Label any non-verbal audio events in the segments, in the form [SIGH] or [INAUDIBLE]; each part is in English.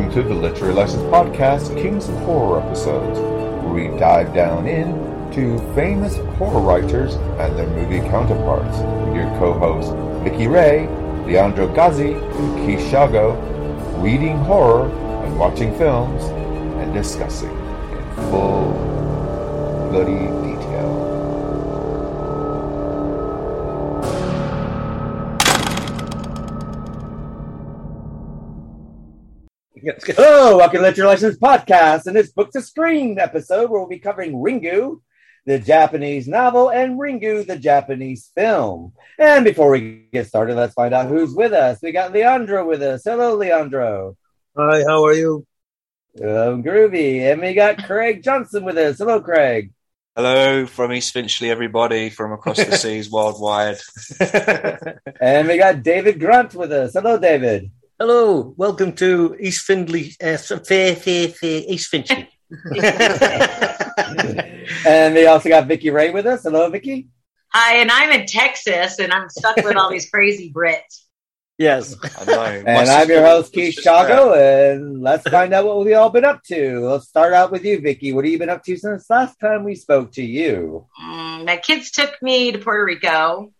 Welcome to the Literary License Podcast, Kings of Horror episodes, where we dive down into famous horror writers and their movie counterparts. Your co-hosts Vicky Ray, Leandro Gazzi, and Keith Shago, reading horror and watching films and discussing in full bloody Hello, welcome to Literary License Podcast. In this Book to Screen episode, where we'll be covering Ringu, the Japanese novel, and Ringu, the Japanese film. And before we get started, let's find out who's with us. We got Leandro with us. Hello, Leandro. Hi, how are you? Um, groovy. And we got Craig Johnson with us. Hello, Craig. Hello from East Finchley, everybody from across the seas [LAUGHS] worldwide. [LAUGHS] And we got David Grunt with us. Hello, David. Hello, welcome to East Findley, uh, fair, fair, fair, East Finchley. [LAUGHS] and we also got Vicky Ray with us. Hello, Vicky. Hi, and I'm in Texas, and I'm stuck with all these crazy Brits. yes. I know. And I'm your host, was Keith just. Shago, and let's find out what we've all been up to. Let's start out with you, Vicky. What have you been up to since last time we spoke to you? Mm, my kids took me to Puerto Rico,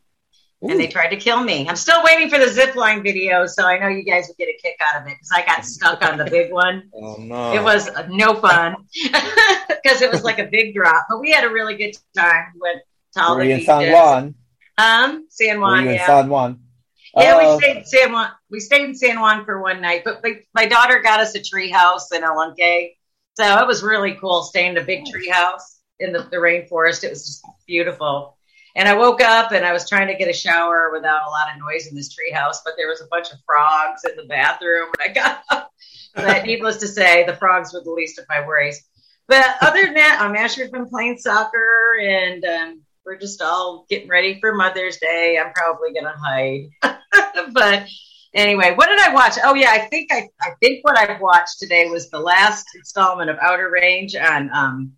and they tried to kill me. I'm still waiting for the zip line video, so I know you guys would get a kick out of it because I got stuck on the big one. [LAUGHS] Oh no! It was uh, no fun [LAUGHS] because it was like a big drop, but we had a really good time. We went to all Were the you in San. Juan? Um, San Were Juan, you in yeah. San Juan? Yeah, Uh, we stayed in San Juan. We stayed in San Juan for one night, but my, my daughter got us a tree house in El Yunque. So it was really cool staying in a big tree house in the, the rainforest. It was just beautiful. And I woke up and I was trying to get a shower without a lot of noise in this tree house, but there was a bunch of frogs in the bathroom when I got [LAUGHS] up. But needless to say, the frogs were the least of my worries. But other than that, um, Asher's been playing soccer and um, we're just all getting ready for Mother's Day. I'm probably going to hide. [LAUGHS] but anyway, what did I watch? Oh yeah, I think I, I think what I watched today was the last installment of Outer Range on um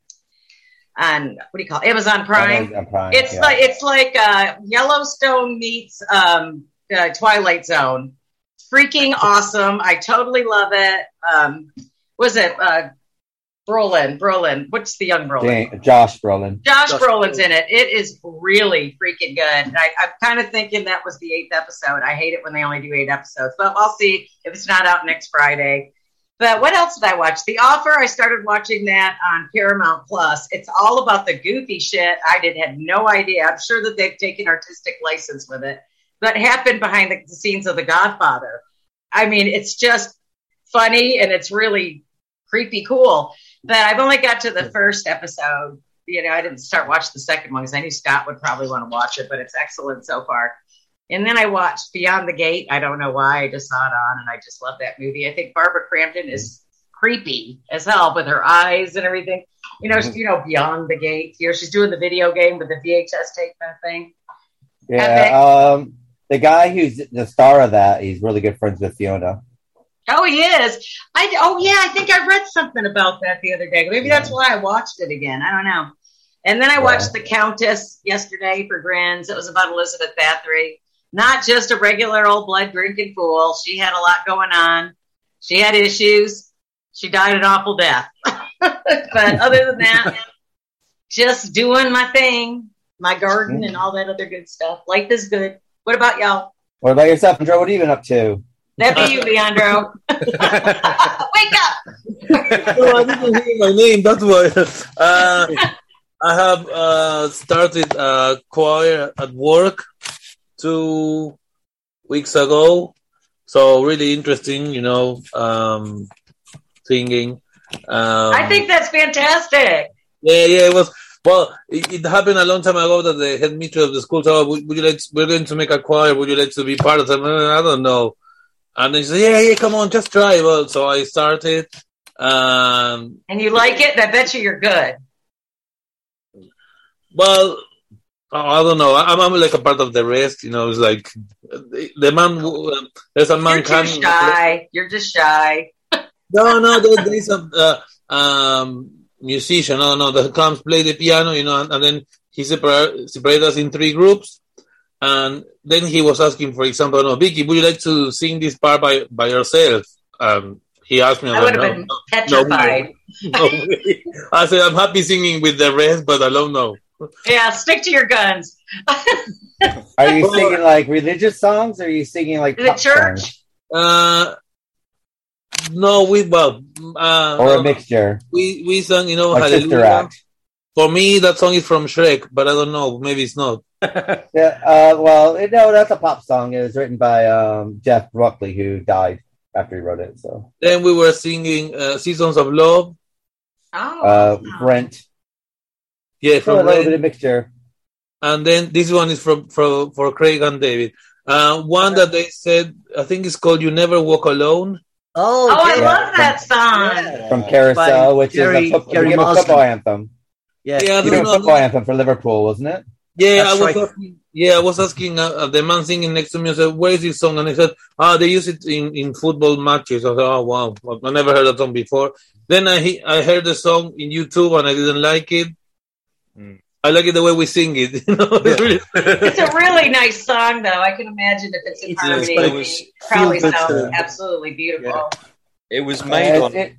on what do you call it? Amazon Prime. Amazon Prime, It's yeah. like it's like uh, Yellowstone meets um, uh, Twilight Zone. Freaking [LAUGHS] awesome! I totally love it. Um, was it uh, Brolin? Brolin? What's the young Brolin? Jane- Josh Brolin. Josh Josh Brolin's in it. It is really freaking good. And I, I'm kind of thinking that was the eighth episode. I hate it when they only do eight episodes, but I'll see if it's not out next Friday. But what else did I watch? The Offer. I started watching that on Paramount Plus. It's all about the goofy shit. I did had no idea. I'm sure that they've taken artistic license with it, but happened behind the scenes of The Godfather. I mean, it's just funny and it's really creepy cool. But I've only got to the first episode. You know, I didn't start watching the second one because I knew Scott would probably want to watch it, but it's excellent so far. And then I watched Beyond the Gate. I don't know why. I just saw it on and I just love that movie. I think Barbara Crampton is creepy as hell with her eyes and everything. You know, she- you know, Beyond the Gate. Here she's doing the video game with the VHS tape kind of thing. Yeah, um, the guy who's the star of that, he's really good friends with Fiona. Oh, he is. I oh yeah, I think I read something about that the other day. Maybe that's why I watched it again. I don't know. And then I watched The Countess yesterday for grins. It was about Elizabeth Bathory, not just a regular old blood drinking fool. She had a lot going on. She had issues. She died an awful death. [LAUGHS] but other than that, just doing my thing, my garden, and all that other good stuff. Life is good. What about y'all? What about yourself, Andrew? What have you been up to? That'd be you, Leandro. [LAUGHS] [LAUGHS] Wake up. I didn't hear my name. That's why. Uh, I have uh, started uh, choir at work two weeks ago. So really interesting, you know, um, singing. Um, I think that's fantastic. Yeah, yeah, it was. Well, it, it happened a long time ago that the head mistress of the school said, oh, would, would you like, we're going to make a choir. Would you like to be part of them? I don't know. And she said, yeah, yeah, come on, just try. Well, so I started. Um, And you like it? I bet you you're good. well, oh, I don't know. I'm, I'm like a part of the rest, you know, it's like the, the man, um, there's a man You're too shy. You're just shy. No, no, there, there is a uh, um, musician, no, no, that comes play the piano, you know, and, and then he separated separate us in three groups. And then he was asking, for example, no, Vicky, would you like to sing this part by, by yourself? Um, he asked me. I, I would have been no, petrified. [LAUGHS] no. I said, I'm happy singing with the rest, but alone, no. Yeah, stick to your guns. [LAUGHS] Are you singing like religious songs or are you singing like The church? songs? Uh, no, we well, uh, or a mixture? we we sang, you know, Like Sister Hallelujah. Act. For me, that song is from Shrek, but I don't know. Maybe it's not. [LAUGHS] Yeah, uh, well, it- no, that's a pop song. It was written by um, Jeff Buckley, who died after he wrote it. So, Then we were singing uh, "Seasons of Love." Oh, uh, Brent, Yeah, so a from little Red. bit of mixture. And then this one is from for for Craig and David. Uh, one that they said, I think it's called "You Never Walk Alone." Oh, oh, I love that song. Yeah. from Carousel, By which Jerry- is a, foot, Jerry you football anthem. Yeah. Yeah, You know, know. football anthem for Liverpool, wasn't it? Yeah, That's I was right. asking. Yeah, I was asking uh, uh, the man singing next to me. I said, "Where is this song?" And he said, "Ah, they use it in, in football matches." I said, "Oh wow, I never heard that song before." Then I he- I heard the song in YouTube and I didn't like it. Mm. I like it the way we sing it. [LAUGHS] You know, it's It's a really nice song, though. I can imagine if it's in It's- harmony, but it it was- probably feel sounds to- absolutely beautiful. It was made Uh, on. it-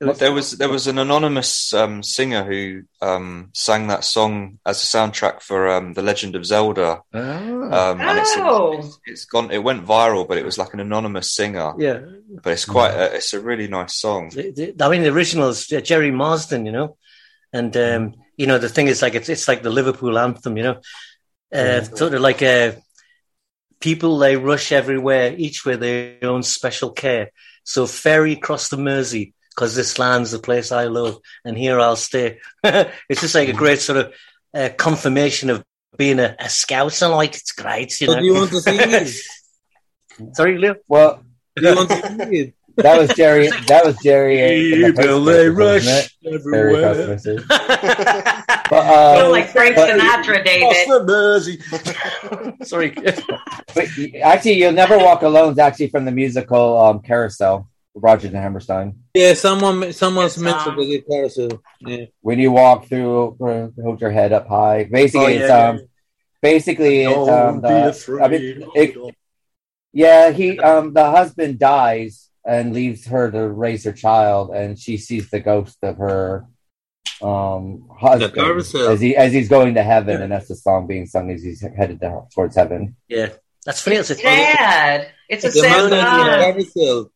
There was there was an anonymous um, singer who um, sang that song as a soundtrack for um, the Legend of Zelda, um, and it's, Oh. it's it's gone. It went viral, but it was like an anonymous singer. Yeah. But it's quite. A, it's a really nice song. The- the- I mean, the original is uh, Gerry Marsden, you know, and um, you know the thing is like it's it's like the Liverpool anthem, you know, uh, sort of like uh, people they rush everywhere, each with their own special care. So ferry across the Mersey because this land's the place I love, and here I'll stay. [LAUGHS] it's just like a great sort of uh, confirmation of being a, a scouser. Like it's great, you So know. do you want to sing [LAUGHS] it? Sorry, Leo. well, [LAUGHS] Do you want to sing it? That was Jerry. [LAUGHS] That was Jerry. in the People they wasn't rush it? Jerry everywhere. Postmasters. [LAUGHS] But, Feel uh, like Frank but- Sinatra, David. [LAUGHS] Sorry. but actually, you'll never walk alone. Is actually from the musical um, Carousel. Roger and Hammerstein. Yeah, someone someone's Good mentioned song. the guitar. So yeah. When you walk through, uh, hold your head up high. Basically, Oh, yeah, it's yeah, um, basically it's um, Don't be the. I mean, it, yeah, he um, the husband dies and leaves her to raise her child, and she sees the ghost of her um husband carousel. as he as he's going to heaven, and that's the song being sung as he's headed to, towards heaven. yeah, that's funny. It's, a, Sad. It's a sad song.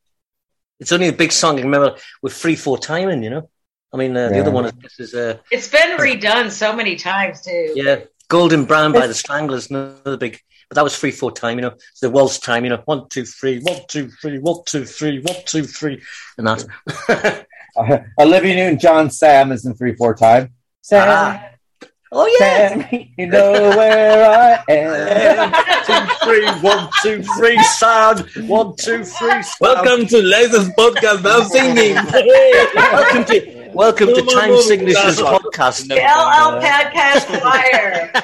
it's only a big song. I remember with three four timing. You know, I mean, uh, the Yeah. other one is, this is uh, It's been redone so many times too. yeah, Golden Brown by the Stranglers. Another big, but that was three four time. You know, it's the waltz time. You know, one two three, one two three, one two three, one two three, and that. [LAUGHS] Uh, Olivia Newton John Sam is in three four time. Sam, Ah. oh yeah. Sam, you know where I am. two, three, one, two, three, sound. One, two, three, sound. Welcome to License Podcast. Now singing. welcome to welcome to Time Signatures podcast. LL Podcast Choir. [LAUGHS]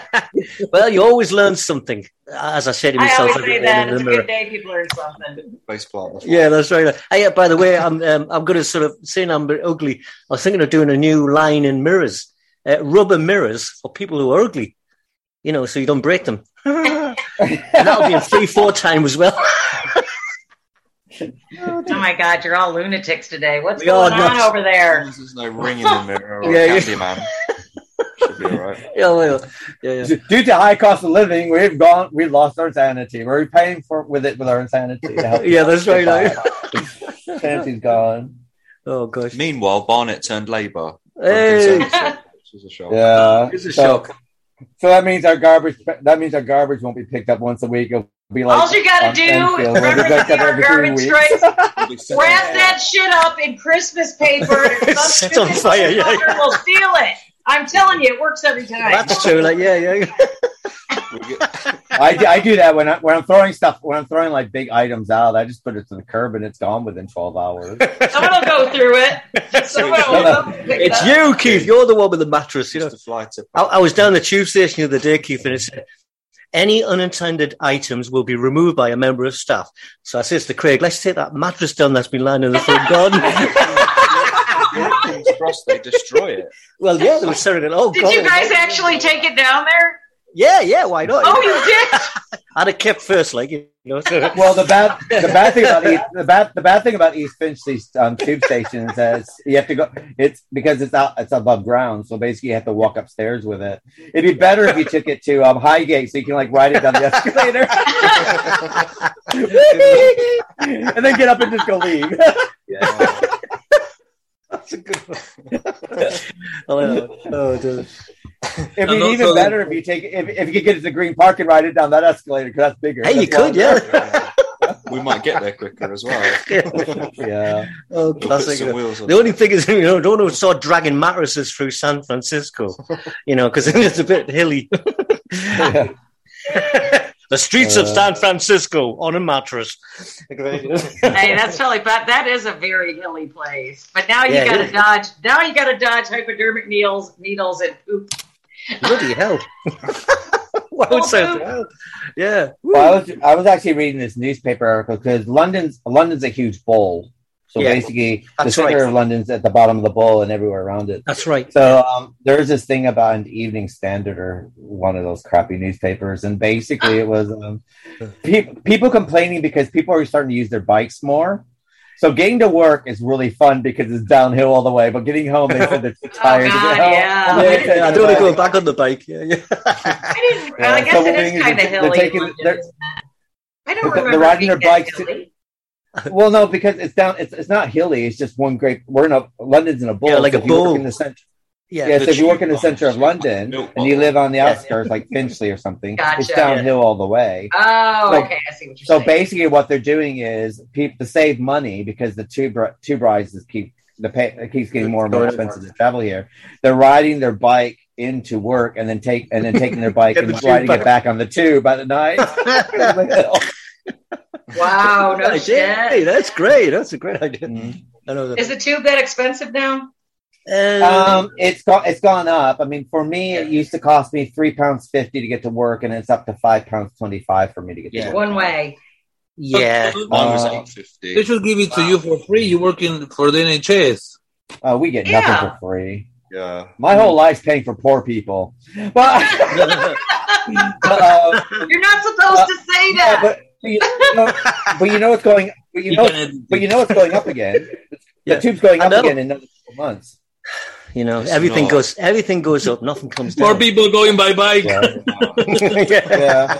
Well, you always learn something, as I say to myself. I myself always say that. It's a good day. People learn something. Bass plant. Yeah, that's right. Hey, uh, by the way, I'm um, I'm going to sort of saying I'm ugly. I was thinking of doing a new line in mirrors, uh, rubber mirrors for people who are ugly. You know, so you don't break them. [LAUGHS] and that'll be in three, four time as well. [LAUGHS] Oh, oh my God, you're all lunatics today. What's We going on nuts. over there? There's no ring in the mirror or Yeah, [LAUGHS] a yeah. candy man. [LAUGHS] Should be alright. yeah, yeah, yeah. Due to high cost of living, we've gone, we've lost our sanity. We're paying for with it with our insanity. [LAUGHS] Yeah, that's right, I- Sanity's gone. Oh gosh. Meanwhile, Barnet turned Labour. Hey. Conservative, which was a shock. Yeah, It's a so, shock. So that means our garbage. That means our garbage won't be picked up once a week. It'll be like All you gotta do, Enfield, where remember they pick to up see our garbage weeks. trays? [LAUGHS] We'll be sitting Wrap that shit up in Christmas paper. and [LAUGHS] some Set on stupid fire, yeah, motherfucker will steal it. I'm telling you, it works every time. That's true. Like, yeah, yeah. [LAUGHS] I, do- I do that when I when I'm throwing stuff when I'm throwing like big items out. I just put it to the curb and it's gone within 12 hours. Someone will go through it. Someone will come pick It's you, Keith. You're the one with the mattress. You know. Just fly tip. I, I was down the tube station the other day, Keith, and it said any unintended items will be removed by a member of staff. So I says to Craig, let's take that mattress down that's been lying in the front garden. [LAUGHS] King's Cross, they destroy it. well, yeah, they were selling it. Oh, Did God. you guys actually take it down there? Yeah, yeah, why not? Oh, you did? [LAUGHS] I'd have kept first, leg. you know. [LAUGHS] Well, the bad the bad thing about East, the bad the bad thing about East Finchley's um, tube station is that you have to go. It's because it's out it's above ground, so basically you have to walk upstairs with it. It'd be better if you took it to um, Highgate, so you can like ride it down the escalator, [LAUGHS] and then get up and just go leave. Yeah. That's a good one. oh, oh, dude. It'd be And also even the- better if you take if, if you could get it to Green Park and ride it down that escalator because that's bigger. Hey, you could, yeah. [LAUGHS] we might get there quicker as well. [LAUGHS] Yeah. oh, We'll classic. some on The only thing is, you know, don't want to start dragging mattresses through San Francisco, you know, because it's a bit hilly. [LAUGHS] Yeah. the streets of Uh, San Francisco on a mattress. hey, that's totally but that is a very hilly place. But now you Yeah, gotta dodge now you gotta dodge hypodermic needles needles and poop. Bloody hell. [LAUGHS] Why would say hell? Yeah. Well, I was I was actually reading this newspaper article because London's London's a huge bowl. So Yeah, basically, the that's center right. of London's at the bottom of the bowl and everywhere around it. That's right. So um, there's this thing about an Evening Standard or one of those crappy newspapers, and basically it was um, [LAUGHS] pe- people complaining because people are starting to use their bikes more. So getting to work is really fun because it's downhill all the way, but getting home they said they're too [LAUGHS] oh, tired to God, get home. yeah. they said Yeah, I don't want to go back on the bike. Yeah, yeah. I didn't Yeah, I guess so it thing is is kind of they're- they're hilly. taking- they're- I don't They're- they're riding their bikes to- Well, no, because it's down. It's, it's not hilly. It's just one great. We're in a London's in a bowl. Yeah, like so a if bowl. in the center. Yeah. Yeah, so if you work in the center of London milk and you live on the Yeah. outskirts, like Finchley or something, [LAUGHS] gotcha. it's Gotcha. downhill all the way. Oh, So- okay, I see what you're So saying. basically, what they're doing is people to save money because the tube tube rises keep the pay it keeps getting more and more expensive to travel here. They're riding their bike into work and then take and then taking their bike [LAUGHS] and the riding back. it back on the tube by the night. [LAUGHS] wow, no Good idea. Hey, that's great. That's a great idea. Mhm. I know that. Is the tube that expensive now? Um, it's gone. It's gone up. I mean, for me, it used to cost me three pounds fifty to get to work, and it's up to five pounds twenty five for me to get Yeah. to work. One way. yeah. Mine was Uh, eight fifty. They should give it to you for free. You're working for the NHS. Uh, we get Yeah. nothing for free. Yeah. My whole life's paying for poor people. But, [LAUGHS] uh, You're not supposed to say yeah, that. but, you know, but you know what's going. But you You know, but you know what's going up again. [LAUGHS] Yeah. The tube's going up again in another couple months. You know, It's everything not. goes everything goes up, nothing comes down. More people going by bike. Yeah. [LAUGHS] [LAUGHS] yeah. yeah.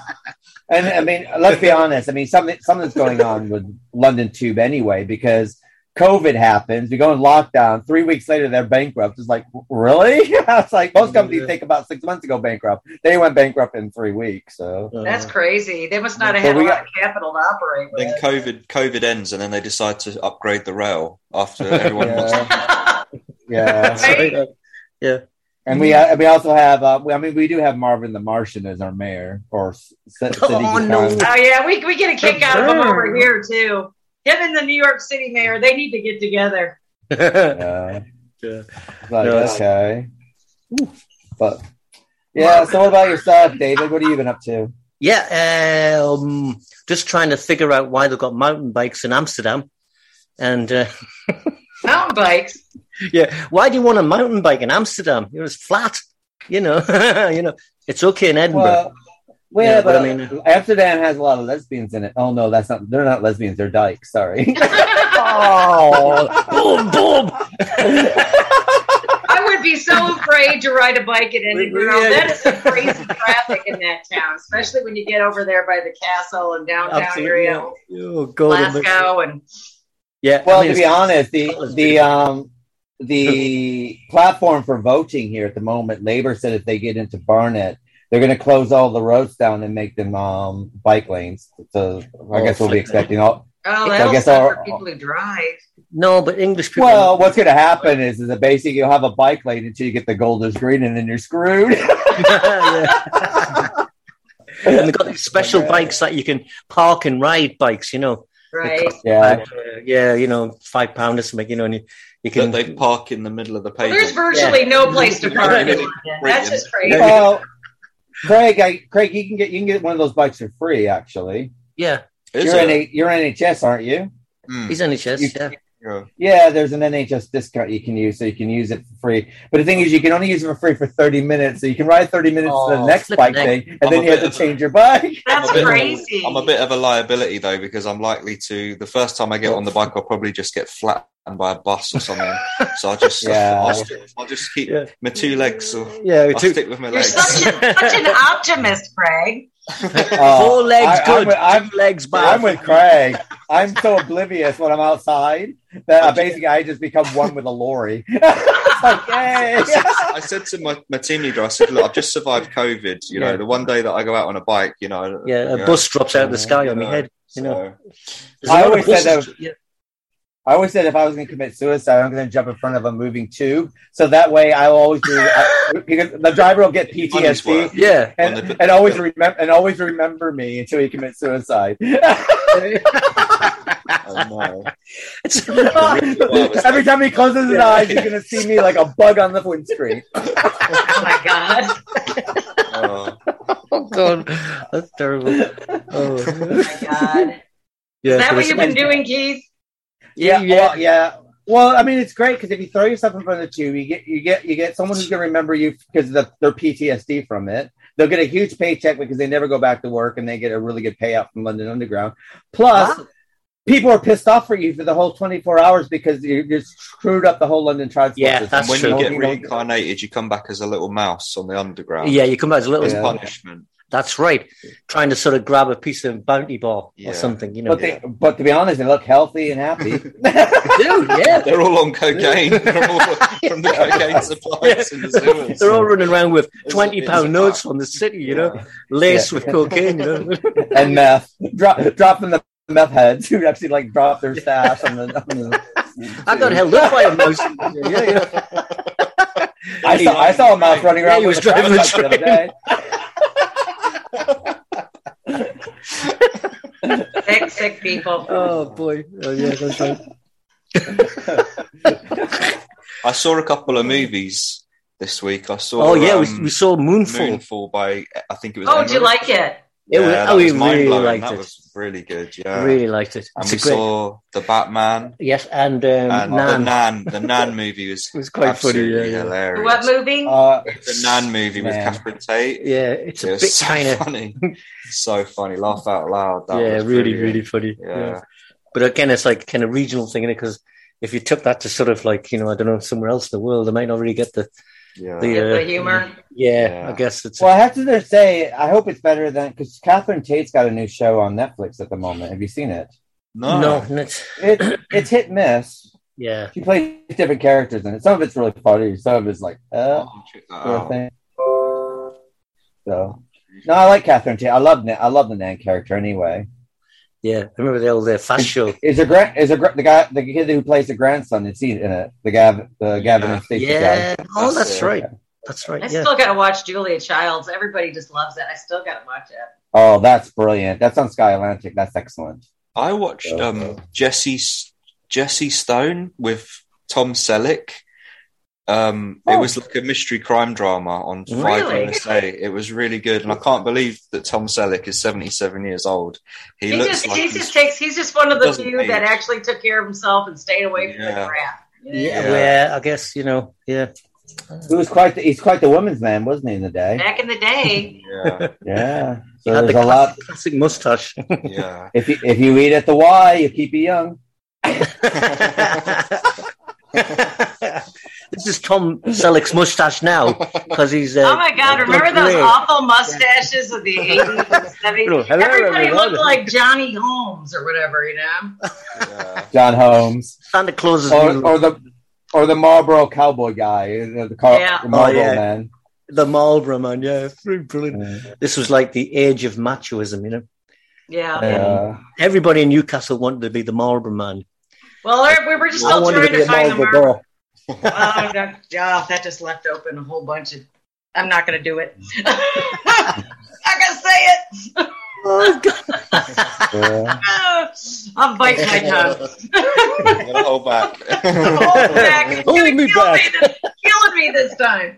And I mean, let's be honest. I mean, something something's going on with London Tube anyway because COVID happens. We go in lockdown. Three weeks later, they're bankrupt. It's like, really? [LAUGHS] it's like most companies Yeah. take about six months to go bankrupt. They went bankrupt in three weeks. So That's crazy. They must not have So had a lot got- of capital to operate Then. COVID COVID ends, and then they decide to upgrade the rail after everyone wants. yeah, yeah. [LAUGHS] Right? And we uh, we also have. Uh, we, I mean, we do have Marvin the Martian as our mayor or c- [LAUGHS] city. Oh, no. Oh yeah, we we get a kick out of him over here too. Him and the New York City mayor, they need to get together. [LAUGHS] Yeah. Yeah. Like, No, it's- okay. But yeah. So what about yourself, David? What have you been up to? Yeah, um, just trying to figure out why they've got mountain bikes in Amsterdam. And uh, Mountain bikes. Yeah, why do you want a mountain bike in Amsterdam? You know, it's flat. You know, [LAUGHS] you know, it's okay in Edinburgh. Well, well, Yeah, but, but I mean- Amsterdam has a lot of lesbians in it. Oh no, that's not. They're not lesbians. They're dykes. Sorry. [LAUGHS] oh, [LAUGHS] boom, boom. I would be so afraid to ride a bike in Edinburgh. Yeah. That is some crazy traffic in that town, especially when you get over there by the castle and downtown Absolutely. area, Oh, Glasgow, and Yeah. well, I mean, to be honest, the the um the platform for voting here at the moment, Labor said if they get into Barnet, they're going to close all the roads down and make them um bike lanes. So I Oh, guess we'll be expecting all. oh, I that'll guess suck our- for people who drive. No, but English people. Well, what's going to happen is, is that basically you'll have a bike lane until you get the Golders Green, and then you're screwed. [LAUGHS] [LAUGHS] and they've got these special Okay. [LAUGHS] bikes that you can park and ride bikes, you know. Right. yeah. Uh, yeah, you know, five pound or something, you know, and you, you That can. they park in the middle of the Well, there's pavement. virtually no place to park. Yeah. That's just crazy. Well, Craig, I, Craig, you can get you can get one of those bikes for free. Actually, yeah, you're it? in you're NHS, aren't you? Hmm. he's NHS, You- yeah. Yeah. Yeah, there's an NHS discount you can use, so you can use it for free. But the thing is, you can only use it for free for 30 minutes, so you can ride 30 minutes to the Oh, next bike heck. thing, and I'm then you have to of- change your bike. [LAUGHS] That's I'm a bit- crazy. I'm a bit of a liability though because I'm likely to the first time I get on the bike I'll probably just get flattened by a bus or something. so I'll just [LAUGHS] Yeah. I'll, stick, I'll just keep Yeah. my two legs. Or Yeah, I'll two, stick with my You're legs. such, a, such an [LAUGHS] optimist, Craig. Uh, [LAUGHS] four legs I- I'm good, with- I'm- two legs bad. I'm with Craig. I'm so oblivious when I'm outside that I basically I just become one with a lorry. [LAUGHS] it's like, yay! I said, I said to my, my team leader, I said, look, I've just survived COVID. You know, Yeah. the one day that I go out on a bike, you know. yeah, a you bus drops out of the sky you on my head. You know, so- There's a I lot of always said buses- that- yeah. I always said if I was going to commit suicide, I'm going to jump in front of a moving tube, so that way I will always do I, because the driver will get PTSD yeah. and, the- and always remember and always remember me until he commits suicide. [LAUGHS] Oh, no. It's, [LAUGHS] Every time he closes his eyes, you're going to see me like a bug on the windscreen. [LAUGHS] Oh my god. Oh. oh god, that's terrible. Oh Oh. my god. Yeah, Is that what you've been doing, Keith? Yeah, Yeah. Well, yeah. Well, I mean, it's great because if you throw yourself in front of the tube, you get you get you get someone who's going to remember you because of their PTSD from it. They'll get a huge paycheck because they never go back to work, and they get a really good payout from London Underground. Plus, Wow. people are pissed off for you for the whole twenty four hours because you you screwed up the whole London transport. Yeah, system. that's when true. you get You know, reincarnated, you come back as a little mouse on the underground. Yeah, you come back as a little. As Yeah. punishment. That's right. Trying to sort of grab a piece of bounty bar Yeah. or something, you know. But they, but to be honest, they look healthy and happy. [LAUGHS] [LAUGHS] [LAUGHS] Dude, yeah. They're all on cocaine They're all from the cocaine supplies in the sewers. They're all running around with It's- twenty pound notes from the city, you know, laced Yeah. with cocaine. You know, and meth, drop, dropping the meth heads who actually like drop their stash on the. On the I got held up by a mouse. Yeah, yeah. I saw I saw a mouse running Yeah, around he was driving the traffic light the other day. Sick, sick people. Oh boy. Oh yeah, that's right. I saw a couple of movies this week. I saw. Oh yeah, we, um, we saw Moonfall. Moonfall by I think it was. Oh, did you like it? It was- Yeah, that oh, was mind really blowing. liked That it. was really good. Yeah, Really liked it. And It's we a great. saw the Batman Yes, and um, and the Nan. Nan. The [LAUGHS] Nan movie was It was quite funny. Yeah, yeah. hilarious. What movie? Uh, The Nan movie with Catherine Tate. Yeah, it's It a bit so kind of [LAUGHS] funny, so funny. Laugh out loud. That yeah, was really, brilliant. really funny. Yeah. But again, it's like kind of regional thing in it because if you took that to sort of like you know I don't know somewhere else in the world, they might not really get the Yeah. the, uh, the humor. Yeah, Yeah. I guess it's well, I have to say, I hope it's better than because Catherine Tate's got a new show on Netflix at the moment. Have you seen it? no, no, it's, It it's hit miss. yeah. She plays different characters in it. Some of it's really funny. Some of it's like uh I'll check that sort of out. thing. So no, I like Catherine Tate. I love I love the Nan character anyway. Yeah, I remember the old uh, fast show. Is a grand? Is a gra- the guy the kid who plays the grandson? It's he in it? The Gav the Gavin Yeah. and Stacey Yeah, guy. oh, That's that's it. right. That's right. I Yeah, still gotta watch Julia Childs. Everybody just loves it. I still gotta watch it. Oh, that's brilliant. That's on Sky Atlantic. That's excellent. I watched um, Jesse Jesse Stone with Tom Selleck. Um, It Oh. was like a mystery crime drama on Five Really? USA. It was really good, and I can't believe that Tom Selleck is seventy-seven years old. He, He, looks just like he he's- just takes he's just one of the doesn't few that actually took care of himself and stayed away from Yeah. the crap. yeah, Yeah. yeah. I guess you know. Yeah, He was quite the, he's quite the woman's man, wasn't he, in the day? Back in the day, yeah, [LAUGHS] Yeah. So had the there's a lot. classic, classic mustache. yeah. [LAUGHS] If you if you eat at the Y, you keep it young. [LAUGHS] this is Tom Selleck's mustache now [LAUGHS] because he's. Uh, oh my god! Remember those great. awful mustaches of the eighties and [LAUGHS] Hello, seventies? Everybody everybody. looked like Johnny Holmes or whatever, you know. yeah. John Holmes, Santa Claus is or, or the or the Marlboro cowboy guy, the, the, car, Yeah. the Marlboro Oh, yeah. man. the Marlboro man. Yeah, brilliant. Yeah. This was like the age of machoism, you know. Yeah. Uh, Everybody in Newcastle wanted to be the Marlboro man. Well, we were just I still wanted to be to a find the Marlboro mark. Oh, that, oh, that just left open a whole bunch of. I'm not going to do it. not going to say it. Oh, God. yeah. Oh, I'm biting my tongue. Hold back. [LAUGHS] Hold back. It's Hold me kill back. Me this, killing me this time.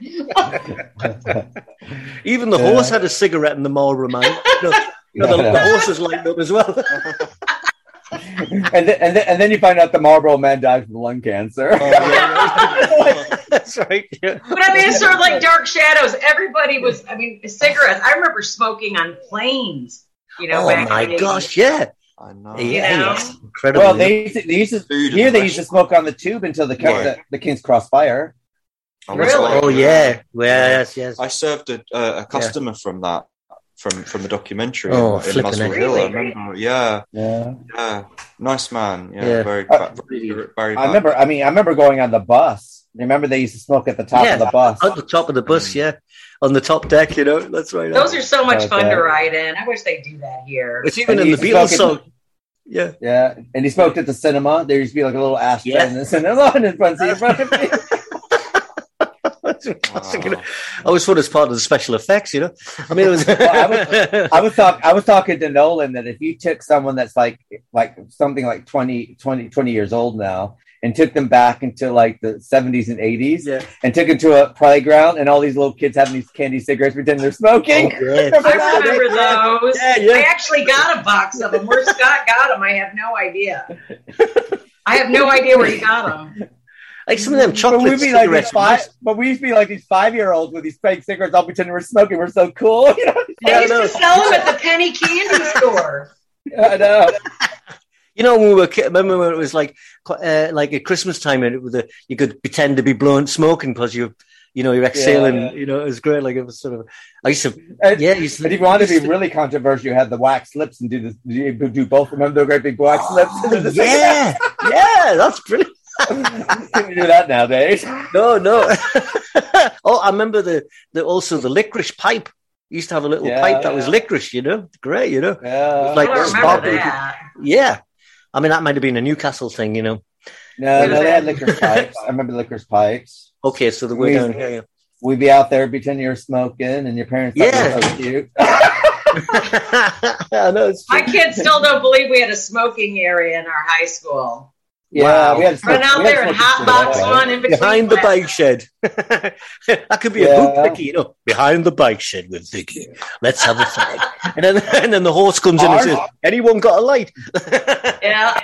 [LAUGHS] Even the Yeah. horse had a cigarette in the Marlboro man. You know, you know, the, the horse was lighting up as well. [LAUGHS] and then, and then and then you find out the Marlboro Man died from lung cancer. Oh, [LAUGHS] That's right. Yeah. But I mean, it's sort of like Dark Shadows. Everybody was, I mean, cigarettes. I remember smoking on planes. You know, oh back my in gosh, yeah. I know. Yeah, know? yes. Incredible. well, they used to, they used to Food here they used to smoke on the tube until the Yeah. the, the King's Cross fire. I Really? oh yeah. Yes, yes. I served a, a, a customer from that from from the documentary Oh, in flipping Muswell heck. Hill. I remember. Yeah, Yeah, yeah, nice man. Yeah, Yeah. very, Uh, very, very. I remember. I mean, I remember going on the bus. Remember they used to smoke at the top Yeah. of the bus. At the top of the bus, yeah. On the top deck, you know. That's right. Those are so much fun to ride in. I wish they'd do that here. It's even And in the used Beatles song. Yeah. Yeah, and he smoked at the cinema. There used to be like a little ashtray Yeah. in the [LAUGHS] cinema, in front seat in front of me. [LAUGHS] That's. Wow. I was thought as part of the special effects, you know. I mean, it was. I was talk, I was talking to Nolan that if you took someone that's like like something like 20, 20, 20 years old now and took them back into like the 70s and 80s yeah. and took them to a playground and all these little kids having these candy cigarettes pretending they're smoking. Oh, yeah. [LAUGHS] I remember those. Yeah, yeah. I actually got a box of them. Where Scott got them, I have no idea. [LAUGHS] I have no idea where he got them. Like some of them But chocolate we'd be like these five, but we used to be like these five year olds with these fake cigarettes, all pretending we're smoking. We're so cool. [LAUGHS] You know? They Yeah, used no. to sell them at the penny candy [LAUGHS] store. I know. [LAUGHS] You know, when we were ki- remember when it was like uh, like at Christmas time, and it was a, you could pretend to be blowing smoking because you, you know, you're exhaling. Yeah. You know, it was great. Like it was sort of. I used to, And, yeah, I used to, But if you wanted to be really controversial, you had the wax lips and do this. Do both. Remember the great big wax lips? Oh, yeah, yeah, that's brilliant. [LAUGHS] Couldn't do that nowadays. No, no. [LAUGHS] oh, I remember the, the also the licorice pipe. You used to have a little Yeah. pipe that was licorice. You know, great. You know, Yeah. Like I don't sparkling. that. yeah. I mean, that might have been a Newcastle thing. You know. no, no, they had licorice [LAUGHS] pipes. I remember licorice pipes. Okay, so the way We- down here. We'd be out there pretending you're smoking, and your parents thought Yeah. you were so cute. I know. My kids still don't believe we had a smoking area in our high school. Yeah, Wow. we had Run out there and smoking hotbox cigarettes. one in between. behind the classes. bike shed. [LAUGHS] that could be a Yeah. boot picky, you know. Behind the bike shed with Vicky. Let's have a fag. and then [LAUGHS] and then the horse comes in and says, "Anyone got a light?" [LAUGHS] Yeah.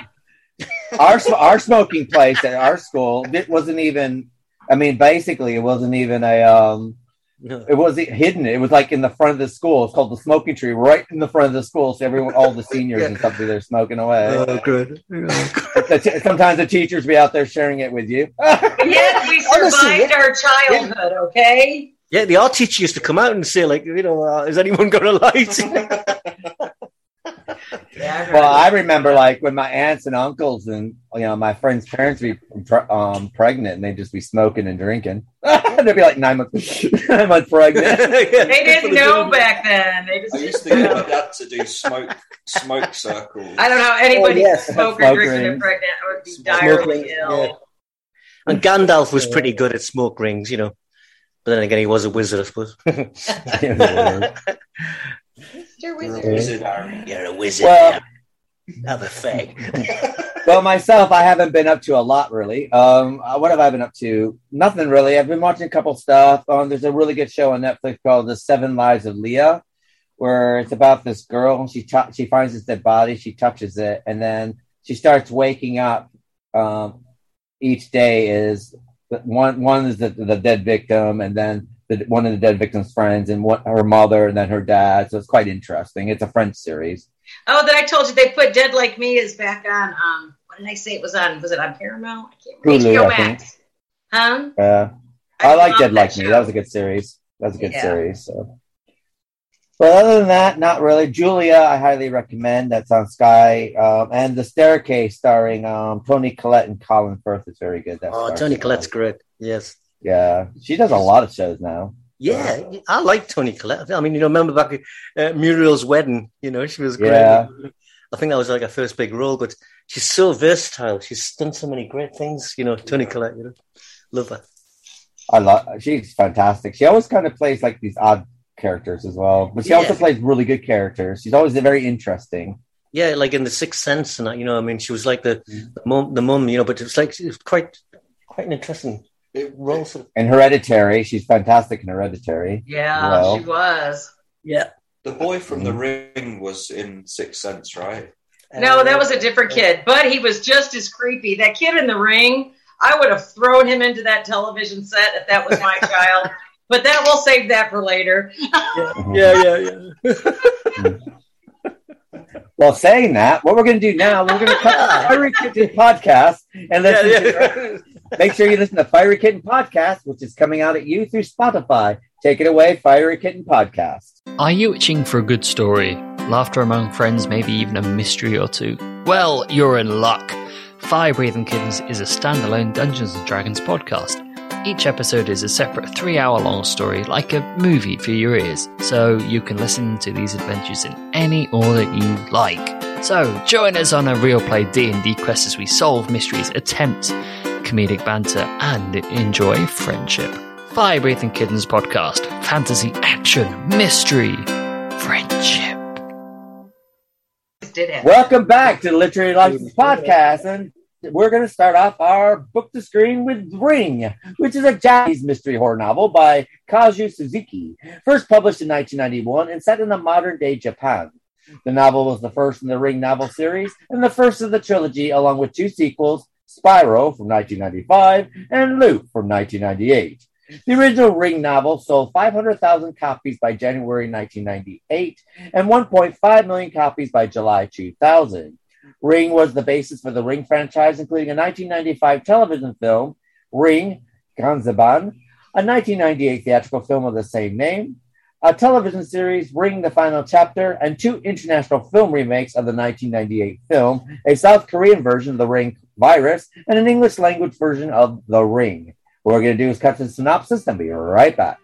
our our smoking place at our school it wasn't even. I mean, basically, it wasn't even a. um No. It wasn't hidden. It was like in the front of the school. It's called the smoking tree, right in the front of the school. So everyone, all the seniors and stuff, they're smoking away. Oh, good. The t- sometimes the teachers be out there sharing it with you. [LAUGHS] Yet we [LAUGHS] survived Honestly, our childhood, okay? Yeah, the art teacher used to come out and say, like, you know, uh, has anyone got a light? Yeah. Well, I remember like when my aunts and uncles and you know my friends' parents would be um, pregnant and they'd just be smoking and drinking. [LAUGHS] they'd be like nine months, [LAUGHS] nine months pregnant. [LAUGHS] they didn't know back then. They just I used to get my dad to do smoke smoke circles. I don't know anybody Oh, yes, can smoke smoke or and pregnant. I would be Smoke direly rings, ill. yeah. and Gandalf was pretty good at smoke rings, you know. But then again, he was a wizard, I suppose. Mr. Wizard. Wizard Harry. You're a wizard. Well- have a fag. [LAUGHS] well, myself, I haven't been up to a lot really. Um, uh, what have I been up to? Nothing really. I've been watching a couple stuff. Um, there's a really good show on Netflix called The Seven Lives of Leah, where it's about this girl. She tou- she finds this dead body. She touches it, and then she starts waking up. Um, each day is one one is the, the dead victim, and then the, one of the dead victim's friends, and what her mother, and then her dad. So it's quite interesting. It's a French series. Oh, that I told you they put Dead Like Me is back on. Um, what did I say it was on? Was it on Paramount? I can't remember. Hulu, HBO I think. Max. Huh? Uh, I, like Dead that Like Me. That was a good series. That was a good Yeah. series. So, but other than that, not really. Julia, I highly recommend. That's on Sky. Um, and The Staircase, starring um, Toni Collette and Colin Firth, is very good. That's Oh, Toni Collette's great. Yes. Yeah, she does a lot of shows now. Yeah, I like Toni Collette. I mean, you know, remember back at uh, Muriel's wedding, you know, she was great. Yeah. I think that was like her first big role, but she's so versatile. She's done so many great things, you know, Toni Collette, you know. Love her. I love. She's fantastic. She always kind of plays like these odd characters as well, but she also plays really good characters. She's always very interesting. Yeah, like in The Sixth Sense and you know, I mean, she was like the, the mum, the mum, you know, but it was like, it was quite, quite an interesting role. Sort of. In Hereditary, she's fantastic in Hereditary. Yeah, Well. she was. Yeah. The boy from Mm-hmm. the ring was in Sixth Sense, right? No, that was a different kid, but he was just as creepy. That kid in the ring, I would have thrown him into that television set if that was my child. [LAUGHS] But that we'll save that for later. Yeah, yeah, yeah. [LAUGHS] Well, saying that, what we're going to do now, we're going [LAUGHS] to cut the Fiery Kitten podcast and listen Yeah, to. Make sure you listen to Fiery Kitten podcast, which is coming out at you through Spotify. Take it away, Fiery Kitten podcast. Are you itching for a good story? Laughter among friends, maybe even a mystery or two? Well, you're in luck. Fire Breathing Kittens is a standalone Dungeons and Dragons podcast. Each episode is a separate three hour long story, like a movie for your ears, so you can listen to these adventures in any order you like. So join us on a real play D&D quest as we solve mysteries, attempt comedic banter, and enjoy friendship. Fire Breathing Kittens podcast, fantasy, action, mystery, friendship. Welcome back to the Literary License podcast, and we're going to start off our book to screen with Ring, which is a Japanese mystery horror novel by Kazu Suzuki, first published in 1991 and set in a modern day Japan. The novel was the first in the Ring novel series and the first of the trilogy, along with two sequels, Spiral from 1995 and Loop from 1998. The original Ring novel sold 500,000 copies by January 1998 and 1.5 million copies by July 2000. Ring was the basis for the Ring franchise, including a 1995 television film, Ring Kanzenban, a 1998 theatrical film of the same name, a television series, Ring the Final Chapter, and two international film remakes of the 1998 film, a South Korean version of The Ring Virus, and an English language version of The Ring. What we're going to do is cut to the synopsis and be right back.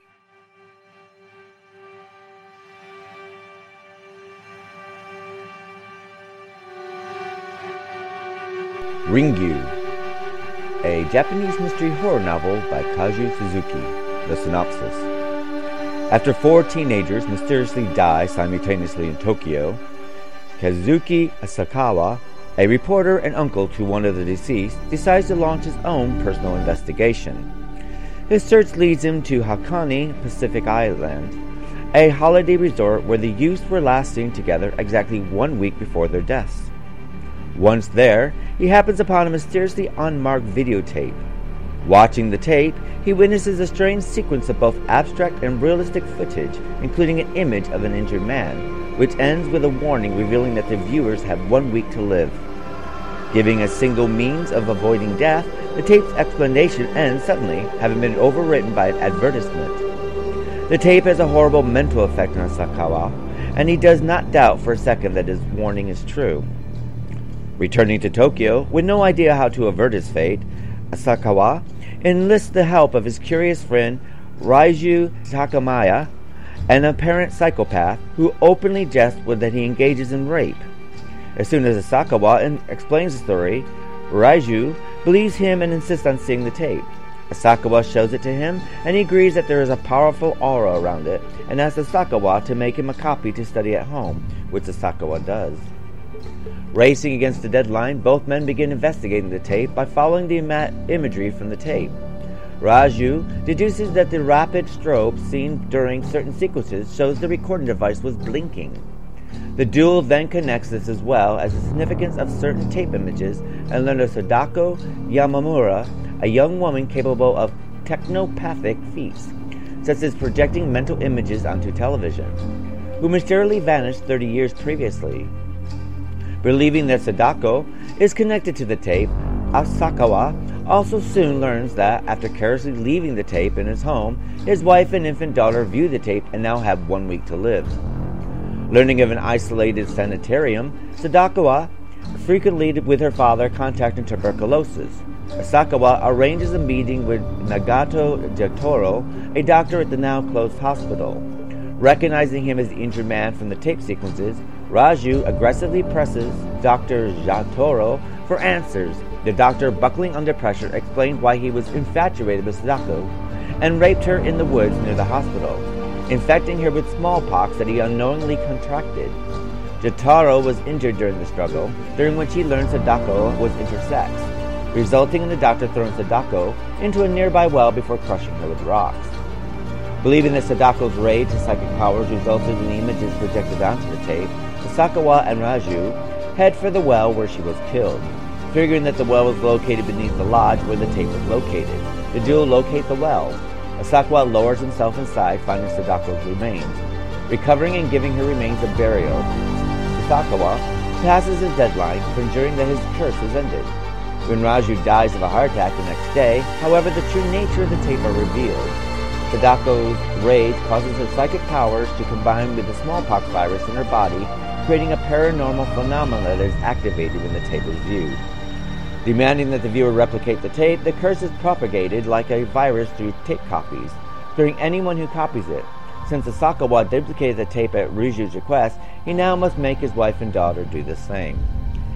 Ringu, a Japanese mystery horror novel by Kazu Suzuki. The synopsis. After four teenagers mysteriously die simultaneously in Tokyo, Kazuki Asakawa, a reporter and uncle to one of the deceased, decides to launch his own personal investigation. His search leads him to Hakone, Pacific Island, a holiday resort where the youths were last seen together exactly one week before their deaths. Once there, he happens upon a mysteriously unmarked videotape. Watching the tape, he witnesses a strange sequence of both abstract and realistic footage, including an image of an injured man, which ends with a warning revealing that the viewers have one week to live. Giving a single means of avoiding death, the tape's explanation ends suddenly, having been overwritten by an advertisement. The tape has a horrible mental effect on Sakawa, and he does not doubt for a second that his warning is true. Returning to Tokyo, with no idea how to avert his fate, Asakawa enlists the help of his curious friend Raiju Takamaya, an apparent psychopath who openly jests with that he engages in rape. As soon as Asakawa in- explains the story, Raiju believes him and insists on seeing the tape. Asakawa shows it to him, and he agrees that there is a powerful aura around it, and asks Asakawa to make him a copy to study at home, which Asakawa does. Racing against the deadline, both men begin investigating the tape by following the ima- imagery from the tape. Raju deduces that the rapid strobe seen during certain sequences shows the recording device was blinking. The duel then connects this as well as the significance of certain tape images and learns of Sadako Yamamura, a young woman capable of technopathic feats, such as projecting mental images onto television, who mysteriously vanished 30 years previously. Believing that Sadako is connected to the tape, Asakawa also soon learns that after carelessly leaving the tape in his home, his wife and infant daughter view the tape and now have one week to live. Learning of an isolated sanitarium, Sadakawa frequently with her father contracting tuberculosis. Asakawa arranges a meeting with Nagato Jotaro, a doctor at the now closed hospital. Recognizing him as the injured man from the tape sequences, Raju aggressively presses Dr. Jotaro for answers. The doctor, buckling under pressure, explained why he was infatuated with Sadako and raped her in the woods near the hospital, infecting her with smallpox that he unknowingly contracted. Jotaro was injured during the struggle, during which he learned Sadako was intersex, resulting in the doctor throwing Sadako into a nearby well before crushing her with rocks. Believing that Sadako's rage and psychic powers resulted in the images projected onto the tape, Sakawa and Raju head for the well where she was killed. Figuring that the well was located beneath the lodge where the tape was located, the duo locate the well. Asakawa lowers himself inside, finding Sadako's remains. Recovering and giving her remains a burial, Asakawa passes his deadline, conjuring that his curse is ended. When Ryuji dies of a heart attack the next day, however, the true nature of the tape are revealed. Sadako's rage causes her psychic powers to combine with the smallpox virus in her body, creating a paranormal phenomenon that is activated when the tape is viewed. Demanding that the viewer replicate the tape, the curse is propagated like a virus through tape copies, killing anyone who copies it. Since Asakawa duplicated the tape at Ryuji's request, he now must make his wife and daughter do the same.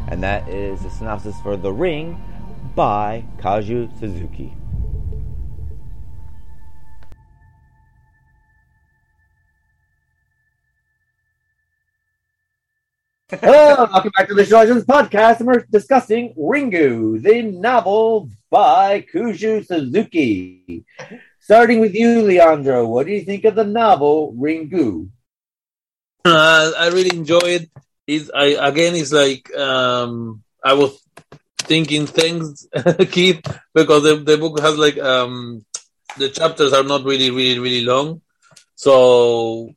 And that is the synopsis for The Ring by Koji Suzuki. Hello, welcome back to the Legends podcast, and we're discussing Ringu, the novel by Koji Suzuki. Starting with you, Leandro, what do you think of the novel Ringu? Uh, I really enjoy it. I again, it's like um, I was thinking things, [LAUGHS] Keith, because the, the book has like um, the chapters are not really, really, really long, so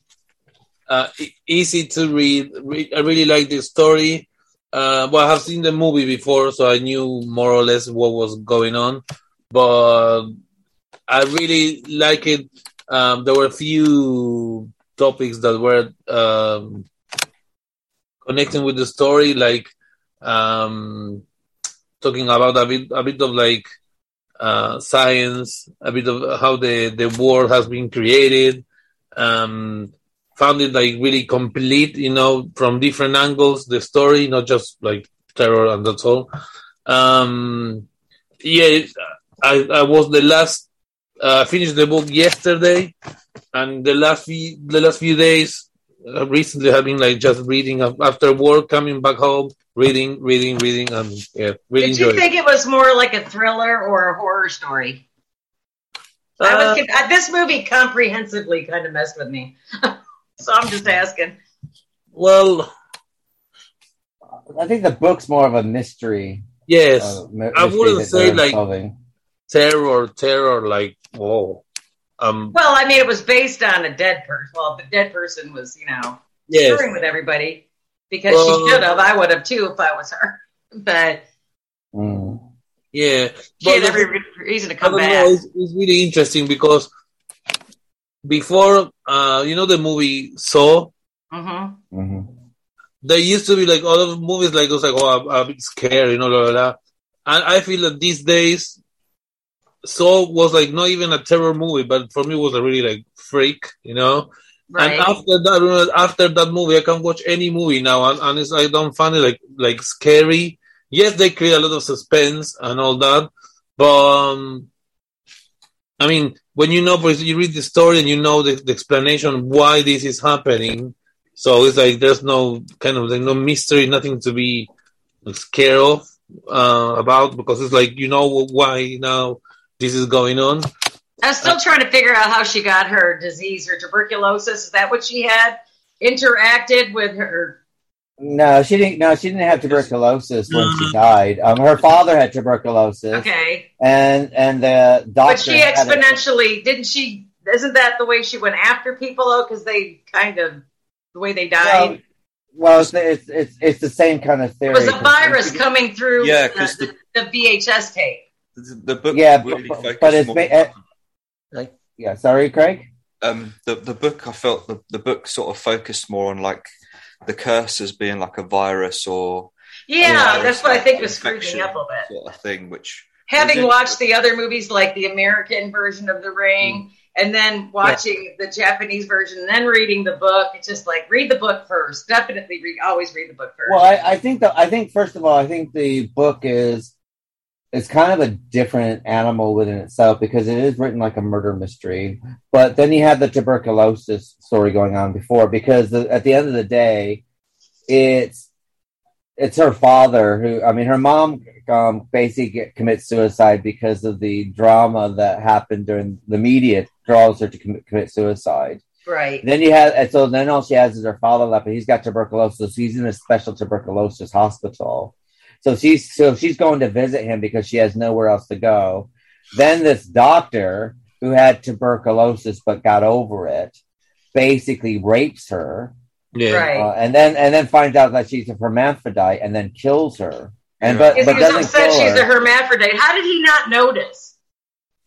uh, easy to read. Re- I really like the story. Uh, well, I have seen the movie before, so I knew more or less what was going on, but I really like it. Um, there were a few topics that were um, connecting with the story, like um, talking about a bit, a bit of like uh, science, a bit of how the the world has been created. Um, found it like really complete, you know, from different angles. The story, not just like terror and that's all. Um, yeah, I, I was the last. Uh, I finished the book yesterday, and the last few the last few days uh, recently have been like just reading after work, coming back home, reading, reading, reading, and yeah, really Did you enjoy it. think it was more like a thriller or a horror story? I Uh, was uh, this movie comprehensively kind of messed with me, [LAUGHS] so I'm just asking. well, I think the book's more of a mystery. yes, uh, my- I wouldn't say, like- solving. terror, terror, like whoa, um, Well, I mean, it was based on a dead person. Well, the dead person was, you know, yes, screwing with everybody because Well- she should have. I would have too if I was her. [LAUGHS] But Mm. yeah. she had every reason to come back. know. It's, it's really interesting because before, uh, you know, the movie Saw, hmm hmm there used to be like all of movies like those, like oh, I'm, I'm a bit scared, you know, blah, blah, blah. And I feel that these days, Saw was like not even a terror movie, but for me it was a really like freak, you know. Right. And after that, after that movie, I can watch any movie now, and, and it's I don't find it like like scary. Yes, they create a lot of suspense and all that, but um, I mean, when you know, because you read the story and you know the, the explanation why this is happening, so it's like there's no kind of like no mystery, nothing to be scared of uh, about because it's like you know why now this is going on. I'm still trying to figure out how she got her disease, her tuberculosis. Is that what she had? Interacted with her. No, she didn't. No, she didn't have tuberculosis when she died. Um, her father had tuberculosis, Okay. and and the doctor. But she had it. exponentially, didn't she? Isn't that the way she went after people, though? Because they kind of, the way they Well, died. well, it's, it's it's it's the same kind of theory. it was a virus coming through Yeah, the, 'cause the, the VHS tape. The, the book Yeah, really but- but it's more ba- eh, Like, Yeah, sorry, Craig. um, the the book I felt the, the book sort of focused more on like the curse as being like a virus or Yeah, Yeah, that's what I like think was screwing me up a bit. sort of thing, which Having watched the other movies, like the American version of The Ring, mm. and then watching the Japanese version, and then reading the book, it's just like read the book first. Definitely read. Always read the book first. Well, I, I think that I think first of all, I think the book is is kind of a different animal within itself because it is written like a murder mystery. But then you have the tuberculosis story going on before because the, at the end of the day, it's it's her father who I mean her mom um, basically get, commits suicide because of the drama that happened during the media draws her to commit, commit suicide. Right. Then you have, and so then all she has is her father left, and he's got tuberculosis. He's in a special tuberculosis hospital. So she's so she's going to visit him because she has nowhere else to go. Then this doctor who had tuberculosis but got over it basically rapes her, Yeah. Right. uh, and then and then finds out that she's a hermaphrodite and then kills her. And but but he was doesn't upset she's a hermaphrodite. How did he not notice?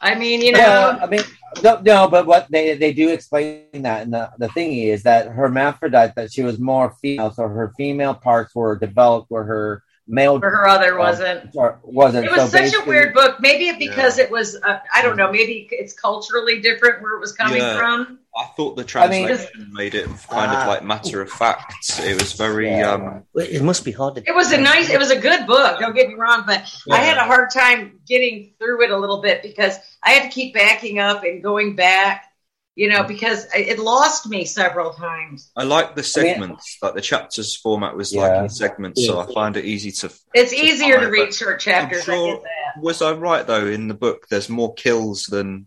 I mean, you know, Well, I mean, no, no, but what they they do explain that, and the the thing is that hermaphrodite that she was more female, so her female parts were developed where her male for her other wasn't. or wasn't. It was so such a weird book. Maybe it because it was, uh, I don't know, maybe it's culturally different where it was coming Yeah. from. I thought the I mean- translation made it kind Ah. of like matter of fact. It was very Yeah. um, It must be hard to. It was a nice, it was a good book. Don't get me wrong, but I had a hard time getting through it a little bit because I had to keep backing up and going back, you know, because it lost me several times. I like the I mean- segments. like the chapters format was Yeah. like in segments, so I find it easy to. It's easier to read short chapters. I sure- get that. Was I right though? In the book, there's more kills than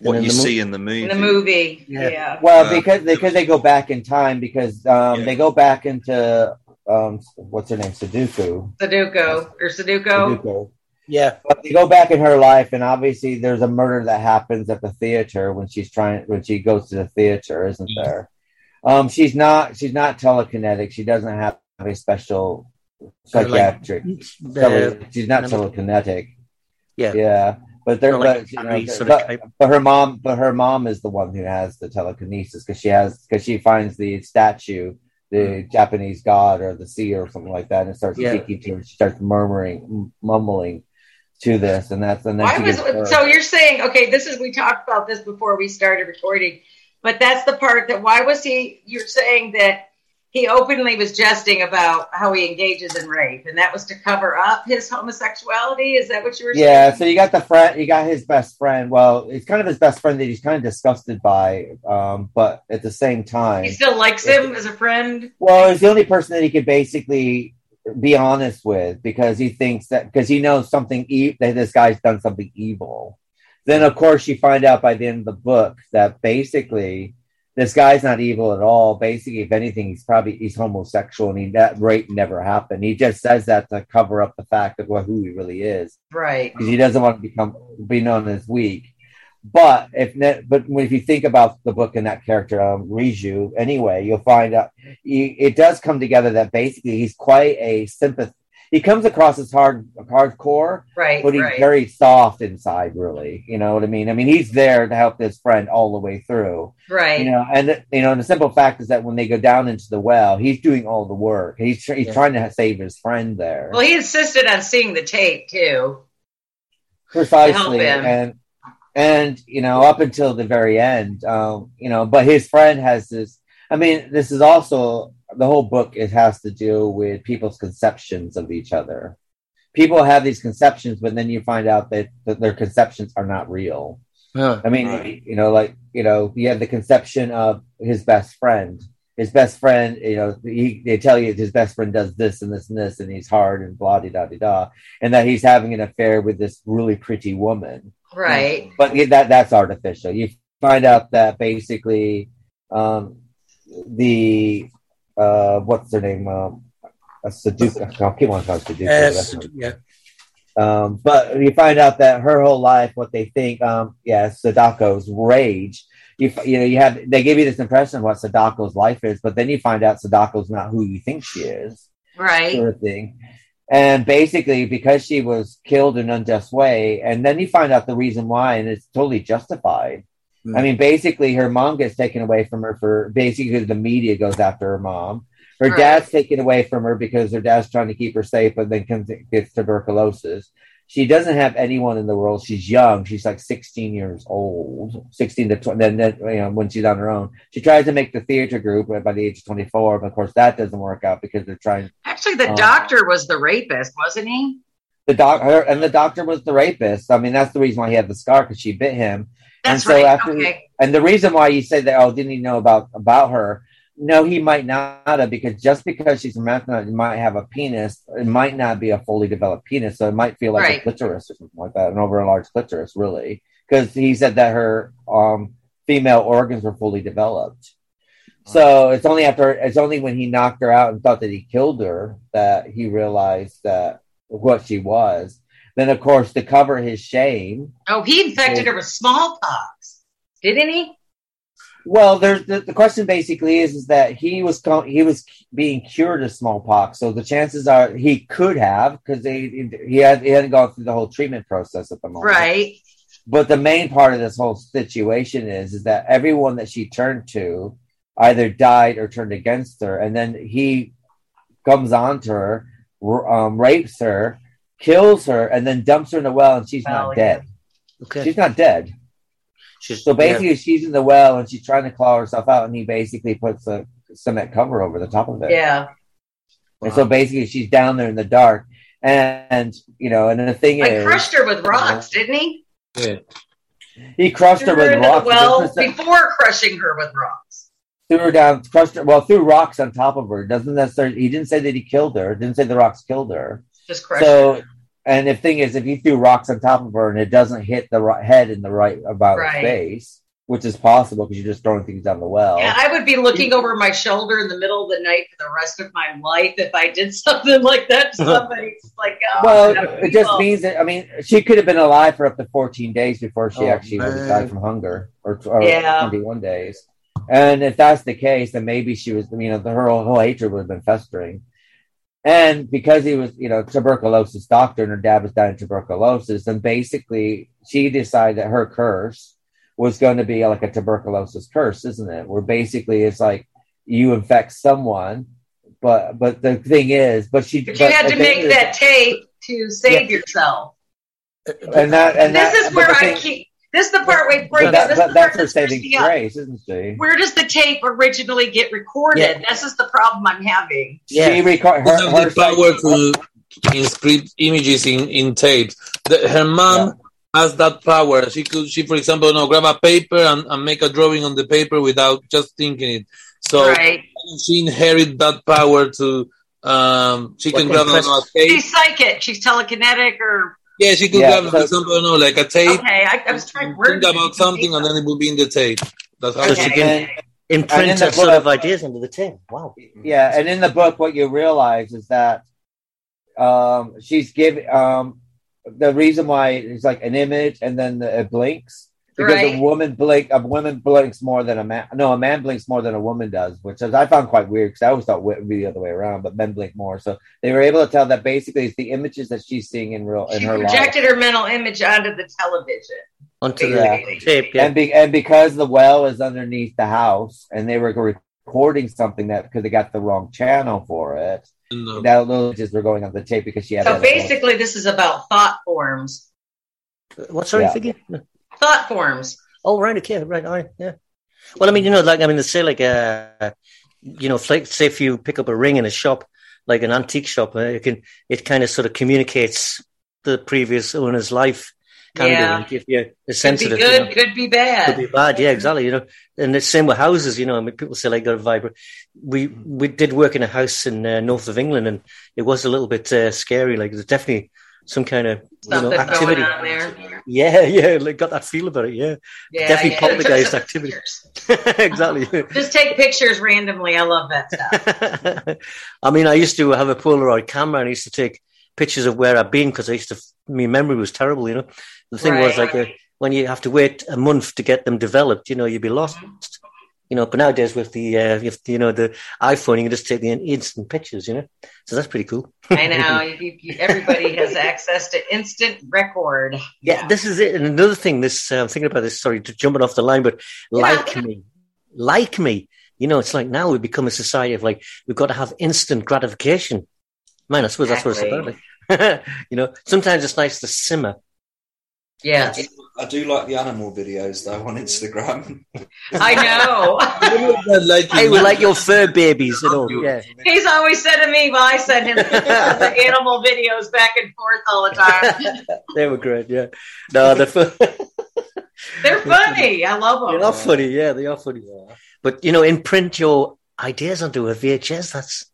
what you the mo- see in the movie. In the movie, Yeah. yeah. Well, Uh, because because they go back in time because um, Yeah. they go back into um, what's her name, Sudoku. Sudoku or Sudoku. Sudoku. Yeah. But they go back in her life, and obviously there's a murder that happens at the theater when she's trying when she goes to the theater, isn't Mm-hmm. there? Um, she's not she's not telekinetic. She doesn't have a special psychiatric. The, tele- she's not telekinetic. yeah. Yeah, but they're Like but, you know, sort of but, but her mom but her mom is the one who has the telekinesis because she has because she finds the statue the japanese god or the sea or something like that and starts Yeah. speaking to her she starts murmuring m- mumbling to this and that's and Why was so? You're saying okay? This is we talked about this before we started recording, but that's the part that why was he? You're saying that he openly was jesting about how he engages in rape, and that was to cover up his homosexuality. Is that what you were yeah saying? so you got the friend you got his best friend well it's kind of his best friend that he's kind of disgusted by um but at the same time he still likes him as a friend. Well, he's the only person that he could basically be honest with because he thinks that because he knows something e- that this guy's done something evil. Then, of course, you find out by the end of the book that basically this guy's not evil at all. Basically, if anything, he's probably he's homosexual, and he, that rape never happened. He just says that to cover up the fact of what who he really is Right. because he doesn't want to become be known as weak. But if but when if you think about the book and that character um, Ryuji, anyway, you'll find out he, it does come together that basically he's quite a sympath. He comes across as hard hardcore, Right. but he's right. very soft inside. Really, you know what I mean? I mean, he's there to help his friend all the way through. right. You know, and you know, and the simple fact is that when they go down into the well, he's doing all the work. He's he's Yeah. trying to save his friend there. well, he insisted on seeing the tape too. precisely him. and and you know up until the very end um you know but his friend has this i mean this is also the whole book it has to do with people's conceptions of each other people have these conceptions but then you find out that, that their conceptions are not real Huh. i mean Right. you know like you know you have the conception of his best friend his best friend, you know, he, they tell you his best friend does this and this and this, and he's hard and blah da da da da, and that he's having an affair with this really pretty woman Right. but that that's artificial. You find out that basically um, the uh, what's their name? Um, a Sudoku. I keep on calling it Sudoku. Uh, yeah. um, but you find out that her whole life, what they think, um, yeah, Sadako's rage. You, you know, you have they give you this impression of what Sadako's life is, but then you find out Sadako's not who you think she is Right. sort of thing. And basically, because she was killed in an unjust way, and then you find out the reason why, and it's totally justified. Hmm. I mean, basically, her mom gets taken away from her for basically the media goes after her mom. Her Right. dad's taken away from her because her dad's trying to keep her safe, but then comes gets tuberculosis. She doesn't have anyone in the world. She's young. She's like 16 years old, 16 to 20. Then, then you know, when she's on her own, she tries to make the theater group by the age of 24, but of course that doesn't work out because they're trying Actually, the Um, doctor was the rapist, wasn't he? the doc her and the doctor was the rapist. I mean, that's the reason why he had the scar because she bit him. That's and so right. after okay. and the reason why you said that, oh, didn't he know about about her? No, he might not have because just because she's a hermaphrodite, it might have a penis. It might not be a fully developed penis, so it might feel like Right. a clitoris or something like that, an over a large clitoris, really. Because he said that her um female organs were fully developed. So it's only after it's only when he knocked her out and thought that he killed her that he realized that what she was. Then, of course, to cover his shame, Oh, he infected her with smallpox, didn't he? Well, there's the, the question basically is is that he was co- he was being cured of smallpox, so the chances are he could have because he he had he hadn't gone through the whole treatment process at the moment, Right. But the main part of this whole situation is is that everyone that she turned to either died or turned against her, and then he comes onto her, r- um, rapes her, kills her, and then dumps her in the well, and she's Well, not dead. Okay. She's not dead. She's, So basically, she's in the well and she's trying to claw herself out, and he basically puts a cement cover over the top of it. Yeah. And so basically, she's down there in the dark, and you know, and the thing Like is, crushed her with rocks, didn't he? Yeah. he crushed her Threw her with into rocks. well Doesn't it say- before crushing her with rocks. threw her down, crushed her. Well, threw rocks on top of her. Doesn't necessarily. He didn't say that he killed her. Didn't say the rocks killed her. Just crushed So, her. And the thing is, if you threw rocks on top of her and it doesn't hit the right head in the right about Right. space, which is possible because you're just throwing things down the well. Yeah, I would be looking over my shoulder in the middle of the night for the rest of my life if I did [LAUGHS] something like that to somebody. Like, oh, Well, it just people. means that I mean she could have been alive for up to 14 days before she Oh, actually would have died from hunger, or, or Yeah. 21 days. And if that's the case, then maybe she was, you know, the, her whole hatred would have been festering. And because he was, you know, tuberculosis doctor and her dad was dying of tuberculosis, then basically she decided that her curse was going to be like a tuberculosis curse, isn't it? Where basically it's like you infect someone, but but the thing is, but she But you had to make is- that tape to save yourself. and that and this that, is where I thing- keep. This is the part where, but where that- this but is the that's her saving me up. grace, isn't she? Where does the tape originally get recorded? Yeah. This is the problem I'm having. Yeah. She record her, You her have the power to inscript images in, in tapes. The, her mom has that power. She could, she for example, you know, grab a paper and, and make a drawing on the paper without just thinking it. So right. she inherit that power to. Um, she can What grab impress- a, a tape. She's psychic. She's telekinetic, or Yeah, she could Yeah, grab, so- for example, you know, like a tape. okay. I, I was trying. Where Think about something, and then it will be in the tape. That's how So she she can imprint And in the that sort of ideas into the tin. Wow. yeah, and in the book, what you realize is that um, she's giving um, the reason why it's like an image and then the, it blinks because Right. a woman blink a woman blinks more than a man. No, a man blinks more than a woman does, which is, I found quite weird because I always thought it would be the other way around, but men blink more. So they were able to tell that basically it's the images that she's seeing in real in She her life. projected her mental image onto the television. Onto Yeah. the tape, yeah. And, be, and because the well is underneath the house and they were recording something that because they got the wrong channel for it, And, uh, that those images were going on the tape because she had So basically, this is about thought forms. What sorry, Yeah. figure? Thought forms. Oh, right, okay, right, all right, yeah. Well, I mean, you know, like I mean, they say like, uh, you know, like, say if you pick up a ring in a shop, like an antique shop, uh, it can it kind of sort of communicates the previous owner's life, kind Yeah. like if you're sensitive, Could be good. you know. Could be bad, Could be bad, yeah, exactly. You know, and the same with houses. You know, I mean, people say like got a vibrate. We we did work in a house in uh, north of England, and it was a little bit uh, scary. Like there's definitely some kind of you know, activity. Yeah, yeah, [LAUGHS] like got that feel about it. Yeah, Yeah, Definitely yeah. poltergeist activity. [LAUGHS] exactly. [LAUGHS] Just take pictures randomly. I love that stuff. I mean, I used to have a Polaroid camera and I used to take pictures of where I've been because I used to, my memory was terrible, you know. The thing was like uh, when you have to wait a month to get them developed, you know, you'd be lost. You know, but nowadays with the, uh, you, you know, the iPhone, you can just take the instant pictures, you know. So that's pretty cool. I know. You, you, everybody has access to instant record. Yeah, this is it. And another thing, this uh, I'm thinking about this. Sorry, to jumping off the line, but like me, like me. You know, it's like now we've become a society of like we've got to have instant gratification. Man, I suppose that's what it's about. Like. [LAUGHS] you know, sometimes it's nice to simmer. Yes, I do like the animal videos though on Instagram. I know. like Hey, we like your fur babies and all. Yeah, He's always said to me, "Well, I send him the animal videos back and forth all the time. [LAUGHS] they were great. Yeah, no, they're, fu- [LAUGHS] They're funny. I love them." they are funny. Yeah, they are funny. Yeah. But you know, in print your ideas onto a VHS. That's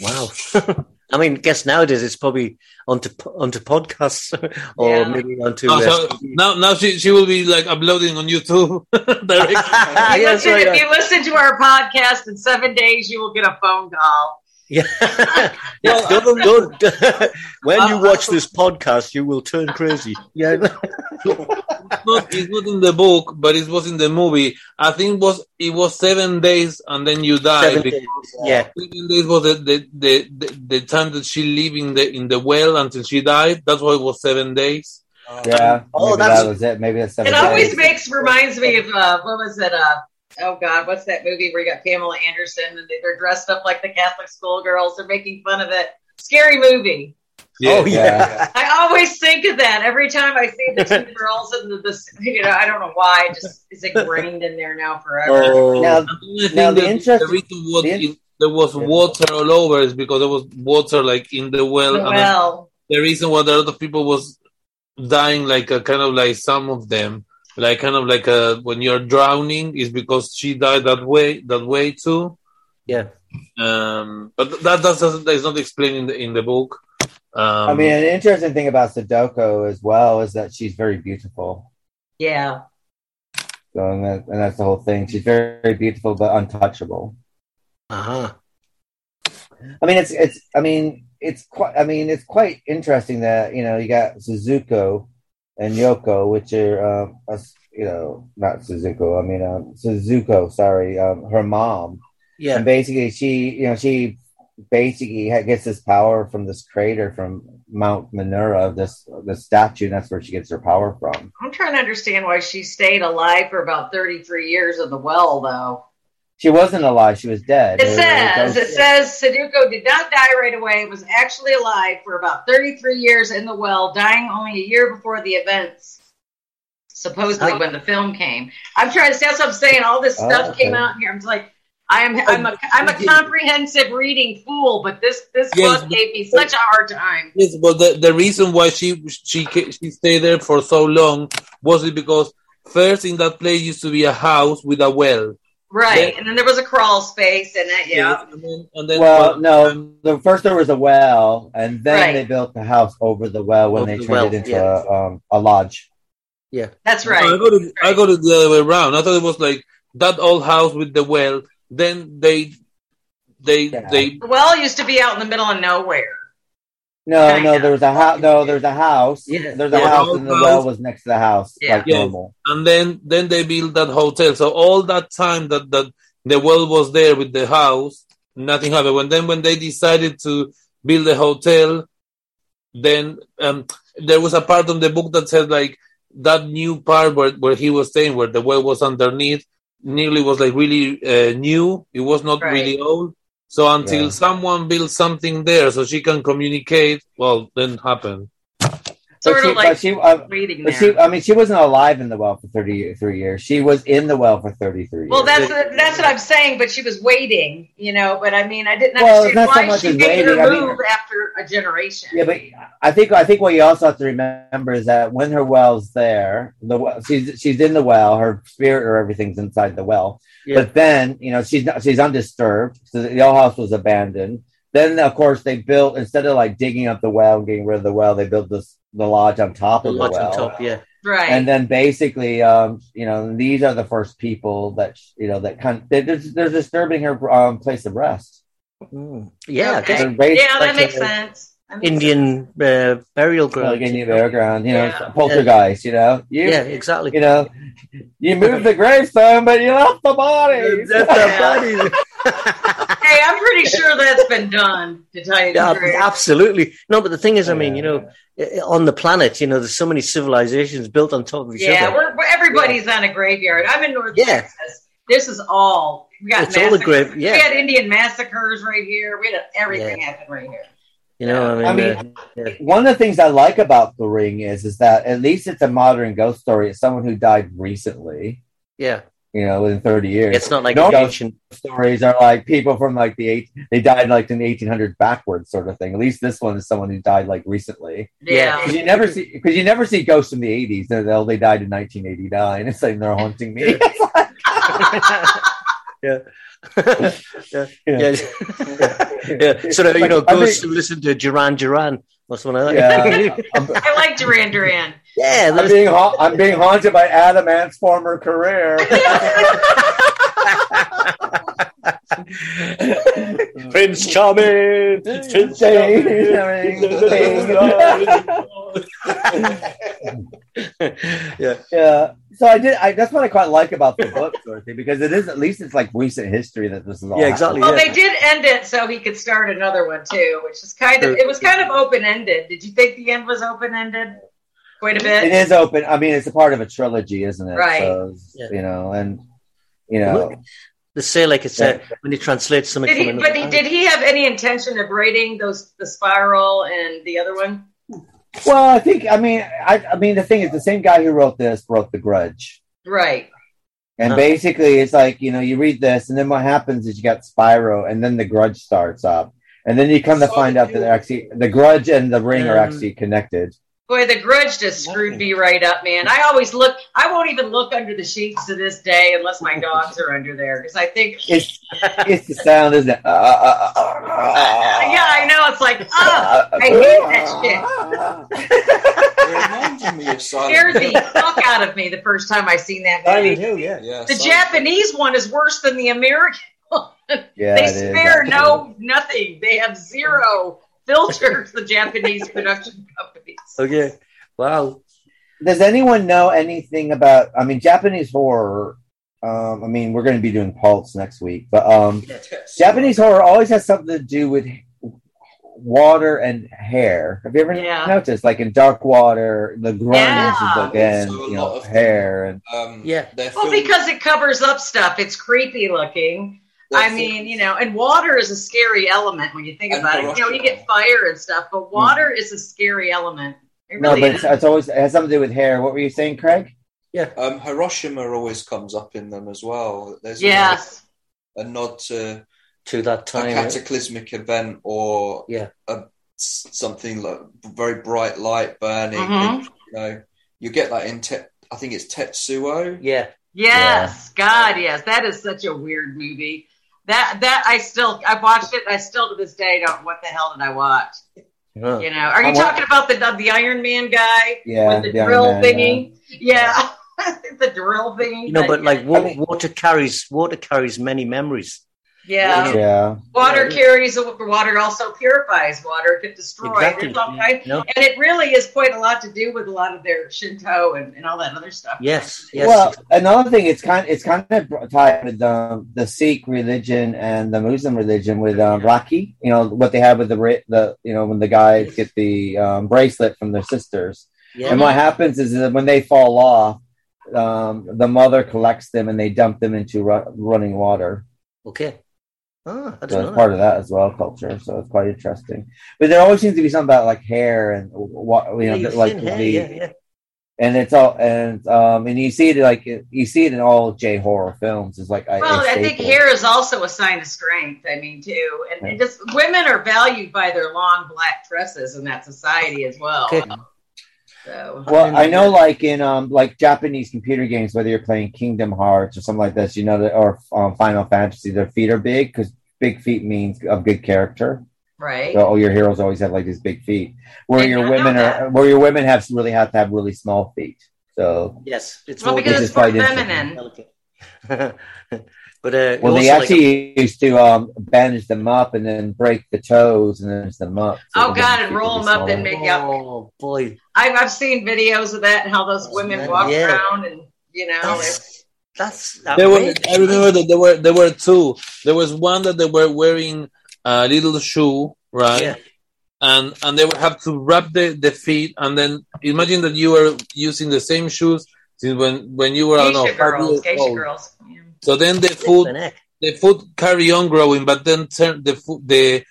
Wow. [LAUGHS] I mean, guess nowadays it's probably onto onto podcasts [LAUGHS] or Yeah. maybe onto. Oh, uh, so now, now she, she will be like uploading on YouTube [LAUGHS] directly. If you, Yes, listen, right, if you listen to our podcast in seven days, you will get a phone call. Yeah. [LAUGHS] yeah don't, don't, [LAUGHS] when you watch this podcast, you will turn crazy. Yeah. It's not, it's not in the book, but it was in the movie. I think it was it was seven days and then you die. Seven because days, yeah. Seven days was the, the, the, the, the time that she lived in the in the well until she died. That's why it was seven days. Yeah. Oh, that's- that was it. Maybe that's seven It always makes reminds me of uh, what was it? Uh, oh God, what's that movie where you got Pamela Anderson and they- they're dressed up like the Catholic schoolgirls? They're making fun of it. Scary movie. Oh, Yeah. yeah. I always think of that every time I see the two [LAUGHS] girls and the, the you know I don't know why it just is ingrained in there now forever. Oh, Now, I think Now, the the, the reason was the in- in- there was water all over is because there was water like in the well. and well, the reason why a lot of people was dying like a kind of like some of them like kind of like a when you're drowning is because she died that way that way too yeah. um but that that's that is not explained in the in the book um I mean, an interesting thing about Sadoko as well is that she's very beautiful. yeah, So, and, that, and that's the whole thing. She's very, very beautiful, but untouchable. Uh-huh. I mean, it's it's. I mean, it's quite. I mean, it's quite interesting that you know you got Suzuko and Yoko, which are um, us- you know not Suzuko. I mean, um, Suzuko. Sorry, um, her mom. Yeah. And basically, she you know she basically gets this power from this crater from Mount Mihara, this this statue. And that's where she gets her power from. I'm trying to understand why she stayed alive for about 33 years in the well, though. She wasn't alive; she was dead. It Her- says her- it says Sudoku did not die right away. Was actually alive for about 33 years in the well, dying only a year before the events. Supposedly, Oh. when the film came, I'm trying to. That's what I'm saying. All this Oh, stuff okay. came out here. I'm just like, I'm oh, I'm a I'm a comprehensive reading fool, but this this Yes, book gave me such a hard time. yes but the, the reason why she she she stayed there for so long was it because first in that place used to be a house with a well Right, Yeah. and then there was a crawl space, and that yeah. and then, and then well, no. The first there was a well, and then Right. they built the house over the well when Over they the turned well, it into yeah. a, um, a lodge. Yeah, that's No, right. I got it. I got it the other way around. I thought it was like that old house with the well. Then they, they, Yeah. they. The well used to be out in the middle of nowhere. No, Kinda. no, there was a house. No, there's a house. Yeah. There's a Yeah. house, and the House. well was next to the house, Yeah. like Yeah. normal. And then, then they built that hotel. So all that time that that the well was there with the house, nothing happened. When then when they decided to build the hotel, then um, there was a part of the book that said like that new part where where he was staying, where the well was underneath, nearly was like really uh, new. It was not Right. really old. So until Yeah. someone builds something there, so she can communicate, well, then happened. Sort but of she, like she, uh, waiting there. she, I mean, she wasn't alive in the well for thirty-three years. She was in the well for thirty-three. well, years. that's that's what I'm saying. But she was waiting, you know. But I mean, I didn't Well, understand so why much she made waiting. her I mean- after a generation. Yeah, but I think I think what you also have to remember is that when her well's there, the well, she's she's in the well, her spirit or everything's inside the well. Yeah. But then you know she's not she's undisturbed. So the old house was abandoned. Then of course they built instead of like digging up the well and getting rid of the well, they built this the lodge on top The of the well. on top, yeah. right. And then basically, um, you know, these are the first people that you know that kind they're, they're disturbing her um, place of rest. Mm. Yeah, Okay. guess They're yeah, that makes a- sense. That makes Indian uh, burial ground. Like Indian background, you know, Yeah. poltergeist, you know, you, Yeah, exactly. you know, you move the gravestone, but you left the body. That's [LAUGHS] the body. [LAUGHS] Hey, I'm pretty sure that's been done. To tell you the Yeah, truth. absolutely. No, but the thing is, I mean, you know, on the planet, you know, there's so many civilizations built on top of each Yeah, other. we're, we're everybody's on a graveyard. I'm in North Yeah. Texas. This is all we got. It's all a massacres. grave- yeah. We had Indian massacres right here. We had everything happen right here. You know, I mean, I mean, uh, yeah. One of the things I like about The Ring is, is that at least it's a modern ghost story. It's someone who died recently, yeah, you know, within 30 years. it's not like No. ancient. stories are like people from like the eight, they died like in the 1800s backwards sort of thing. At least this one is someone who died like recently. Yeah. Because you never see, because you never see ghosts in the 80s. They're, they'll- they died in 1989. It's like they're haunting me. [LAUGHS] [LAUGHS] yeah. yeah. yeah. yeah. So you know, I ghosts mean- who listen to Duran Duran or I like Yeah. [LAUGHS] [LAUGHS] I like Duran Duran. yeah, I'm being ha- I'm being haunted by Adam Ant's former career. [LAUGHS] Prince Charming. Prince Charming! yeah. yeah. So I did. I, that's what I quite like about the book, Dorothy, because it is at least it's like recent history that this is all. Yeah, exactly. Well, yeah. they did end it so he could start another one too, which is kind of it was kind of open ended. Did you think the end was open ended? Quite a bit. It is open. I mean, it's a part of a trilogy, isn't it? Right. So, Yeah. You know, and you know, They say like it's uh, when you translate something Did he? another But he, did he have any intention of writing those the spiral and the other one? well, I think. I mean, I, I mean, the thing is, the same guy who wrote this wrote The Grudge. Right. And Huh. basically, it's like you know, you read this, and then what happens is you got Spiral, and then the Grudge starts up, and then you come to find out that actually the Grudge and the Ring are Um, actually connected. Boy, the grudge just screwed me right up, man. I always look. I won't even look under the sheets to this day unless my dogs are under there because I think. [LAUGHS] It's it's the sound, isn't it? Uh, uh, uh, uh, Yeah, I know. It's like, oh, I hate that shit. [LAUGHS] It reminds me of scared Silent the fuck out of me the first time I seen that Silent movie. Hill, yeah. Yeah, The Silent- Japanese one is worse than the American. [LAUGHS] Yeah, they spare no nothing. They have zero filters. The Japanese production companies. Okay. Wow. Does anyone know anything about? I mean, Japanese horror. Um, I mean, we're going to be doing Pulse next week, but um, Japanese horror always has something to do with water and hair. Have you ever Yeah. noticed, like in Dark Water, the Grudge Yeah. is again, So you know, of them- hair and Um, Yeah. Well, filmed- because it covers up stuff. It's creepy looking. They're I filmed- mean, you know, and water is a scary element when you think And about it. You know, you get fire and stuff, but water is a scary element. It no, really but is. it's, it's always it has something to do with hair. What were you saying, Craig? Yeah, um, Hiroshima always comes up in them as well. There's yes. a, nod to To that a time. right? cataclysmic event or Yeah. a, s- something like very bright light burning. Mhm. You know, you get that in. Te- I think it's Tetsuo. Yeah. Yes. God, yes. That is such a weird movie. That that I still I've watched it. And I still to this day don't. What the hell did I watch? Huh. You know, are you I wa- talking about the the Iron Man guy Yeah, with the, the drill Man, thingy? Yeah, [LAUGHS] the drill thingy. You know, but like I mean- water carries water carries many memories. Yeah. Yeah, Water Yeah. carries water also purifies water. It could destroy. Exactly. There's all kind- No. and it really is quite a lot to do with a lot of their Shinto and, and all that other stuff. Yes. Yes. Well, another thing, it's kind, it's kind of tied with um, the Sikh religion and the Muslim religion with um, Rakhi. You know what they have with the the you know when the guys get the um, bracelet from their sisters, yeah. and what happens is that when they fall off, um, the mother collects them and they dump them into ru- running water. Okay. I So it's part of that as well, culture. So it's quite interesting. But there always seems to be something about like hair and what you know, Yeah, like hair, the yeah, yeah. and it's all and um and you see it like you see it in all J horror films. It's like a- Well, a I think hair is also a sign of strength. I mean, too, and, and just women are valued by their long black tresses in that society as well. Okay. So Well, I know, like in um, like Japanese computer games, whether you're playing Kingdom Hearts or something like this, you know, that or um, Final Fantasy, their feet are big because big feet means of good character. right. So all your heroes always have like these big feet. Where Did your women are, where your women have really have to have really small feet. So Yes, it's well, more because it's is more feminine. [LAUGHS] but uh, well, they also, like, actually used to um bandage them up and then break the toes and then bandage them up. Oh, God, and roll them up and make- Yep. oh boy, I've I've seen videos of that and how those women walk Yeah. around and you know. it's- that's There were. I remember that there were there were two. There was one that they were wearing a little shoe, right? Yeah. And and they would have to wrap the, the feet, and then imagine that you were using the same shoes since when when you were I don't know five girls, years geisha old. girls. Yeah. So then the The foot neck. the foot carry on growing, but then turn the foot the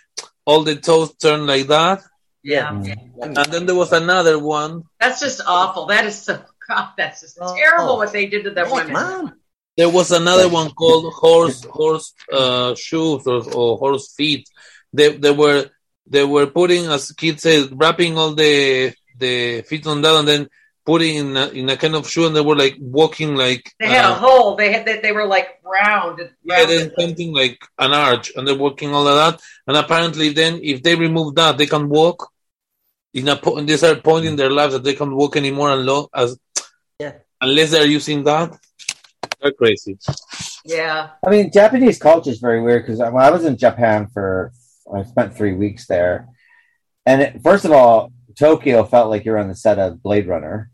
all the toes turn like that, Yeah. And then there was another one. That's just awful. That is so God, that's just Oh. terrible what they did to them Neck, women. man. There was another one called horse horse uh, shoes or, or horse feet. They they were they were putting as kids said wrapping all the the feet on that and then putting in a, in a kind of shoe and they were like walking like They had a uh, hole. They had that. They were like round. yeah, then something like an arch and they're walking all of that. And apparently then if they remove that they can walk. In a po- they start pointing their lives that they can't walk anymore and lo- as Yeah. unless they're using that. They're crazy. Yeah. I mean, Japanese culture is very weird because when I was in Japan for, I spent three weeks there, and it, first of all, Tokyo felt like you're on the set of Blade Runner,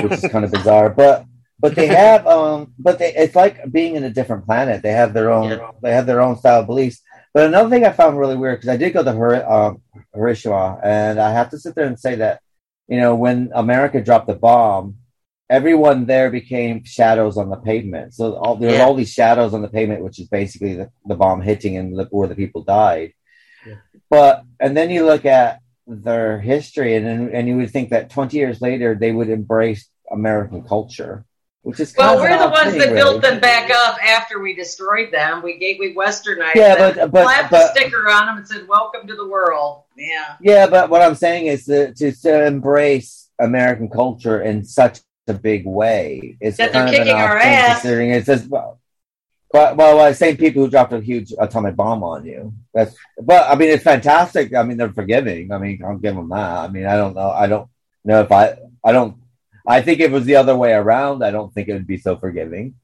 which is kind of bizarre. [LAUGHS] But but they have um, but they it's like being in a different planet. They have their own Yeah. they have their own style of beliefs. But another thing I found really weird because I did go to Hir- um, Hiroshima, and I have to sit there and say that you know when America dropped the bomb, everyone there became shadows on the pavement. So all, there was Yeah. all these shadows on the pavement, which is basically the, the bomb hitting and the, where the people died. Yeah. But and then you look at their history, and and and you would think that twenty years later they would embrace American culture, which is Well, we're the ones thing, that built them back up after we destroyed them. We gave we westernized Yeah, them, but- but- slapped but- a sticker on them, and said, "Welcome to the world." Yeah. Yeah, but what I'm saying is to, to, to embrace American culture in such a big way. It's That they're kind of an kicking odd our ass. Considering it says, well, but well, well, same people who dropped a huge atomic bomb on you. That's, but I mean, it's fantastic. I mean, they're forgiving. I mean, I'll give them that. I mean, I don't know. I don't know if I, I don't. I think if it was the other way around, I don't think it would be so forgiving.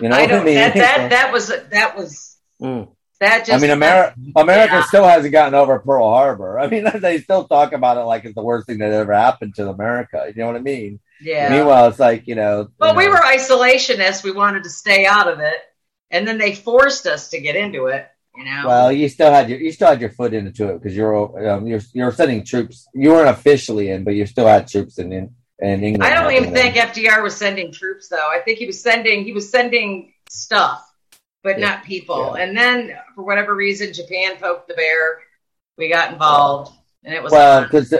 You know I what I don't. mean? that that [LAUGHS] that was that was Mm. That just. I mean, America, America Yeah. still hasn't gotten over Pearl Harbor. I mean, [LAUGHS] they still talk about it like it's the worst thing that ever happened to America. You know what I mean? Yeah. Meanwhile, it's like you know. Well, you we were isolationists. We wanted to stay out of it, and then they forced us to get into it. You know. Well, you still had your you still had your foot into it because you're um, you're you're sending troops. You weren't officially in, but you still had troops in in, in England. I don't even think FDR was sending troops, though. I think he was sending he was sending stuff, but Yeah. not people. Yeah. And then, for whatever reason, Japan poked the bear. We got involved, and it was Well, because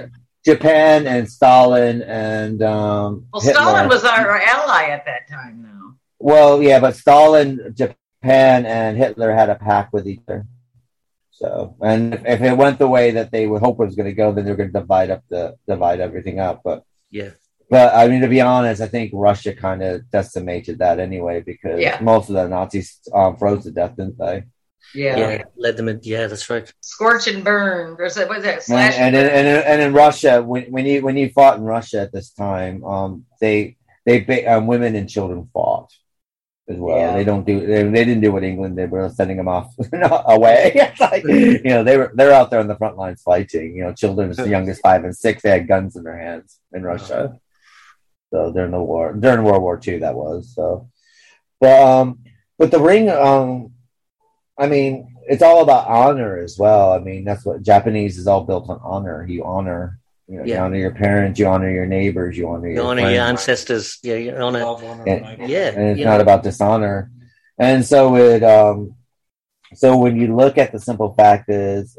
Japan and Stalin and um, well. Hitler- Stalin was our ally at that time, though. Well, yeah, but Stalin, Japan, and Hitler had a pact with each other. So, and if, if it went the way that they would hope it was going to go, then they're going to divide up the divide everything up. But Yeah. But I mean, to be honest, I think Russia kind of decimated that anyway because Yeah. most of the Nazis um, froze to death, didn't they? Yeah, Yeah. Led them in. Yeah, that's right. scorch and burn. Or was it, was it And, slash? and, in, and, in, and in Russia, when, when you when you fought in Russia at this time, um, they they um, women and children fought as well. Yeah. They don't do they, they didn't do what England did. We're sending them off [LAUGHS] away. [LAUGHS] It's like you know they were they're out there on the front lines fighting. You know, children as [LAUGHS] young as five and six, they had guns in their hands in Russia. So during the war, during World War II, that was so. But um, but the ring, um, I mean, it's all about honor as well. I mean, that's what Japanese is all built on honor. You honor, you know, you honor your parents, you honor your neighbors, you honor You your honor friends your ancestors. Yeah, you honor. And- Yeah. and it's you not know. about dishonor. And so it um so when you look at the simple fact is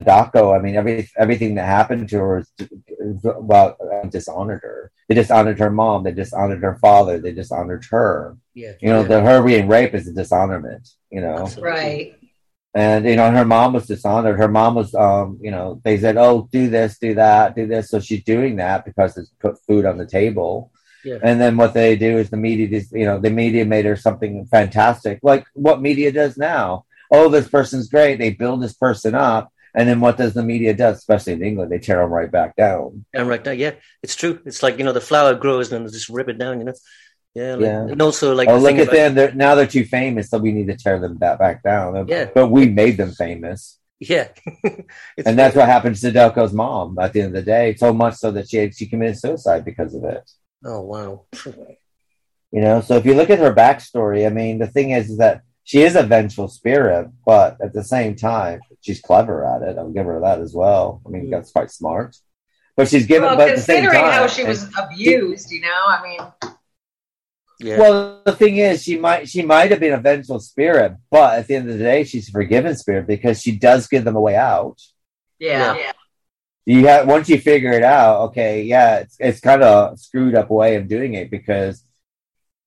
Sadako, I mean every everything that happened to her is, is about uh, dishonored her. They dishonored her mom, they dishonored her father, they dishonored her. Yeah. You know, yeah. the her being raped is a dishonorment, you know. Absolutely. right. And you know, her mom was dishonored. Her mom was, um, you know, they said, "Oh, do this, do that, do this." So she's doing that because it's put food on the table. Yeah. And then what they do is the media, just, you know, the media made her something fantastic, like what media does now. Oh, this person's great. They build this person up, and then what does the media do? Especially in England, they tear them right back down. And right now, yeah, it's true. It's like you know the flower grows and they just rip it down. You know. Yeah. Like, Yeah. And also like oh, look at about- them! They're, now they're too famous, so we need to tear them back back down. Yeah. But we made them famous. Yeah. [LAUGHS] And that's what happened to Delco's mom at the end of the day. So much so that she had, she committed suicide because of it. Oh wow. You know, so if you look at her backstory, I mean, the thing is, is that she is a vengeful spirit, but at the same time, she's clever at it. I'll give her that as well. I mean, mm. that's quite smart. But she's given, Well, but at the same considering time, how she was abused, you know, I mean, Yeah. Well, the thing is, she might she might have been a vengeful spirit, but at the end of the day, she's a forgiven spirit because she does give them a way out. yeah, Yeah. you have once you figure it out, okay, yeah, it's it's kind of a screwed up way of doing it because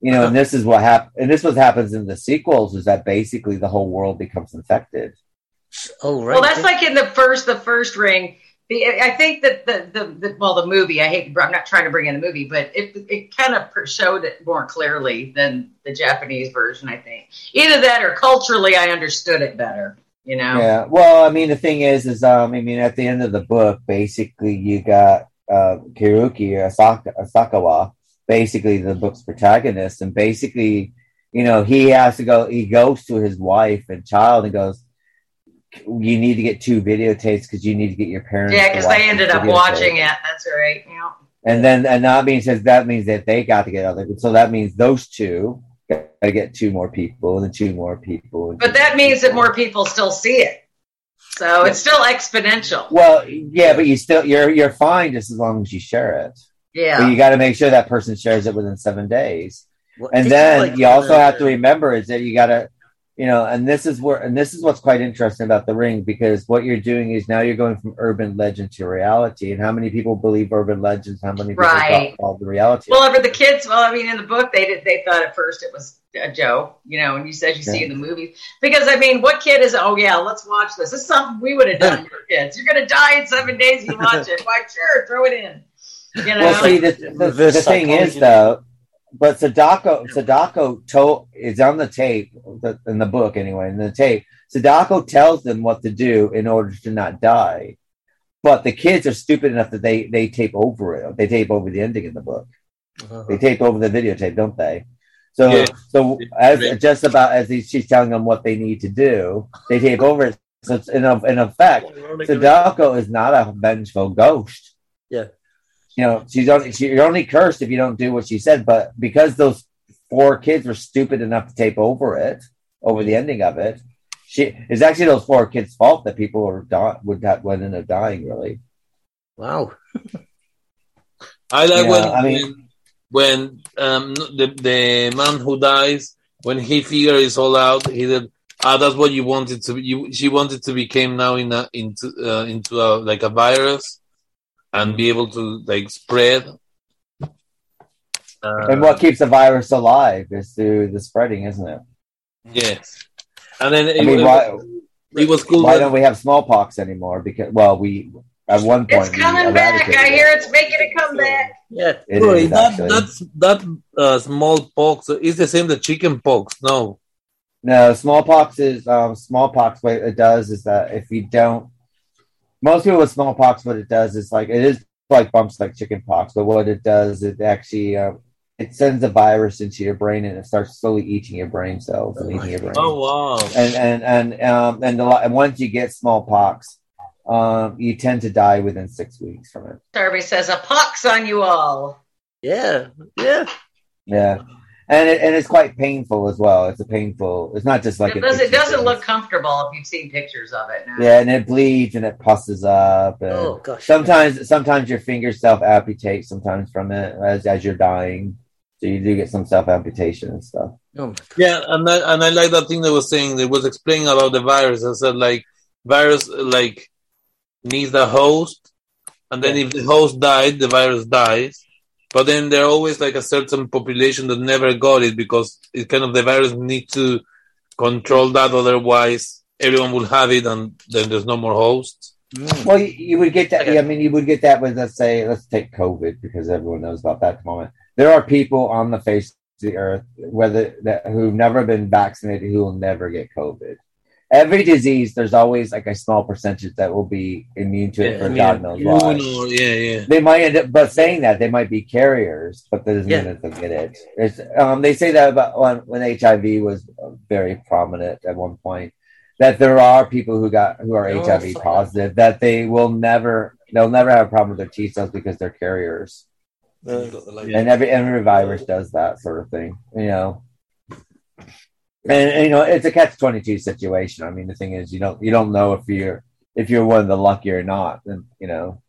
you know, and this is what happens, and this what happens in the sequels is that basically the whole world becomes infected. oh right. Well, that's like in the first, the first ring. The, I think that the, the, the well the movie I hate I'm not trying to bring in the movie but it it kind of showed it more clearly than the Japanese version I think either that or culturally I understood it better you know Yeah. Well, I mean, the thing is, is um, I mean, at the end of the book, basically, you got uh, Kiruki Asaka, Asakawa, basically the book's protagonist, and basically, you know, he has to go. He goes to his wife and child and goes, "You need to get two videotapes because you need to get your parents." yeah because they ended up watching it that's right yeah And then, and that means says that means that they got to get other. So that means those two got to get two more people, and then two more people. but that means that more people still see it so it's still exponential Well, yeah, but you still you're you're fine just as long as you share it. But you got to make sure that person shares it within seven days. Well, And then like you also have to remember is that you got to, you know, and this is where and this is what's quite interesting about the ring because what you're doing is now you're going from urban legend to reality. And how many people believe urban legends? How many people Right. call the reality? well for the kids well I mean in the book they did they thought at first it was a joke you know and you said you see in the movies because I mean what kid is oh yeah let's watch this this is something we would have done [LAUGHS] for kids you're gonna die in seven days you watch it why sure throw it in you know well, see, the, like the, the, thing is though, but Sadako Sadako told is on the tape in the book anyway. In the tape, Sadako tells them what to do in order to not die. But the kids are stupid enough that they they tape over it. They tape over the ending in the book. Uh-huh. They tape over the videotape, don't they? So Yeah. so as just about as he, she's telling them what they need to do, they tape [LAUGHS] over it. So it's in, a, in effect, Sadako is not a vengeful ghost. Yeah. You know, she's only she, you're only cursed if you don't do what she said. But because those four kids were stupid enough to tape over it, over the ending of it, she it's actually those four kids' fault that people were di- would have would end up dying. Really, Wow. [LAUGHS] I like Yeah, when I mean- when um, the the man who dies when he figures it all out. He said, "Ah, that's what you wanted to. be. You she wanted to become now in a, into uh, into a like a virus and be able to like spread." Uh, and what keeps the virus alive is through the spreading, isn't it? Yes, and then it, I mean, it, why it was cool. why when- don't we have smallpox anymore? Because well, we at one point it's we coming back eradicated I hear it's making a comeback Yeah. It Sorry, is, that actually. that's that uh, smallpox is the same the chicken pox. No, No, smallpox is um, smallpox. What it does is that if you don't, most people with smallpox, what it does is like it is like bumps like chickenpox, but what it does it actually uh, it sends a virus into your brain and it starts slowly eating your brain cells and eating your brain. oh wow, And and and um and, a lot, and once you get smallpox, um, you tend to die within six weeks from it. Darby says a pox on you all Yeah. Yeah. Yeah. And it, and it's quite painful as well. It's a painful. It's not just like it, does, it doesn't thing. look comfortable if you've seen pictures of it now. Yeah, and it bleeds and it pusses up. And Oh gosh. sometimes, sometimes your fingers self amputate. Sometimes from it as as you're dying, so you do get some self amputation and stuff. Oh, yeah, and I, and I like that thing they was saying. They was explaining about the virus. I said like virus like needs the host, and then if the host died, the virus dies. But then there are always like a certain population that never got it because it kind of the virus need to control that. Otherwise, everyone will have it, and then there's no more hosts. Mm. Well, you, you would get that. Okay. I mean, you would get that with let's say, let's take COVID because everyone knows about that at the moment. There are people on the face of the earth, whether that who've never been vaccinated, who will never get COVID. Every disease, there's always like a small percentage that will be immune to it Yeah, for I mean, God knows why. know, yeah, yeah. They might end up, but saying that they might be carriers, but that doesn't Yeah. mean that they'll get it. It's, um, they say that about when, when HIV was very prominent at one point, that there are people who got who are Oh, HIV positive that they will never they'll never have a problem with their T cells because they're carriers, and every every virus does that sort of thing, you know. And, and, you know it's a catch twenty two situation. I mean, the thing is, you don't you don't know if you're if you're one of the lucky or not, and you know.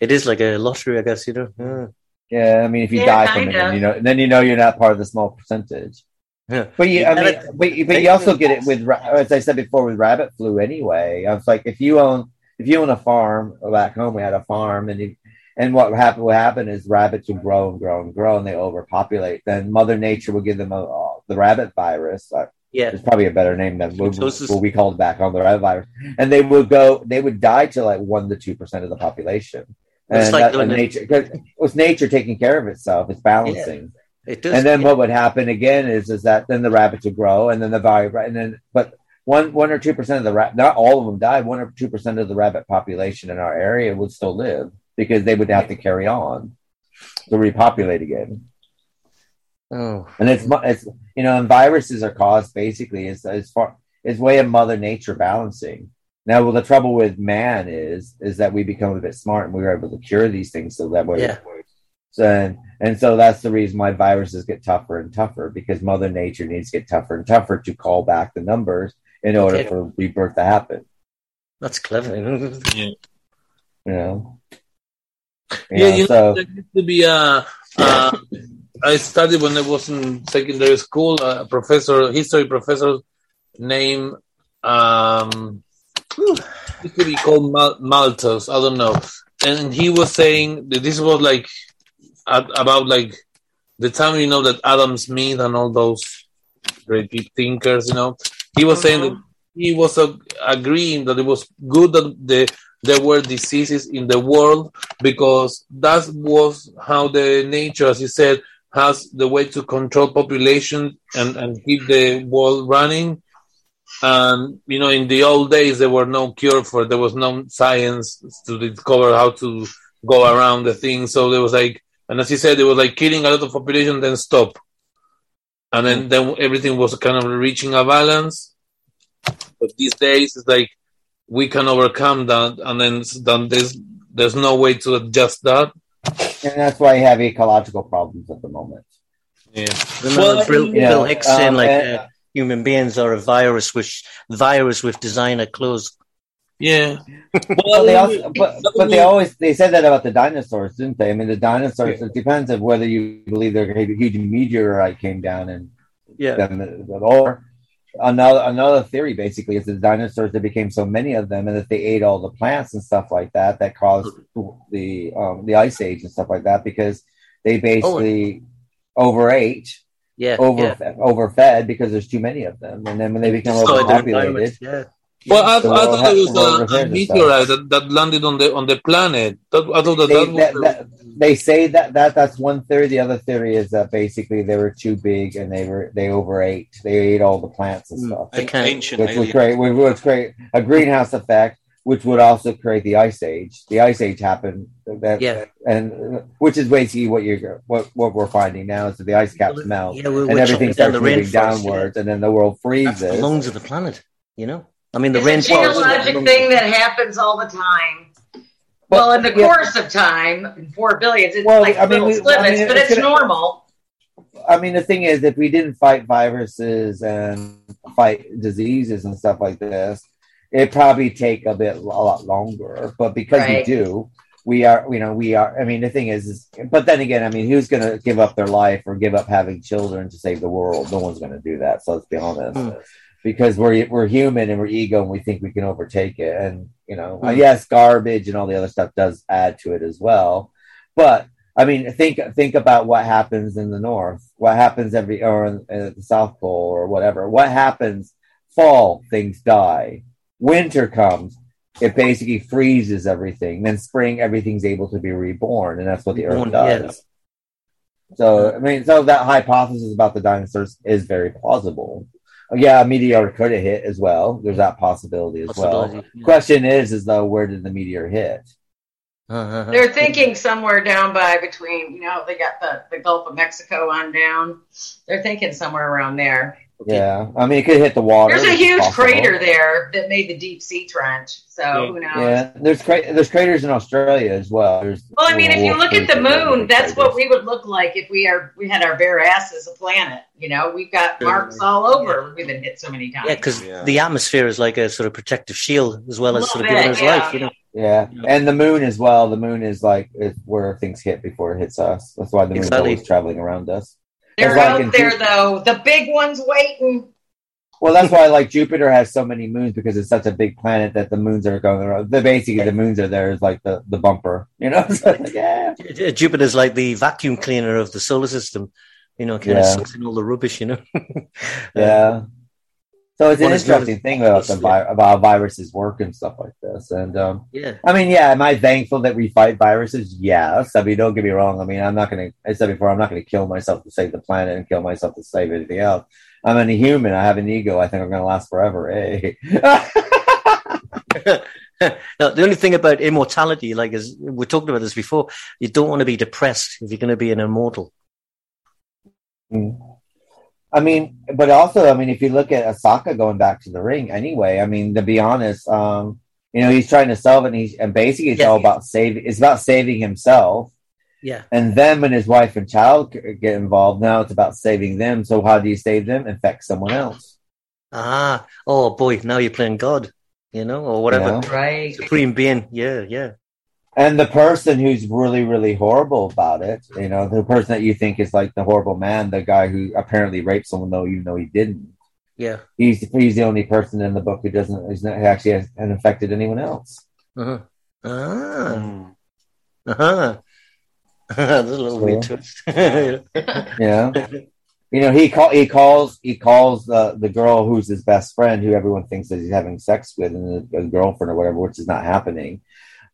It is like a lottery, I guess. You know. Yeah. Yeah, I mean, if you Yeah, die from it, then you know, then you know you're not part of the small percentage. Yeah. But you, I mean, it- but, you- but you also get it with, as I said before, with rabbit flu. Anyway, I was like, if you own, if you own a farm back home, we had a farm, and you, and what happened? What happened is rabbits would grow and grow and grow, and they overpopulate. Then Mother Nature would give them a, the rabbit virus, uh, Yeah. It's probably a better name than what, what we called back on the rabbit virus. And they would go, they would die to like one to two percent of the population. It's like that, and nature, cause it was nature taking care of itself. It's balancing. It does. And then yeah. what would happen again is is that then the rabbits would grow, and then the virus, and then but one one or two percent of the rat, not all of them died. One or two percent of the rabbit population in our area would still live because they would have to carry on to repopulate again. Oh, And it's it's you know, and viruses are caused basically is as far is way of Mother Nature balancing. Now, well, the trouble with man is is that we become a bit smart and we were able to cure these things so that way. Yeah. So, and, and so that's the reason why viruses get tougher and tougher because Mother Nature needs to get tougher and tougher to call back the numbers in order Okay. for rebirth to happen. that's clever. [LAUGHS] You know. Yeah, you know, so there used to be a. Uh, I studied when I was in secondary school. A professor, history professor, named um, used to be called Mal- Malthus. I don't know, and he was saying that this was like at, about like the time you know that Adam Smith and all those great thinkers. You know, he was saying that he was uh, agreeing that it was good that the there were diseases in the world because that was how the nature, as you said, has the way to control population and, and keep the world running. And you know, in the old days, there were no cure for it. There was no science to discover how to go around the thing. So there was like, and as you said, it was like killing a lot of population, then stop, and then mm. then everything was kind of reaching a balance. But these days, it's like we can overcome that, and then then there's there's no way to adjust that. And that's why you have ecological problems at the moment. Yeah. Remember Well, Bill, you know, Bill Hicks saying um, like and- uh, human beings are a virus, which virus with designer clothes. Yeah. [LAUGHS] Well, they also, but, but they always they said that about the dinosaurs, didn't they? I mean, the dinosaurs. It depends of whether you believe there a huge meteorite came down and Yeah, them, or another another theory basically is the dinosaurs there became so many of them and that they ate all the plants and stuff like that that caused the um, the ice age and stuff like that because they basically overate yeah, over yeah. overfed because there's too many of them and then when they become overpopulated Yeah, Well, I, I thought it was have- a, a meteorite that, that landed on the on the planet. That, I thought that, they, that was that, the- that, they say that, that that's one theory. The other theory is that basically they were too big and they were they overate. They ate all the plants and Mm. stuff, I can't- Ancient which would alien. create which would create a greenhouse effect, which would also create the ice age. The ice age happened. That, Yeah. and which is basically what you're what what we're finding now is that the ice caps Well, melt yeah, we're, and we're everything chopping down starts moving rainforest, downwards, and then the world freezes. That's the lungs of the planet. You know, I mean, the It's a rainforest. geologic thing that happens all the time. Well, in the yeah. course of time, in four billions, it's Well, like I mean, little we- I mean, but it's it's normal. I mean, the thing is, if we didn't fight viruses and fight diseases and stuff like this, it'd probably take a bit a lot longer. But because Right. we do, we are, you know, we are. I mean, the thing is, is but then again, I mean, who's going to give up their life or give up having children to save the world? No one's going to do that. So let's be honest. Hmm. Because we're we're human and we're ego and we think we can overtake it, and you know, Hmm. yes, garbage and all the other stuff does add to it as well. But I mean, think think about what happens in the north. What happens every or in, at the South Pole or whatever. What happens? Fall, things die. Winter comes, it basically freezes everything. Then spring, everything's able to be reborn, and that's what the Earth does. So I mean, so that hypothesis about the dinosaurs is very plausible. Yeah, a meteor could have hit as well. There's that possibility as well. Yeah. Question is, is though, where did the meteor hit? Uh-huh. [LAUGHS] They're thinking somewhere down by between, you know, they got the, the Gulf of Mexico on down. They're thinking somewhere around there. Yeah, I mean, it could hit the water. There's a huge possible. crater there that made the deep sea trench. So who knows? Yeah, there's cra- there's craters in Australia as well. There's, Well, I mean, if you look at the moon, big that's what we would look like if we are we had our bare ass as a planet. You know, we've got marks all over. We've been hit so many times. Yeah, because Yeah. the atmosphere is like a sort of protective shield as well as sort of little giving us yeah. life. You know, Yeah, and the moon as well. The moon is like it's where things hit before it hits us. That's why the moon Exactly. always traveling around us. They're That's why out there do- though. The big ones waiting. Well, that's why like Jupiter has so many moons because it's such a big planet that the moons are going around. The basically the moons are there is like the the bumper, you know. [LAUGHS] So, yeah, J- Jupiter's like the vacuum cleaner of the solar system. You know, kind Yeah. of sucks in all the rubbish. You know. [LAUGHS] yeah. So it's an Well, interesting thing about the vi- about viruses work and stuff like this. And um, Yeah. I mean, yeah, am I thankful that we fight viruses? Yes. I mean, don't get me wrong. I mean, I'm not going to. I said before, I'm not going to kill myself to save the planet and kill myself to save anything else. I'm a human. I have an ego. I think I'm going to last forever. Eh? [LAUGHS] No, the only thing about immortality, like as we talked about this before, you don't want to be depressed if you're going to be an immortal. I mean, but also, I mean, if you look at Asaka going back to the ring, anyway, I mean, to be honest, um, you know, he's trying to solve it, and, he's, and basically, it's Yeah. all about saving. It's about saving himself, Yeah. and then when his wife and child get involved, now it's about saving them. So, how do you save them? Infect someone else. Ah, oh boy, now you're playing God, you know, or whatever. Yeah. Right. Supreme being. Yeah, yeah. And the person who's really, really horrible about it, you know, the person that you think is like the horrible man, the guy who apparently raped someone, though even though he didn't. Yeah. He's he's the only person in the book who doesn't who's not, who actually has, has infected anyone else. Uh-huh. Ah. Mm. Uh-huh. [LAUGHS] There's a little weird twist. [LAUGHS] Yeah. you know, he call he calls he calls the the girl who's his best friend, who everyone thinks that he's having sex with, and a, a girlfriend or whatever, which is not happening.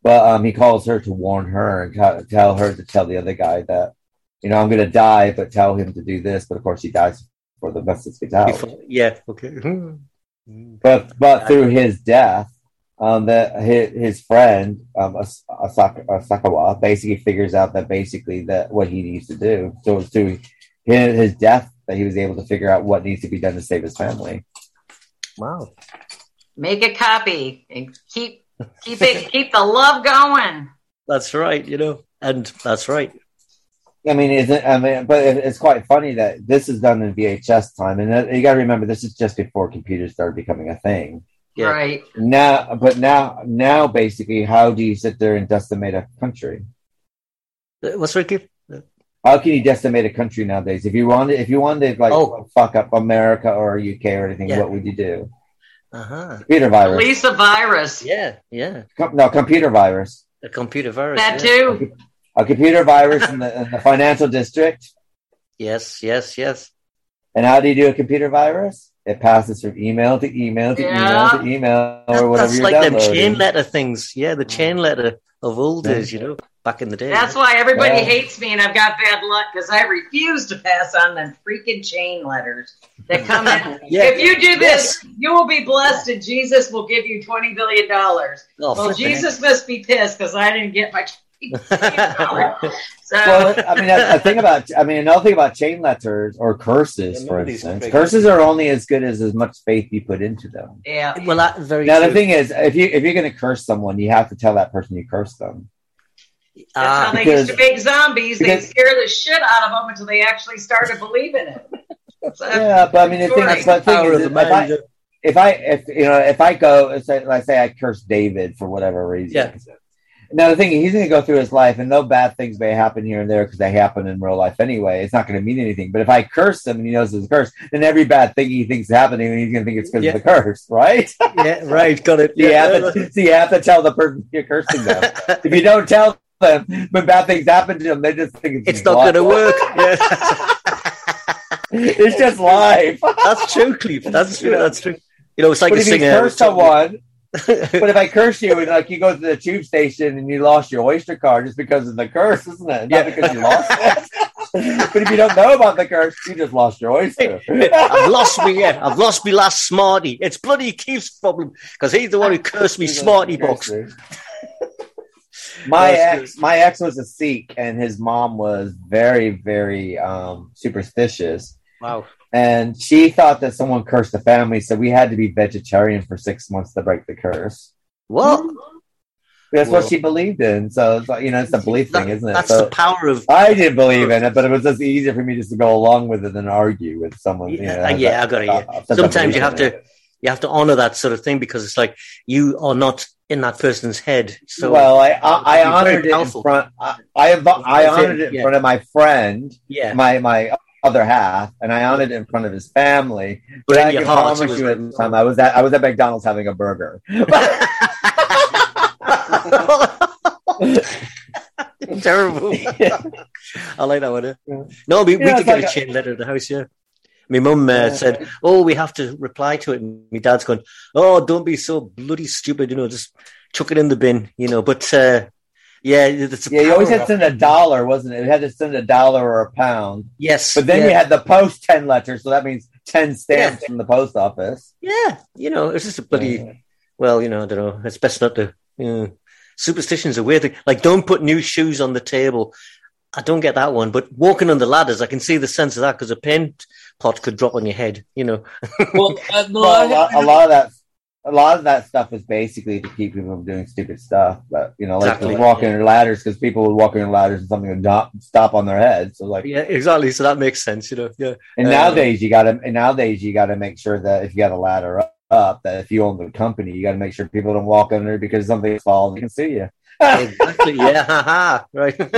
But um, he calls her to warn her and t- tell her to tell the other guy that, you know, I'm going to die, but tell him to do this. But of course, he dies before the message gets out. Before- yeah, okay. But but through his death, um, that his, his friend um, As- Asaka, Asakawa basically figures out that basically that what he needs to do. So it's through his, his death that he was able to figure out what needs to be done to save his family. Wow. Make a copy and keep keep it keep the love going. That's right, you know. And that's right. I mean, isn't I mean, but it's quite funny that this is done in VHS time, and uh, you got to remember this is just before computers started becoming a thing. Yeah. Right. Now, but now, now, basically, how do you sit there and decimate a country? Uh, What's right, Keith? How can you decimate a country nowadays? If you wanted, if you wanted, like, Oh. fuck up America or UK or anything, Yeah. what would you do? Uh-huh. Computer virus? least a virus. Yeah, yeah. Com- no, computer virus. A computer virus. That yeah. too. A computer virus in the, in the financial district. Yes, yes, yes. And how do you do a computer virus? It passes from email to email to Yeah. email to email or whatever that's you're like them chain letter things. Yeah, the chain letter of old Yeah. days, you know, back in the day. That's why everybody Yeah. hates me and I've got bad luck because I refuse to pass on them freaking chain letters that come in. [LAUGHS] Yeah. If you do this, Yes. you will be blessed and Jesus will give you $20 billion. Oh, Well, flipping Jesus must be pissed because I didn't get my [LAUGHS] heck. So, well, I mean, a, a thing about, I mean, another thing about chain letters or curses, Yeah, for instance, curses are only as good as as much faith you put into them. yeah. well, that very Now, the thing is, if you if you're going to curse someone, you have to tell that person you curse them. That's Ah, how they because- used to make zombies. They scare the shit out of them until they actually started believing it. [LAUGHS] So, Yeah, but I mean, the thing, That's but the thing is, of the if I, if I, if you know, if I go, say, let's say I curse David for whatever reason. Yeah. Now the thing is, he's going to go through his life, and no bad things may happen here and there because they happen in real life anyway. It's not going to mean anything. But if I curse him and he knows it's a curse, then every bad thing he thinks is happening, he's going to think it's because Yeah. of the curse, right? yeah, right, got it. [LAUGHS] So you, have to, so you have to tell the person you're cursing them. [LAUGHS] if you don't tell them [LAUGHS] when bad things happen to them, they just think it's, it's not going to work. Yeah. [LAUGHS] it's just life. [LAUGHS] That's true, Cleve. That's true. That's true. You know, it's like but a if you curse someone, but if I curse you and like you go to the tube station and you lost your Oyster card just because of the curse, isn't it? Not Yeah. because you lost it. but if you don't know about the curse, you just lost your oyster. I've lost me. Yeah, I've lost me last smarty. It's bloody Keith's problem because he's the one who cursed me smarty box. My ex, my ex was a Sikh, and his mom was very, very um, superstitious. Wow. And she thought that someone cursed the family, so we had to be vegetarian for six months to break the curse. What? That's Well- what she believed in. So it's like, you know, it's a belief That- thing, isn't it? That's So the power of. I didn't believe in it, but it was just easier for me just to go along with it than argue with someone. you know, Yeah, yeah, I got it. Yeah. Sometimes you have to it. You have to honor that sort of thing because it's like you are not in that person's head. So well, I I, I It'd be very honored it in front. I I, I honored it in yeah. front of my friend, yeah, my my other half, and I honored it in front of his family. But I can heart, promise you, was- at the time I was at I was at McDonald's having a burger. [LAUGHS] terrible. [LAUGHS] I like that one. Eh? Yeah. No, we, we could it's get like a a- chain letter at the house. Yeah, My mum uh, said, "Oh, we have to reply to it." And my dad's going, "Oh, don't be so bloody stupid, you know, just chuck it in the bin, you know." But uh, yeah, it's Yeah, you always had to send a dollar, wasn't it? You had to send a dollar or a pound. Yes, But then yeah. you had the post 10 letters, so that means 10 stamps from the post office. Yeah, you know, it's just a bloody. Yeah. Well, you know, I don't know. It's best not to. You know, superstitions are weird. Like, don't put new shoes on the table. I don't get that one. But walking on the ladders, I can see the sense of that because a paint pot could drop on your head. You know. [LAUGHS] Well, uh, no, Well, I a, lot, a lot of that. A lot of that stuff is basically to keep people from doing stupid stuff, but you know, like Exactly. walking on ladders because people would walk on ladders and something would not stop on their head. So like, yeah, exactly. So that makes sense. You know. Yeah. and Uh, nowadays you got to, and nowadays you got to make sure that if you got a ladder up, up, that if you own the company, you got to make sure people don't walk under because something falls, they can sue you. exactly. Yeah. haha, Right. [LAUGHS]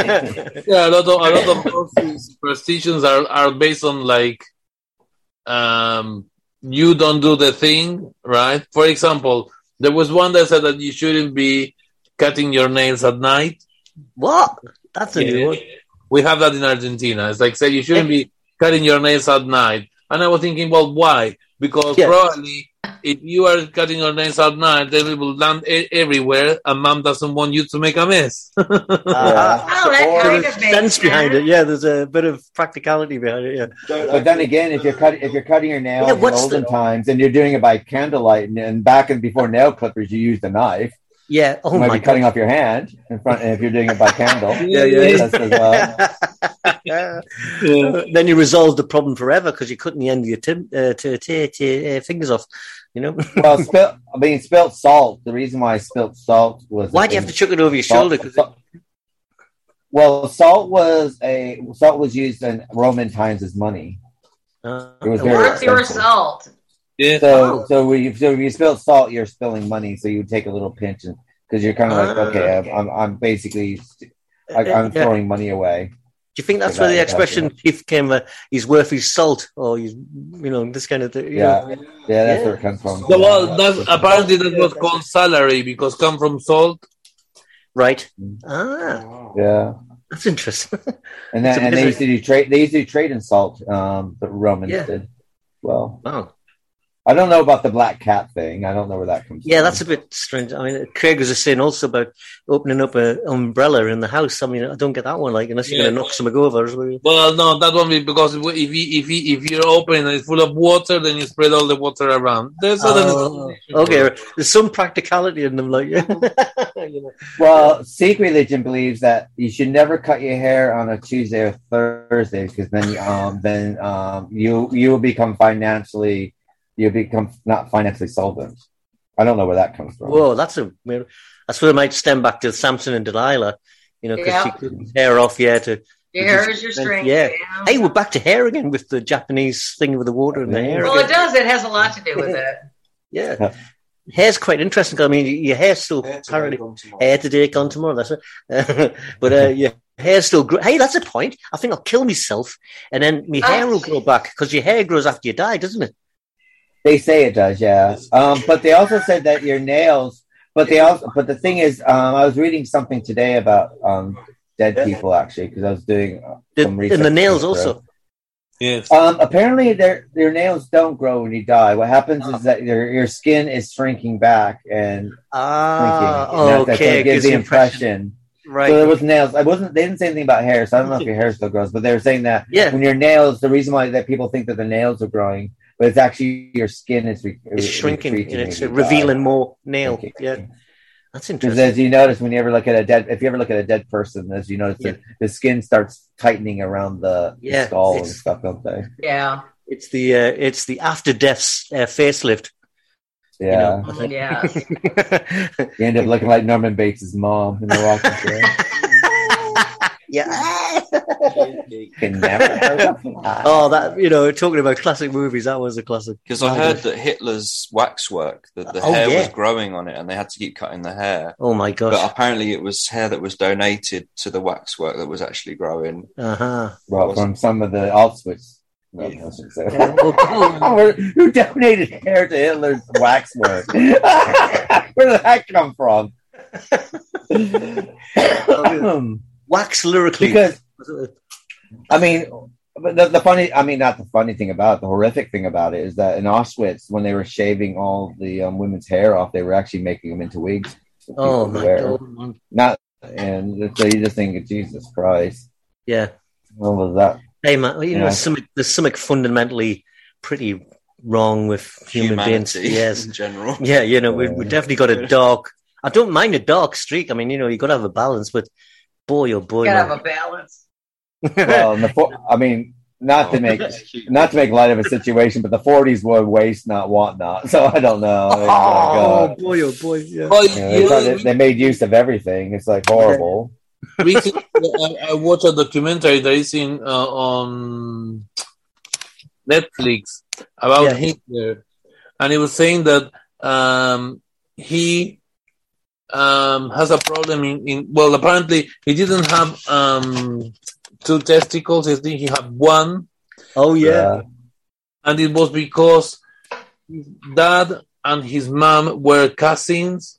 yeah, a lot of a lot of [LAUGHS] those superstitions are are based on like, um, you don't do the thing right. For example, there was one that said that you shouldn't be cutting your nails at night. what? That's a new one. We have that in Argentina. It's like say you shouldn't be cutting your nails at night. And I was thinking, well, why? Because Yeah. probably if you are cutting your nails at night, they will land e- everywhere, and mom doesn't want you to make a mess. Uh-huh. Oh, that Or kind There's of makes sense behind it. Yeah, there's a bit of practicality behind it. Yeah. But then again, if you're cutting if you're cutting your nails Yeah, in olden the- times and you're doing it by candlelight and, and back and before nail clippers, you used a knife. Yeah. Oh you might my be cutting off your hand in front if you're doing it by candle. [LAUGHS] Yeah, yeah, That's as well. then you resolve the problem forever because you're cutting the end of your tim- uh, to, to, to, uh, fingers off. You know. [LAUGHS] Well, spilt, I mean, spilt salt. The reason why I spilt salt was Why do you have to chuck it over your salt- shoulder? 'Cause salt- well, salt was a salt was used in Roman times as money. uh, It was very Worth your expensive. salt. Yeah. So, so when you so when you spill salt, you're spilling money. So you take a little pinch, and because you're kind of like, Ah, okay, I'm, I'm, I'm basically, I, I'm Yeah. throwing money away. Do you think that's Yeah, where the expression "Keith came"? Uh, he's worth his salt, or he's, you know, this kind of thing. Yeah, know. yeah, that's Yeah. where it comes from. So, well, that's apparently that was called salary because come from salt. right. Ah, yeah, that's interesting. and then [LAUGHS] It's a and they used to do trade. They used to do trade in salt. Um, the Romans Yeah. did. Well, wow. I don't know about the black cat thing. I don't know where that comes. From. Yeah, from. that's a bit strange. I mean, Craig was just saying also about opening up an umbrella in the house. I mean, I don't get that one. Like, unless you're Yeah. going to knock something over. is what Well, no, that one because if you, if you, if you're open and it's full of water, then you spread all the water around. There's other Oh, okay, there's some practicality in them. Like, [LAUGHS] you know. Well, Sikh religion believes that you should never cut your hair on a Tuesday or Thursday because then um then um you you will become financially you become not financially solvent. I don't know where that comes from. Whoa, that's a weird- that's where it might stem back to Samson and Delilah. You know, because Yeah. she cut his hair off. Yeah, to Your hair is your strength. Yeah. yeah. hey, we're back to hair again with the Japanese thing with the water and the hair. Well, it does. It has a lot to do with it. Yeah. Yeah. Hair's quite interesting. I mean, your hair's still apparently hair today, gone tomorrow. That's it. [LAUGHS] but uh, your hair's still grow. Hey, that's a point. I think I'll kill myself, and then my hair will grow back because your hair grows after you die, doesn't it? They say it does, yeah. Um, but they also said that your nails. But they also. But the thing is, um, I was reading something today about um dead people actually because I was doing uh, The, some research. and the nails also. Yes. Um, apparently, their their nails don't grow when you die. What happens is that your your skin is shrinking back and shrinking. Ah, And that- that's okay. what gives the you impression. Right. So there was nails. I wasn't. They didn't say anything about hair, so I don't know if your hair still grows. But they were saying that yeah, when your nails, the reason why that people think that the nails are growing, but it's actually your skin is re- it's shrinking and it's revealing die. more nail. Shrinking. Yeah, that's interesting. Because interesting. as you notice, when you ever look at a dead, if you ever look at a dead person, as you notice, Yeah. the, the skin starts tightening around the, the skull and stuff, don't they? Yeah. It's the uh, it's the after death uh, facelift. you Yeah. know, Yeah. [LAUGHS] You end up looking like Norman Bates' mom in the Walking Dead. [LAUGHS] yeah. Can [LAUGHS] never. oh, that you know, talking about classic movies, that was a classic. Because I heard that Hitler's waxwork, that the Oh, hair yeah. was growing on it, and they had to keep cutting the hair. Oh my god! But apparently, it was hair that was donated to the waxwork that was actually growing. Uh huh. well, from some of the Auschwitz. No, no, I shouldn't say that. Oh, [LAUGHS] Who donated hair to Hitler's waxwork? [LAUGHS] Where did that come from? Wax lyrically. because I mean, the, the funny, I mean, not the funny thing about it, the horrific thing about it is that in Auschwitz, when they were shaving all the um, women's hair off, they were actually making them into wigs. Oh people my wear. god. Not, and so you just think, Jesus Christ, Yeah. what was that? Hey man, you know, Yeah. there's something, there's something fundamentally pretty wrong with human beings. Humanity Yes. in [LAUGHS] general. Yeah, you know, we, we definitely got a dark. I don't mind a dark streak. I mean, you know, you've got to have a balance, but boy, oh boy, gotta have a balance. Well, the fo- I mean, not to make not to make light of a situation, but the 40s were waste, not want not. [LAUGHS] So I don't know. It's like, oh uh, boy, oh boy, yeah. Well, you know, they, you tried know, to- they made use of everything. It's like horrible. recently I, I watched a documentary that is in uh, on Netflix about Yeah. Hitler, and he was saying that um, he um, has a problem in, in. Well, apparently he didn't have um, two testicles. I think he had one, Oh yeah, and it was because his dad and his mom were cousins,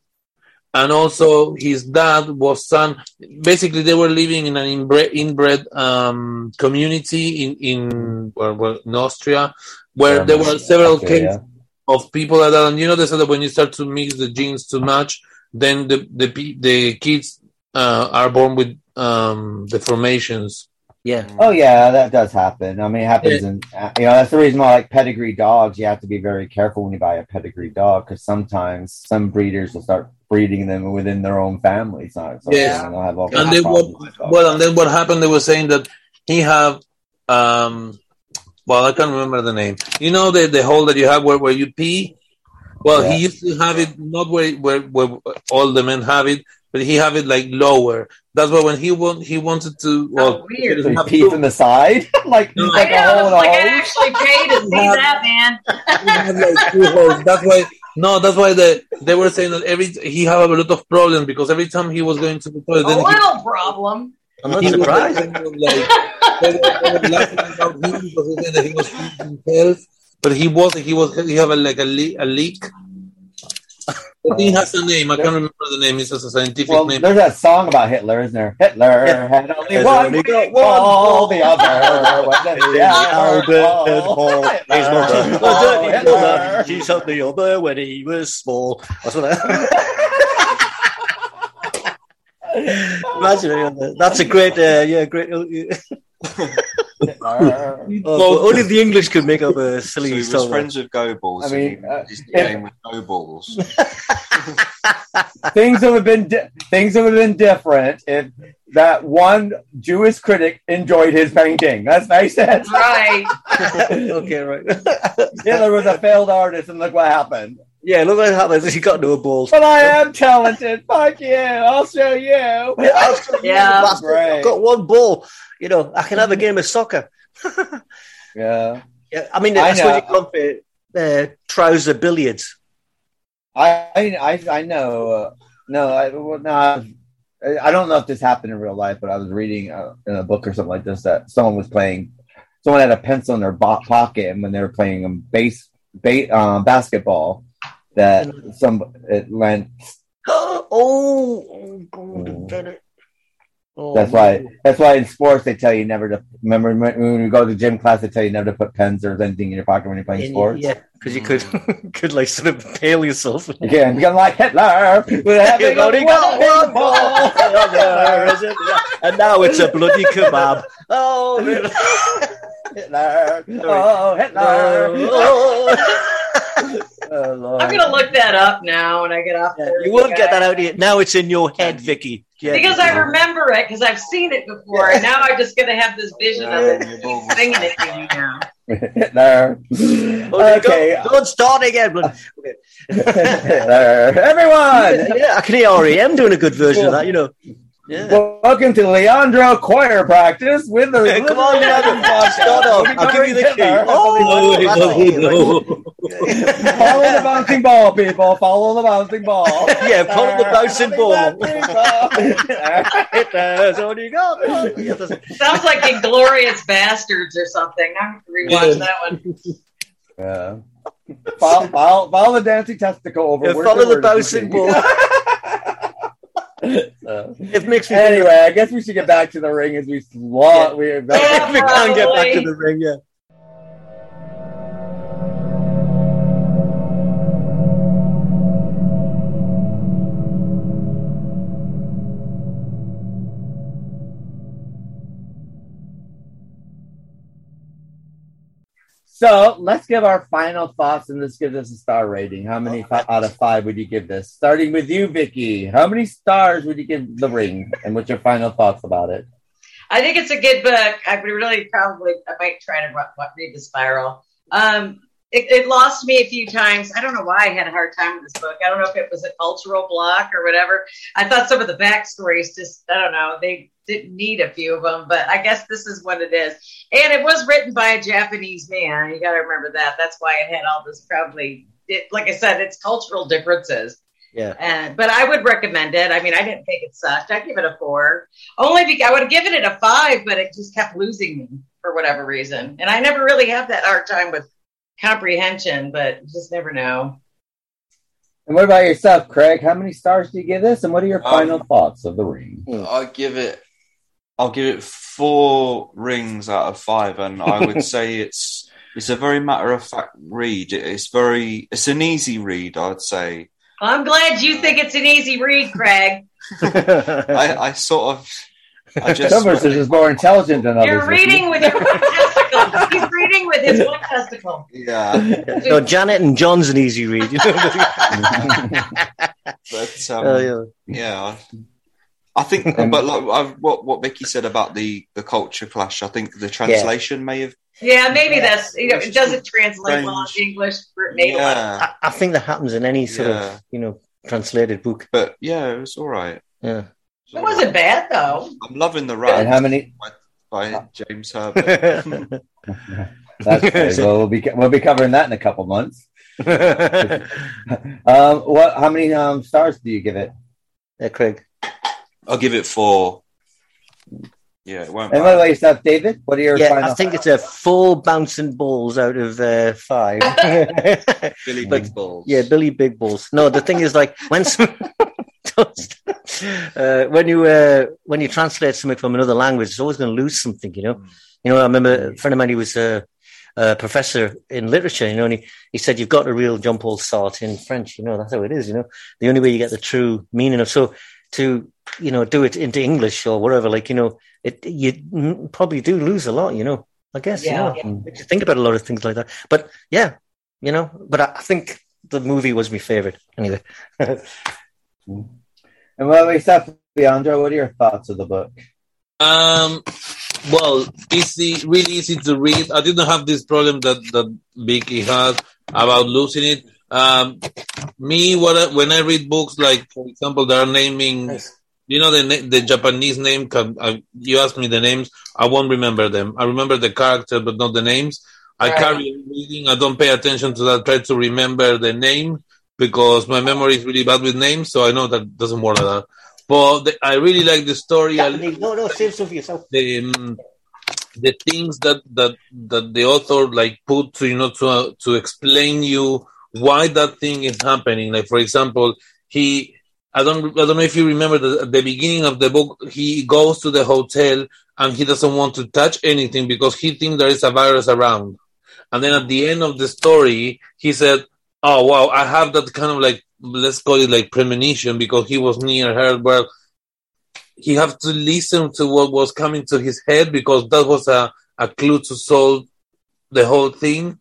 and also his dad was son. Basically, they were living in an inbred, inbred um, community in in, well, well, in Austria, where there were several Okay, cases yeah. of people like that. And you know, they said that when you start to mix the genes too much, then the the the kids uh, are born with um, deformations. yeah. Oh yeah, that does happen. I mean, it happens, in uh, you know that's the reason why like pedigree dogs, you have to be very careful when you buy a pedigree dog because sometimes some breeders will start breeding them within their own families. Not so Yeah. they'll have all And kinds they what problems with dogs. well, and then what happened? They were saying that he have um, well, I can't remember the name. You know the the hole that you have where, where you pee. Well, Yeah. he used to have it not where, where where all the men have it, but he have it like lower. That's why when he want he wanted to well, Oh, weird. he So have pee two- from the side, [LAUGHS] like No. like I a know, hole in it's a like I actually paid to see Yeah. [LAUGHS] that, man. had like two holes. That's why no, that's why the, they were saying that every he have a lot of problems because every time he was going to the toilet, A then he little problem. I'm not he was surprised. like, [LAUGHS] like, they were, they were laughing about him because they said that he was himself, but he was he was he have a, like a, le- a leak. [LAUGHS] The thing has a name. I can't remember the name. It's just a scientific Well, name. there's that song about Hitler, isn't there? Hitler Yeah. had only Has one, only got one the other was [LAUGHS] the Hall. He's not Hitler. a dirty Hitler. mother. She's up the other when he was small. That's what I... [LAUGHS] Imagine that's a great, uh, yeah, great. Hitler. oh, only the English could make up a [LAUGHS] So silly he was song. friends with Goebbels. I mean, uh, his if- name was Go Balls. [LAUGHS] things would have been di- things would have been different if that one Jewish critic enjoyed his painting. Let's face it. Right. [LAUGHS] okay, right. Hitler was a failed artist, and look what happened. yeah, look what happens. He got no balls. But I am talented. Fuck you. I'll show you. Yeah. Bastard, Great. I've got one ball. You know, I can have a game of soccer. [LAUGHS] Yeah. Yeah, I mean, I that's what you call uh, trouser billiards. I I I know. Uh, no, I well, no. I, I don't know if this happened in real life, but I was reading uh, in a book or something like this that someone was playing. Someone had a pencil in their bo- pocket, and when they were playing um, base, ba- uh, basketball, that some it went. [GASPS] oh, oh, damn it. Oh, That's why. That's why in sports they tell you never to. Remember when you go to gym class, they tell you never to put pens or anything in your pocket when you're playing sports. Yeah, because you could [LAUGHS] could like sort of pale yourself. You can become like Hitler. You've only got one ball, and now it's a bloody kebab. Oh, [LAUGHS] Hitler. Oh, Hitler. oh. [LAUGHS] Oh, I'm gonna look that up now when I get off. Yeah, you won't guys. get that out of you. Now it's in your head, Vicky. Yeah. Because I remember it because I've seen it before, and now I'm just gonna have this vision of it singing it to you now. [LAUGHS] Hitler. Oh, Okay. Go, don't start again. But, [LAUGHS] Everyone, yeah, I can hear REM doing a good version of that, you know. Yeah. welcome to Leandro Choir Practice with the. [LAUGHS] Come on, Leandro. Start off. I'll give you the key. Hitler. Oh, no, [LAUGHS] Follow the bouncing ball, people. Follow the bouncing ball. [LAUGHS] Yeah, follow the bouncing ball. ball. Hitler's only got. Sounds like Inglourious Basterds or something. I'm gonna rewatch Yeah. that one. Yeah. Follow, follow, follow the dancing testicle over. Yeah, follow the bouncing ball. So, [LAUGHS] It makes me anyway, I guess we should get [LAUGHS] back to the ring as we slot. We [LAUGHS] we can't get back to the ring yet. So let's give our final thoughts and let's give this a star rating. How many out of five would you give this? Starting with you, Vicky. How many stars would you give The Ring? And what's your final thoughts about it? I think it's a good book. I would really probably, I might try to read the spiral. Um, it, it lost me a few times. I don't know why I had a hard time with this book. I don't know if it was a cultural block or whatever. I thought some of the backstories just, I don't know, they didn't need a few of them, but I guess this is what it is. And it was written by a Japanese man. You got to remember that. That's why it had all this probably, it, like I said, it's cultural differences. Yeah. And but I would recommend it. I mean, I didn't think it sucked. I'd give it a four. Only because I would have given it a five, but it just kept losing me for whatever reason. And I never really have that hard time with comprehension, but you just never know. And what about yourself, Craig? How many stars do you give this? And what are your Um, final thoughts of The Ring? I'll give it. I'll give it four rings out of five, and I would [LAUGHS] say it's it's a very matter of fact read. It's very it's an easy read, I'd say. I'm glad you think it's an easy read, Craig. [LAUGHS] I, I sort of I [LAUGHS] just Some of us are just more intelligent than others. You're reading with your one testicle. He's reading with his one testicle. yeah, no, Janet and John's an easy read. You [LAUGHS] know? but um, Oh, yeah. yeah. I, I think, but like I, what what Vicky said about the the culture clash, I think the translation may have. Yeah, maybe that's you know it doesn't translate well Strange. in English. Maybe Yeah, I, I think that happens in any sort Yeah. of you know translated book. but yeah, it was all right. Yeah. it wasn't bad though. I'm loving the And how many? By James Herbert. [LAUGHS] That's great. [LAUGHS] well, we'll be we'll be covering that in a couple months. [LAUGHS] Um, what? How many um, stars do you give it? yeah, Craig. I'll give it four. Yeah, it won't. And what about yourself, David? What are your Yeah, final? I think it's a four bouncing balls out of uh, five. Billy but- Big Balls. Yeah, Billy Big Balls. No, the thing is, like when some, [LAUGHS] uh, when you uh, when you translate something from another language, it's always going to lose something. You know. You know, I remember a friend of mine. who was a, a professor in literature. You know, and he, he said you've got a real Jean Paul Sartre in French. You know, that's how it is. You know, the only way you get the true meaning of so to you know do it into English or whatever. Like you know, it you mm, probably do lose a lot. You know, I guess. Yeah. You know, makes you think about a lot of things like that. But yeah, you know, but I, I think the movie was my favorite anyway. [LAUGHS] And what about yourself, Leandro? What are your thoughts of the book? Um, well, easy, really easy to read. I didn't have this problem that that Vicky had about losing it. Um, me, what I, when I read books, like for example, they are naming, you know, the na- the Japanese name. Can, uh, you ask me the names, I won't remember them. I remember the character, but not the names. I Right. carry reading. I don't pay attention to that. Try to remember the name because my memory is really bad with names, so I know that doesn't work like that. But the, I really like the story. I no, no, save yourself. the um, the things that that that the author like put to you know to uh, to explain you why that thing is happening. Like for example, he I don't I don't know if you remember that at the beginning of the book he goes to the hotel and he doesn't want to touch anything because he thinks there is a virus around. And then at the end of the story, he said, "Oh wow, I have that kind of like let's call it like premonition because he was near her. Well, he have to listen to what was coming to his head because that was a, a clue to solve the whole thing.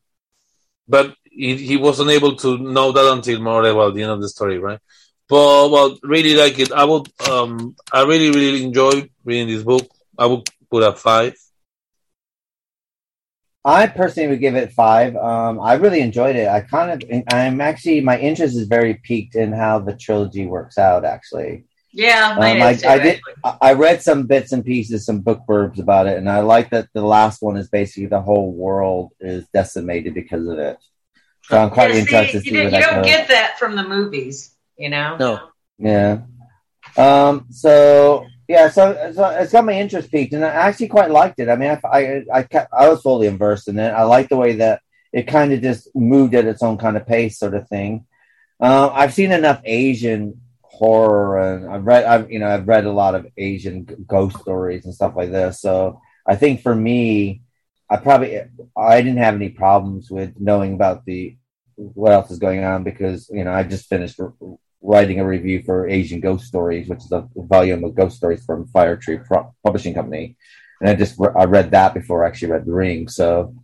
But he, he wasn't able to know that until more about the end of the story, right? But well, really like it. I would, um, I really, really enjoy reading this book. I would put a five. I personally would give it five. Um, I really enjoyed it. I kind of, I'm actually, my interest is very peaked in how the trilogy works out. Actually, Yeah, Um, I- too, I did- I I read some bits and pieces, some book blurbs about it, and I like that the last one is basically the whole world is decimated because of it. So I'm quite Yeah, see, interested to you, see don't- what you that don't goes. get that from the movies, you know. No. Yeah. Um. So yeah. So, so it's got my interest peaked, and I actually quite liked it. I mean, I I I, kept, I was fully immersed in it. I like the way that it kind of just moved at its own kind of pace, sort of thing. Uh, I've seen enough Asian horror, and I've read, I've you know, I've read a lot of Asian ghost stories and stuff like this. So I think for me, I probably I didn't have any problems with knowing about the what else is going on because you know I just finished writing a review for Asian Ghost Stories, which is a volume of ghost stories from Fire Tree Pro- Publishing Company, and I just re- I read that before I actually read The Ring. So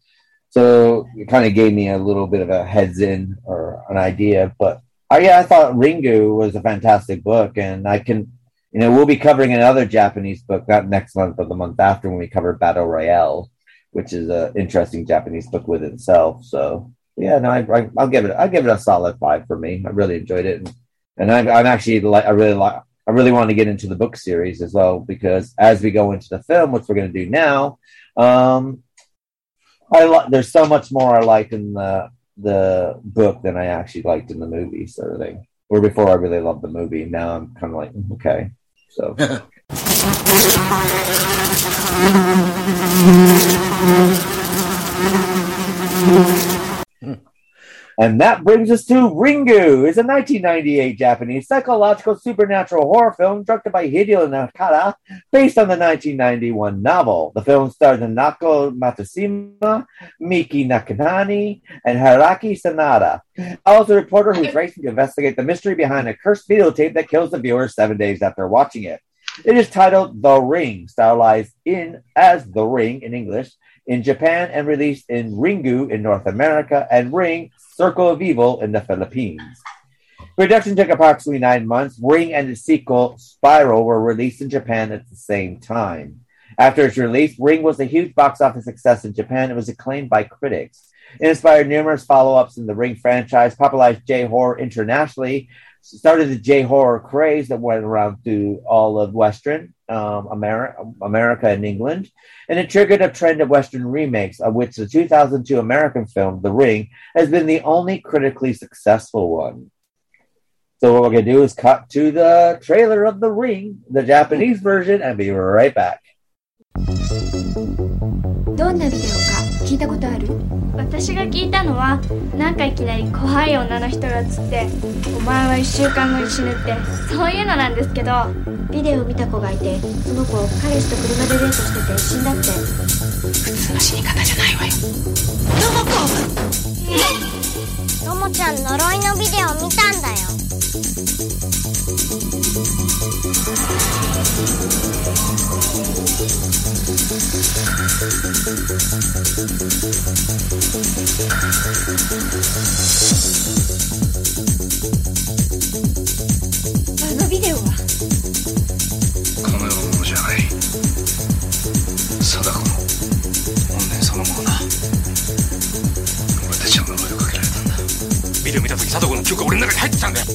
so it kind of gave me a little bit of a heads in or an idea. But I, yeah, I thought Ringu was a fantastic book, and I can, you know, we'll be covering another Japanese book not next month, but the month after when we cover Battle Royale, which is an interesting Japanese book with itself. So yeah, no, I, I, I'll give it, I'll give it a solid five for me. I really enjoyed it, and, and I'm, I'm actually like, I really like. I really want to get into the book series as well because as we go into the film, which we're going to do now, um, I li- there's so much more I like in the the book than I actually liked in the movie, sort of thing. Where before I really loved the movie, now I'm kind of like mm, okay. So [LAUGHS] [LAUGHS] And that brings us to Ringu. It's a 1998 Japanese psychological supernatural horror film directed by Hideo Nakata, based on the 1991 novel. The film stars Nako Matsushima, Miki Nakatani, and Haraki Sanada. Also, a reporter who's [LAUGHS] racing to investigate the mystery behind a cursed videotape that kills the viewer seven days after watching it. It is titled The Ring, stylized in as The Ring in English in Japan and released in Ringu in North America and Ring Circle of Evil in the Philippines. Production took approximately nine months. Ring and its sequel, Spiral, were released in Japan at the same time. After its release, Ring was a huge box office success in Japan and was acclaimed by critics. It inspired numerous follow ups in the Ring franchise, popularized J horror internationally, started the J horror craze that went around through all of Western um, America, America and England, and it triggered a trend of Western remakes, of which the 2002 American film The Ring has been the only critically successful one. So what we're gonna do is cut to the trailer of The Ring, the Japanese version, and be right back. どんなビデオか 聞いたことある？私が聞いたのはなんかいきなり怖い女の人が映ってお前は1週間後に死ぬってそういうのなんですけど。ビデオを見た子がいてその子彼氏と車でデートしてて死んだって。普通の死に方じゃないわよ。ともちゃん呪いのビデオ見たんだよ。あのビデオはこの世のものじゃない。貞子の怨念そのものだ。俺たちは呪いをかけられたんだ。ビデオ見た時貞子の記憶が俺の中に入ってきたんだよ。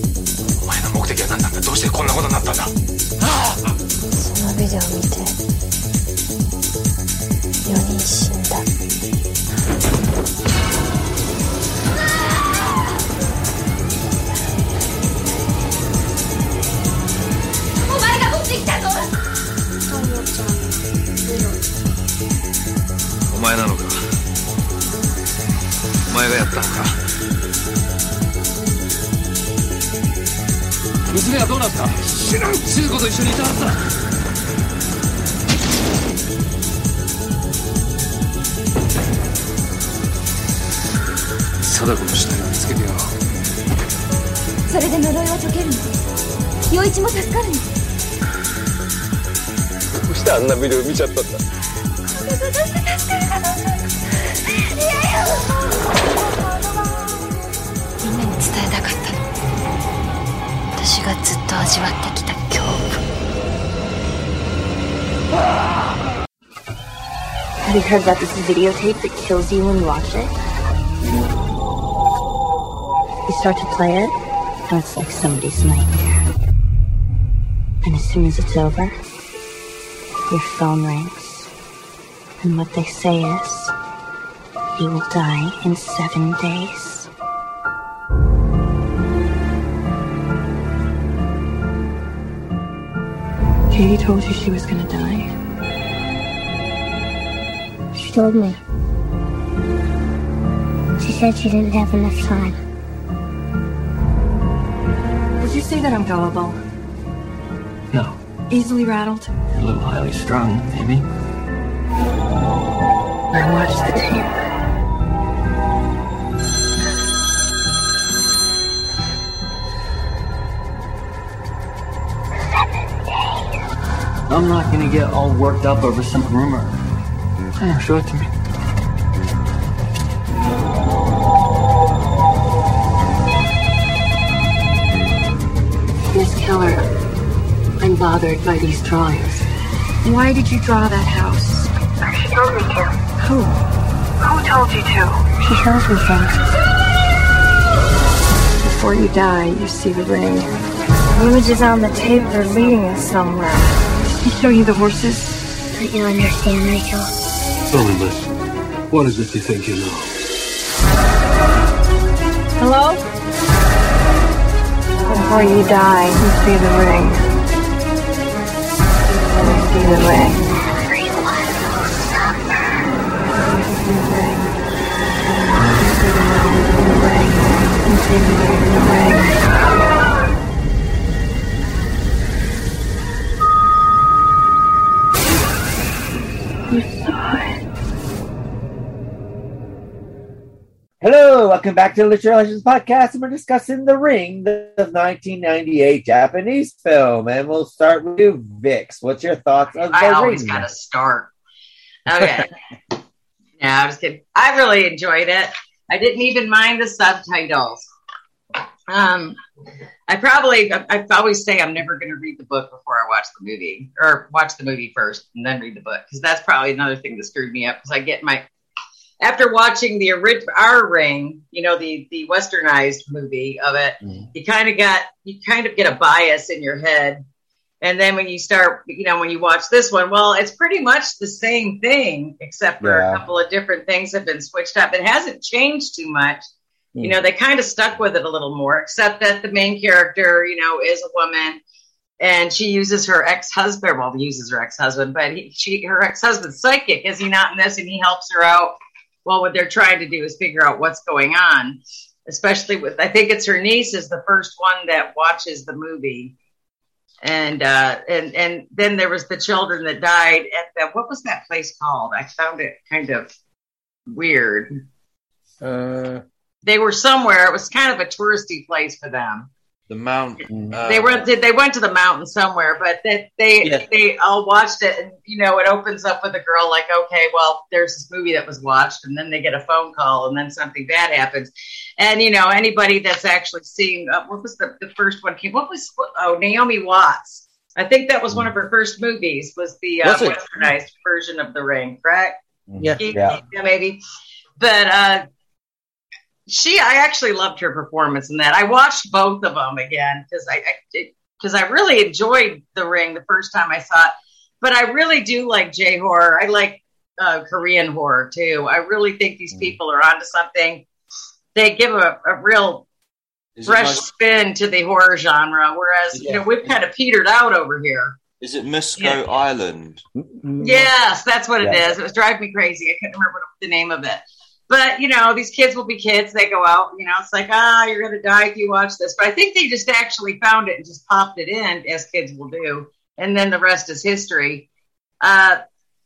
お前の目的は何なんだ？どうしてこんなことになったんだ？ああ。そのビデオ見て4人死たのともちゃんビお前なのか？お前がやったのか？娘はどうなった？知らん静子と一緒にいたはずだ。貞子の死体を見つけてやろうそれで呪いは解けるの？陽一も助かるの？してあんなビデオ見ちゃったんだみんなに伝えたかったの私がずっと味わってきた恐怖 Have you heard about this videotape that kills you when you watch it? You start to play it, and it's like somebody's nightmare. And as soon as it's over, your phone rings. And what they say is, you will die in seven days. Katie told you she was gonna die. She told me. She said she didn't have enough time. What'd you say? say that I'm gullible? Easily rattled? you're a little highly strung, maybe. I watched the tape. I'm not gonna get all worked up over some rumor. Know, show it to me. Bothered by these drawings. Why did you draw that house? She told me to. Who? Who told you to? She shows me things. Before you die, you see the ring. The images on the tape are leading us somewhere. Did she show you the horses? Don't you understand, Rachel? Elizabeth, what is it you think you know? Hello? Before you die, you see the ring. Everyone will suffer. Hello, welcome back to the Literary Legends Podcast, and we're discussing The Ring, the 1998 Japanese film. And we'll start with you, Vix. What's your thoughts on The I always Ring? got to start. Okay. [LAUGHS] no, I'm just kidding. I really enjoyed it. I didn't even mind the subtitles. Um, I probably, I, I always say I'm never going to read the book before I watch the movie, or watch the movie first and then read the book, because that's probably another thing that screwed me up. Because I get my, after watching the original our ring, you know, the the westernized movie of it, you kind of got, you kind of get a bias in your head and then when you start, you know, when you watch this one, well, it's pretty much the same thing, except for Yeah. a couple of different things have been switched up. It hasn't changed too much. You Hmm. know, they kind of stuck with it a little more, except that the main character, you know, is a woman and she uses her ex-husband. Well, he uses her ex-husband, but he, she, her ex-husband's psychic, is he not in this? And he helps her out. Well, what they're trying to do is figure out what's going on, especially with, I think it's her niece is the first one that watches the movie. And uh and and then there was the children that died at the what was that place called? I found it kind of weird. Uh, they were somewhere. It was kind of a touristy place for them The mountain. Uh, they went they went to the mountain somewhere but they they, Yeah. they all watched it and you know it opens up with a girl like okay well there's this movie that was watched and then they get a phone call and then something bad happens and you know anybody that's actually seeing uh, what was the, the first one came what was oh naomi watts i think that was one of her first movies was the uh, westernized version of the ring correct yeah. Yeah. maybe but uh she i actually loved her performance in that. I watched both of them again because i because I, really enjoyed the ring the first time i saw it. But i really do like j horror i like uh, korean horror too. I really think these people are onto something. They give a, a real Is fresh like, spin to the horror genre whereas you know we've kind of petered out over here. Is it Moesko Yeah. Island? Yes, that's what it is. It was driving me crazy. I couldn't remember the name of it. But you know, these kids will be kids. They go out. You know, it's like ah, you're gonna die if you watch this. But I think they just actually found it and just popped it in, as kids will do, and then the rest is history. Uh,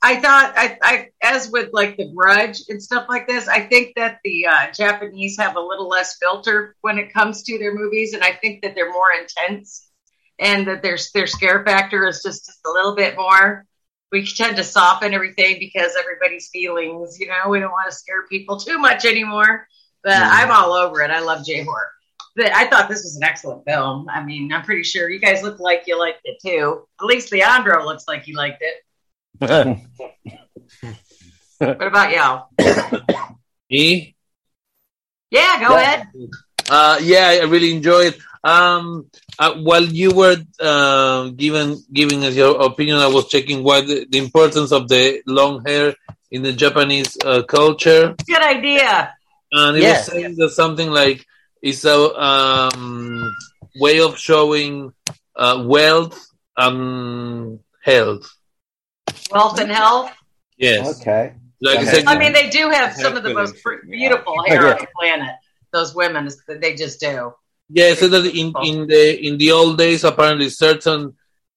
I thought, I, I, as with like the Grudge and stuff like this, I think that the uh, Japanese have a little less filter when it comes to their movies, and I think that they're more intense, and that their their scare factor is just, just a little bit more we tend to soften everything because everybody's feelings, you know, we don't want to scare people too much anymore. But I'm all over it. I love J horror. But I thought this was an excellent film. I mean, I'm pretty sure you guys look like you liked it too. At least Leandro looks like he liked it. [LAUGHS] What about y'all? Me? Yeah, go Yeah. ahead. Uh, yeah, I really enjoyed it. Um, uh, while you were uh, giving giving us your opinion, I was checking what the, the importance of the long hair in the Japanese uh, culture, Good idea. and it Yeah. was saying that something like it's a um, way of showing uh, wealth and health. Wealth and health. Yes, Okay. like I said, I mean, they do have some of the Hair most beautiful Yeah. hair on the planet. Those women, they just do. Yeah, so that in, in the in the old days, apparently certain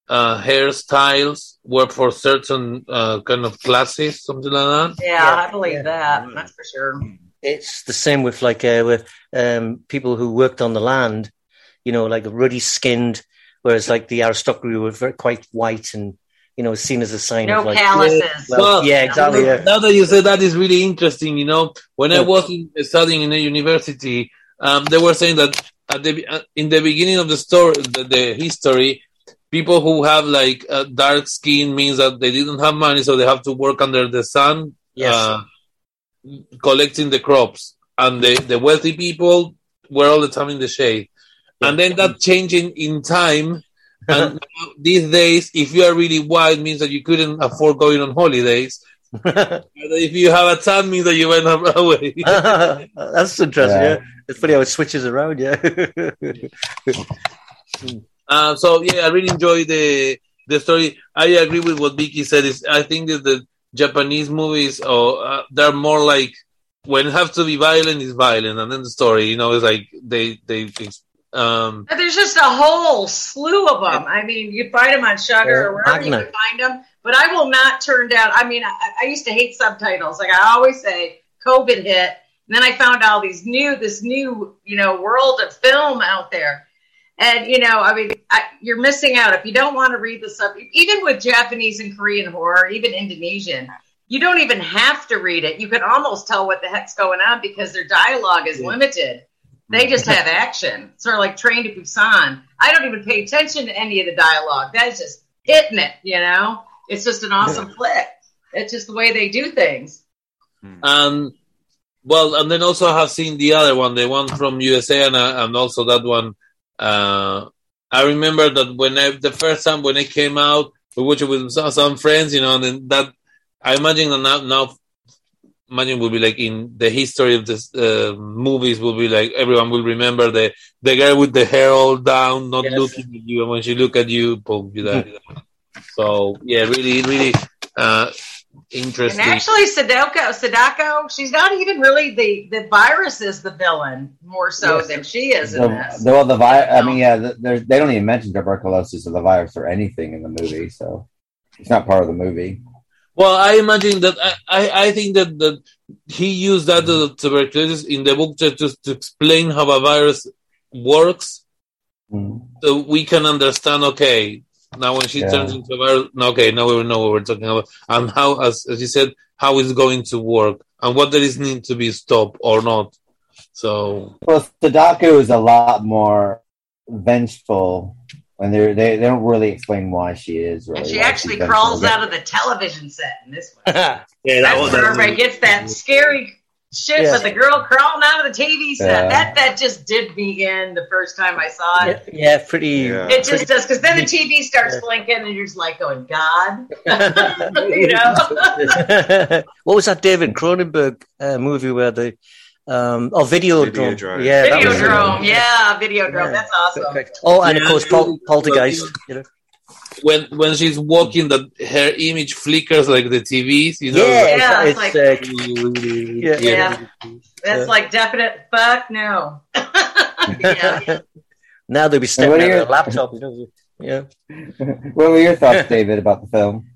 uh, hairstyles were for certain uh, kind of classes, something like that. Yeah, I believe that. That's for sure. It's the same with like uh, with um, people who worked on the land, you know, like ruddy skinned, whereas like the aristocracy were very, quite white and you know seen as a sign No of like calluses. Well, yeah, exactly. Yeah. Now that you say that is really interesting. You know, when I was in, studying in a university, um, they were saying that at the uh, in the beginning of the story, the, the history, people who have like uh, dark skin means that they didn't have money, so they have to work under the sun, Yes. uh, collecting the crops, and the the wealthy people were all the time in the shade. And then that changing in time. [LAUGHS] And now, these days, if you are really white, means that you couldn't afford going on holidays. [LAUGHS] And if you have a tan, means that you went away. [LAUGHS] That's interesting. Yeah. Yeah. it's funny how it switches around. Yeah. Uh, [LAUGHS] so yeah, I really enjoy the the story. I agree with what Vicky said. Is I think that the Japanese movies, or uh, they're more like when it has to be violent, is violent, and then the story, you know, is like they they. Um, there's just a whole slew of them. I mean, you find them on Shutter or wherever you can find them. But I will not turn down. I mean, I, I used to hate subtitles. Like I always say, COVID hit, and then I found all these new, this new, you know, world of film out there. And you know, I mean, I, you're missing out if you don't want to read the sub. Even with Japanese and Korean horror, even Indonesian, you don't even have to read it. You can almost tell what the heck's going on because their dialogue is limited. They just have action, sort of like Train to Busan. I don't even pay attention to any of the dialogue. That's just hitting it, you know. It's just an awesome flick. It's just the way they do things. and well, and then also I have seen the other one, the one from USA, and uh, and also that one. Uh, I remember that when I, the first time when it came out, we watched it with some, some friends, you know, and then that I imagine that now, now imagine will be like in the history of this uh, movies will be like everyone will remember the the girl with the hair all down, not looking at you, and when she look at you, boom, you die. [LAUGHS] so yeah, really, really uh, interesting. And actually, Sadako, Sadako, she's not even really the the virus is the villain more so Yes. than she is in this. the, well, the vi- I mean, yeah, the, they don't even mention tuberculosis or the virus or anything in the movie, so it's not part of the movie. Well, I imagine that I, I, I think that, that he used that uh, tuberculosis in the book to, to, to explain how a virus works, so we can understand. Okay, now when she Yeah. turns into a virus, okay, now we know what we're talking about, and how, as as you said, how it's going to work, and what there is need to be stopped or not. So Well, Sadako is a lot more vengeful, and they they they don't really explain why she is. Really, And she actually crawls vengeful. out of the television set in this [LAUGHS] one. yeah, That's where everybody gets that scary shit Yeah. with the girl crawling out of the TV set. Yeah. That that just did me in the first time I saw it. yeah, pretty. It just does because then the TV starts blinking and you're just like going, God, [LAUGHS] [LAUGHS] you know. [LAUGHS] what was that David Cronenberg uh, movie where the um oh Videodrome? Videodrome. Yeah, that was- Videodrome, yeah, Videodrome. That's awesome. Oh, and of course Pol- Poltergeist. You know. When when she's walking, that her image flickers like the TVs. You know, Yeah, Yeah, it's, it's it's, like- really, really, Yeah. Yeah. That's like definite fuck no. [LAUGHS] yeah. now they'll be stepping what out are of your- a laptop. You know. Yeah. [LAUGHS] What were your thoughts, David, about the film?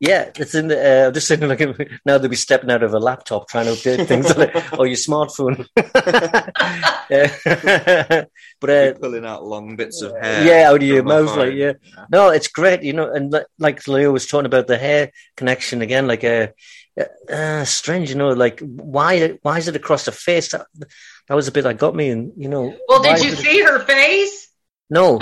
Yeah, it's in the. Uh, I'm just saying, like [LAUGHS] now they'll be stepping out of a laptop trying to update things on it, or your smartphone. [LAUGHS] Yeah. [LAUGHS] but uh, pulling out long bits of hair. yeah, out of your from mouth, phone. like yeah. No, it's great, you know. And like Leo was talking about the hair connection again, like uh, uh, strange, you know. Like why? Why is it across the face? That, that was a bit that got me, and you know. Well, did you is it- see her face? No.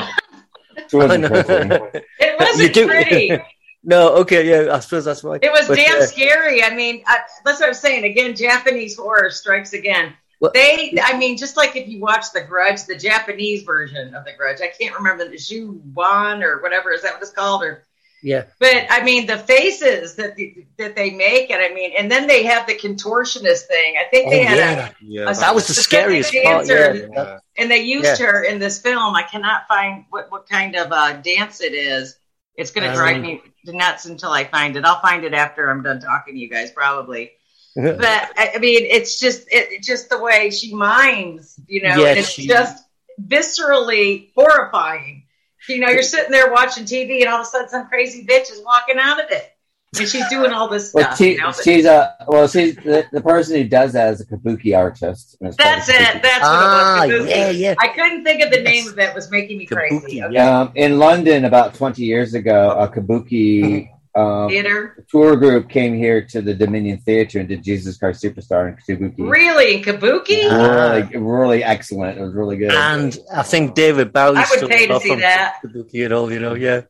wasn't I know. pretty. It wasn't You do- pretty. No, okay, yeah, I suppose that's why. It was But, damn uh, scary. I mean, I, that's what I'm saying. Again, Japanese horror strikes again. Well- they, I mean, just like if you watch The Grudge, the Japanese version of The Grudge, I can't remember the Ju-On or whatever is that what it's called, or yeah. but I mean the faces that the, that they make, and I mean, and then they have the contortionist thing. I think they Oh, had yeah. a, Yeah, a That was the specific scariest part. dancer, Yeah. and they used Yeah. her in this film. I cannot find what what kind of uh, dance it is. It's going to drive me nuts until I find it. I'll find it after I'm done talking to you guys, probably. But I mean, it's just it, it's just the way she mimes, you know. Yeah, and it's she- just viscerally horrifying. You know, you're sitting there watching TV, and all of a sudden, some crazy bitch is walking out of it, and she's doing all this Well, stuff. she, you know, she's a well, she's the, the person who does that is a kabuki artist. and it's called that's a kabuki. it. That's Ah, what it was. Kabuki. yeah, yeah. I couldn't think of the name of it. It was making me crazy. Okay. Um, in London, about 20 years ago, a kabuki [LAUGHS] um, Theater, tour group came here to the Dominion Theater and did Jesus Christ Superstar in kabuki. really, Kabuki? Really, really excellent. It was really good. And I think David Bowie I would stood pay to see that. Kabuki and all, you know, yeah.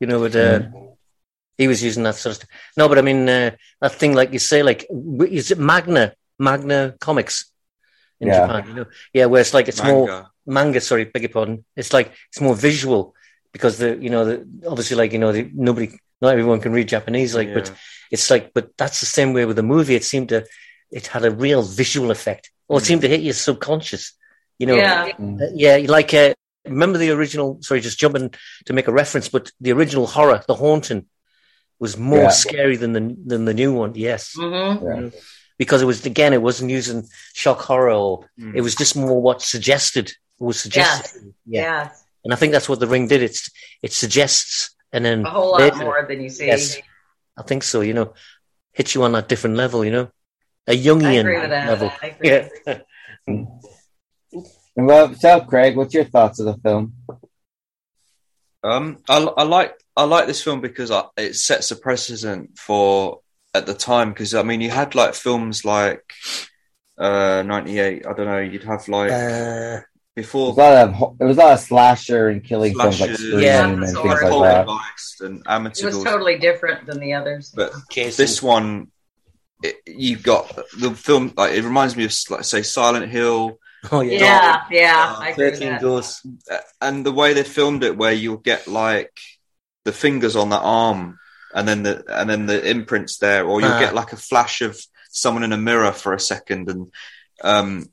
You know, but, uh, he was using that sort of stuff. No, but I mean, uh, that thing, like you say, like, is it Magna, Magna Comics in Yeah. Japan, you know? Yeah, where it's like, it's more Manga. manga, sorry, beg your pardon. It's like, it's more visual because the, you know, the, obviously, like, you know, the, nobody, not everyone can read Japanese, like, but it's like, but that's the same way with the movie. It seemed to, it had a real visual effect, or it seemed to hit your subconscious, you know? Yeah. Uh, yeah, like uh, remember the original? Sorry, just jumping to make a reference, but the original horror, The Haunting, was more Yeah. scary than the than the new one. Yes, Mm-hmm. Yeah. because it was again, it wasn't using shock horror, or Mm. it was just more what suggested was suggested. Yes. Yeah, Yes. and I think that's what the ring did. It's it suggests, and then A whole lot later- more than you see. Yes, I think so. You know, hits you on that different level. You know, a Jungian agree with that. level. Yeah. And [LAUGHS] well, so Craig, what's your thoughts of the film? Um, I, I like I like this film because I, it sets a precedent for at the time. Because I mean, you had like films like uh, '98. I don't know. You'd have like Uh, It before was a lot of it was like a lot of slasher and killing films like Slashes, Yeah. and things Sword. like that. Poltergeist and It Amityville. was totally different than the others. But Jason. this one, it, you've got the film. Like it reminds me of, like, say, Silent Hill, oh yeah, yeah, yeah, Uh, I agree with thirteen that. ghosts. uh, and the way they filmed it, where you'll get like the fingers on the arm, and then the and then the imprints there, or you'll Ah. get like a flash of someone in a mirror for a second, and um,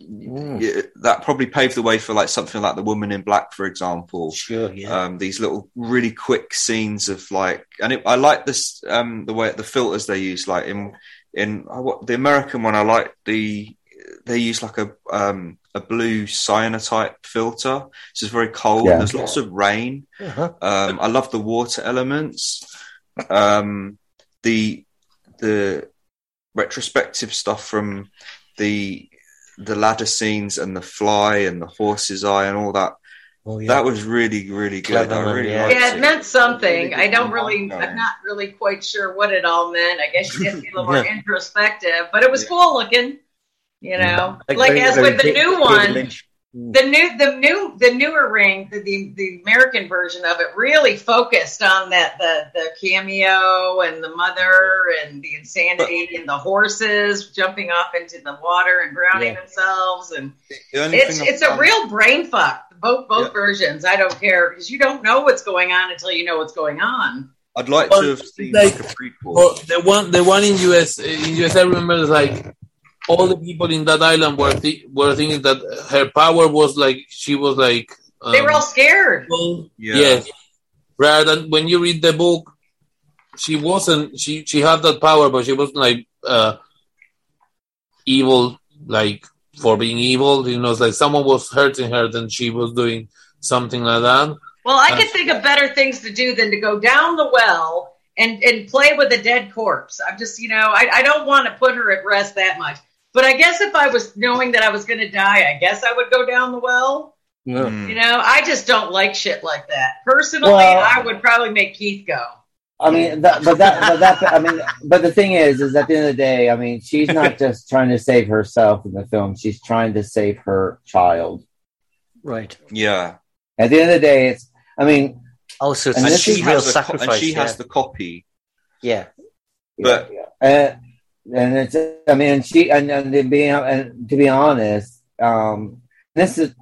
Mm. y- that probably paved the way for like something like the Woman in Black, for example. Sure, yeah. um, these little really quick scenes of like, and it, I like this um, the way the filters they use. Like in in uh, what the American one, I like the they use like a um, a blue cyanotype filter. It's just very cold. Yeah. There's lots of rain. Uh-huh. Um, I love the water elements. Um, the the retrospective stuff from the the ladder scenes and the fly and the horse's eye and all that. Oh, yeah. That was really really good. Clever, I really yeah. liked Yeah, it meant something. I don't really, No. I'm not really quite sure what it all meant. I guess you get to be a little [LAUGHS] more Yeah. introspective, but it was cool looking. You know, like, very- as with the David new one, hmm. the new, the new, the newer ring, the, the the American version of it really focused on that the the cameo and the mother and the insanity and the horses jumping off into the water and drowning Yeah. themselves and The it's it's a real brain fuck. Both both Yeah. versions. I don't care because you don't know what's going on until you know what's going on. I'd like Well, to have seen like- like, a prequel. Well, the one, the one in US, in US, I remember like all the people in that island were th- were thinking that her power was like she was like um, they were all scared. Well, Yeah. Yes, rather than when you read the book, she wasn't. She she had that power, but she wasn't like uh, evil, like for being evil. You know, it's like someone was hurting her, then she was doing something like that. Well, I could think of better things to do than to go down the well and and play with a dead corpse. I'm just, you know, I, I don't want to put her at rest that much. But I guess if I was knowing that I was going to die, I guess I would go down the well. Mm. You know, I just don't like shit like that. Personally, Well- I would probably make Keith go. I mean, that, but that, but that, I mean, but the thing is, is at the end of the day, I mean, she's not [LAUGHS] just trying to save herself in the film; she's trying to save her child. Right. Yeah. At the end of the day, it's, I mean, Oh, so it's And And she, real has the co- sacrifice. and she yeah. has the copy. yeah. But and, and it's, I mean, she, and, and to be, and to be honest, um, this is,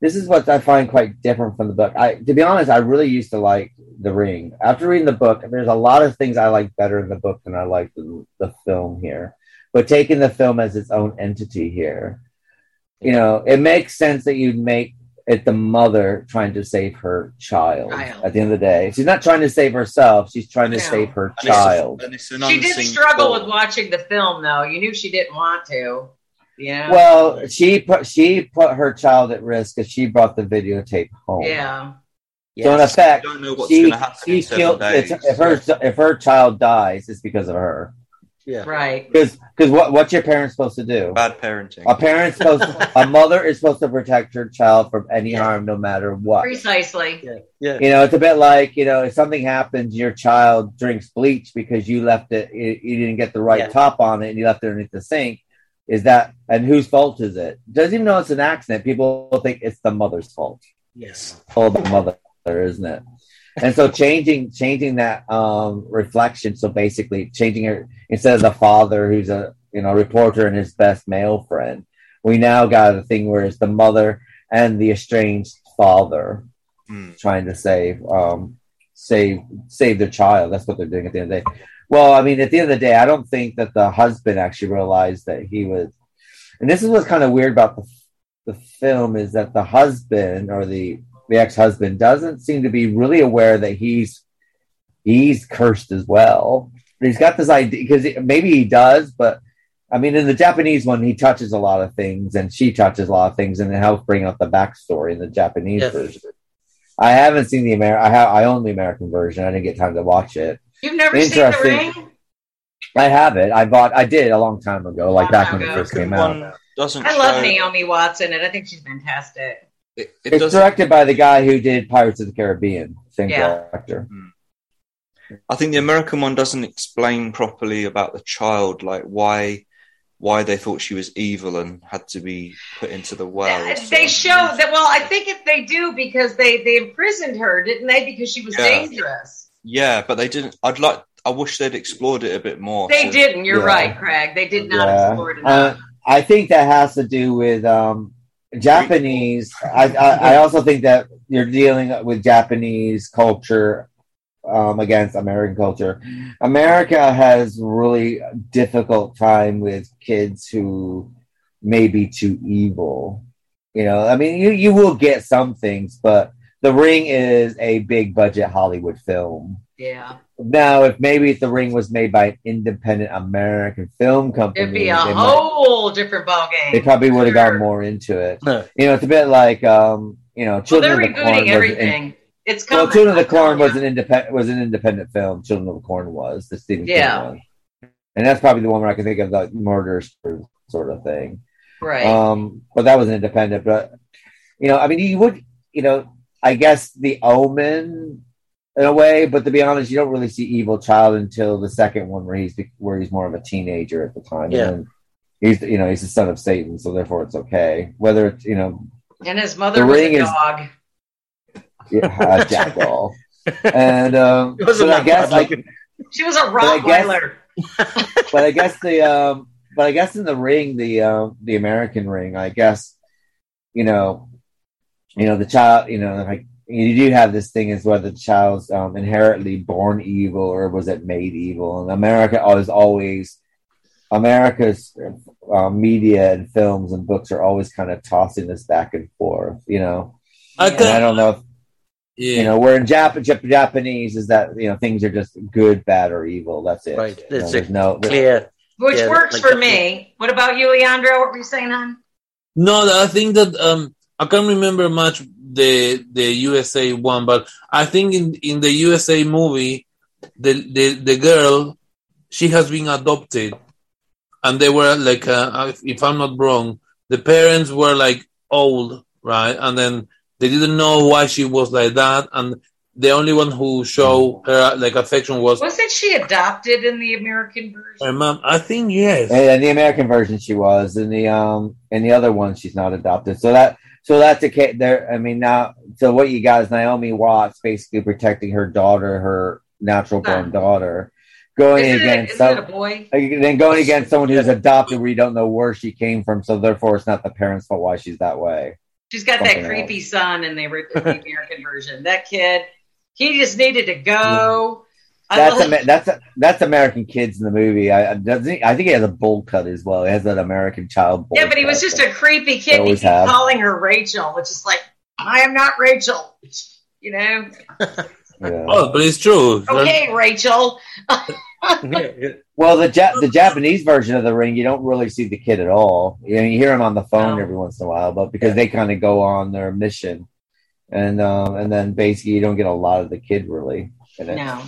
this is what I find quite different from the book. I, to be honest, I really used to like The Ring. After reading the book, there's a lot of things I like better in the book than I like the, the film here. But taking the film as its own entity here, you know, it makes sense that you'd make it the mother trying to save her child. Child. At the end of the day, she's not trying to save herself; she's trying to No. save her And it's a- child. it's She did struggle thought. with watching the film, though. You knew she didn't want to. Yeah. Well, she put she put her child at risk because she brought the videotape home. yeah. So in effect, You don't know what's she, she killed. days. If her if her child dies, it's because of her. Yeah. Right. Because because what what's your parents supposed to do? Bad parenting. A parent's supposed a mother is supposed to protect her child from any harm, no matter what. Precisely. Yeah. yeah. You know, it's a bit like you know, if something happens, your child drinks bleach because you left it, you, you didn't get the right Yeah. top on it, and you left it underneath the sink. Is that and whose fault is it? Doesn't even know it's an accident. People think it's the mother's fault. Yes. All the mother, isn't it? And so changing changing that um, reflection. So basically, changing it instead of the father who's a you know reporter and his best male friend, we now got a thing where it's the mother and the estranged father Hmm. trying to save um, save save their child. That's what they're doing at the end of the day. Well, I mean, at the end of the day, I don't think that the husband actually realized that he was. And this is what's kind of weird about the the film is that the husband or the the ex husband doesn't seem to be really aware that he's he's cursed as well. He's got this idea because maybe he does, but I mean, in the Japanese one, he touches a lot of things, and she touches a lot of things, and it helps bring out the backstory in the Japanese Yes. version. I haven't seen the American. I have. I own the American version. I didn't get time to watch it. You've never seen the Interesting. ring? I have it. I bought. I did a long time ago, like back when it first came out. Doesn't I love show- Naomi Watson, and I think she's fantastic. It, it It's directed by the guy who did Pirates of the Caribbean. Same Yeah. director. I think the American one doesn't explain properly about the child, like why why they thought she was evil and had to be put into the well. or they something. show that. Well, I think if they do because they they imprisoned her, didn't they? Because she was Yeah. dangerous. Yeah, but they didn't. I'd like. I wish they'd explored it a bit more. They so- didn't. You're Yeah. right, Craig. They did not Yeah. explore it enough. Uh, I think that has to do with um, Japanese. I, I, I also think that you're dealing with Japanese culture um, against American culture. America has really difficult time with kids who may be too evil. You know, I mean, you, you will get some things, but The Ring is a big budget Hollywood film. yeah, Now, if maybe if The Ring was made by an independent American film company, it'd be a they might- whole different ballgame. they probably would have Sure. gone more into it. You know, it's a bit like um, you know, Well, Children they're of the Corn. rebooting was everything. An, it's well, coming. Children of the Corn was an independent was an independent film. Children of the Corn was the Stephen King one, and that's probably the one where I can think of the murder sort of thing. right. Um, but that was an independent. But you know, I mean, you would, you know, I guess the Omen in a way. But to be honest, you don't really see Evil Child until the second one, where he's where he's more of a teenager at the time. Yeah. And he's you know he's the son of Satan, so therefore it's okay. Whether it's you know and his mother The was Ring a is- yeah, uh, [LAUGHS] jackal. and um, It wasn't I guess like. She was a guess- Rottweiler. [LAUGHS] but I guess the um, but I guess in the ring, the um, the American ring, I guess you know, you know the child, you know, like you do have this thing is whether the child's um, inherently born evil or was it made evil, and America is always America's uh, media and films and books are always kind of tossing this back and forth, you know. I And I don't know if yeah. you know, where in Jap- Jap- Japanese is that you know things are just good, bad, or evil. That's it. Right. You know, there's no clear. Which Yeah, works like for me. What about you, Leandro? What were you saying, hon? No, I think that um, I can't remember much the the USA one, but I think in in the USA movie, the the the girl, she has been adopted, and they were like, uh, if I'm not wrong, the parents were like old, right, and then they didn't know why she was like that, and the only one who showed her like affection was Wasn't she adopted in the American version? her mom. I think yes. And in the American version, she was. In the um, in the other one, she's not adopted. So that so that's the case. There, I mean, now so what you got is Naomi Watts basically protecting her daughter, her natural born Son. daughter, going it, against a some, boy? then going against someone who's adopted where you don't know where she came from. So therefore, it's not the parents' fault why she's that way. She's got Something that creepy son in the, in the American version. That kid, he just needed to go. [LAUGHS] I That's love- Ama- that's that's American kids in the movie. I I- doesn't he- I think he has a bowl cut as well. He has that American child. Bowl yeah, but he was just a creepy kid. He always kept have. calling her Rachel, which is like, I am not Rachel. You know? [LAUGHS] Yeah. Oh, but it's true. Okay, Rachel. [LAUGHS] Well, the ja- the Japanese version of the ring, you don't really see the kid at all. You know, you hear him on the phone every once in a while, but because they kind of go on their mission, and um, and then basically you don't get a lot of the kid really. In it. No.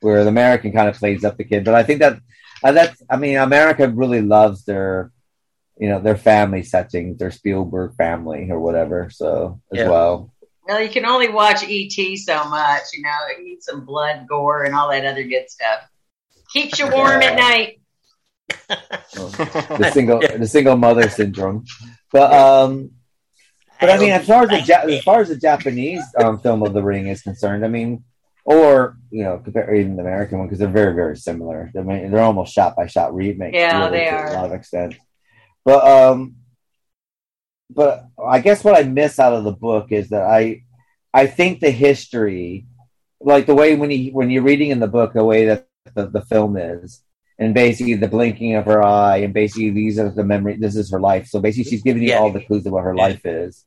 Where the American kind of plays up the kid, but I think that uh, that's I mean America really loves their you know their family settings, their Spielberg family or whatever. So as Yeah. well. Well, you can only watch ET so much, you know. It needs some blood, gore, and all that other good stuff. Keeps you warm at night. the single [LAUGHS] the single mother syndrome. But um but I mean as far as the ja- as far as the Japanese um, film of the ring is concerned, I mean or you know, compare even the American one because they're very, very similar. I mean, they're almost shot by shot remakes. Yeah, really, they to are. a lot of extent. But um but I guess what I miss out of the book is that I I think the history like the way when you when you're reading in the book the way that the, the film is and basically the blinking of her eye and basically these are the memory this is her life so basically she's giving you all the clues of what her life is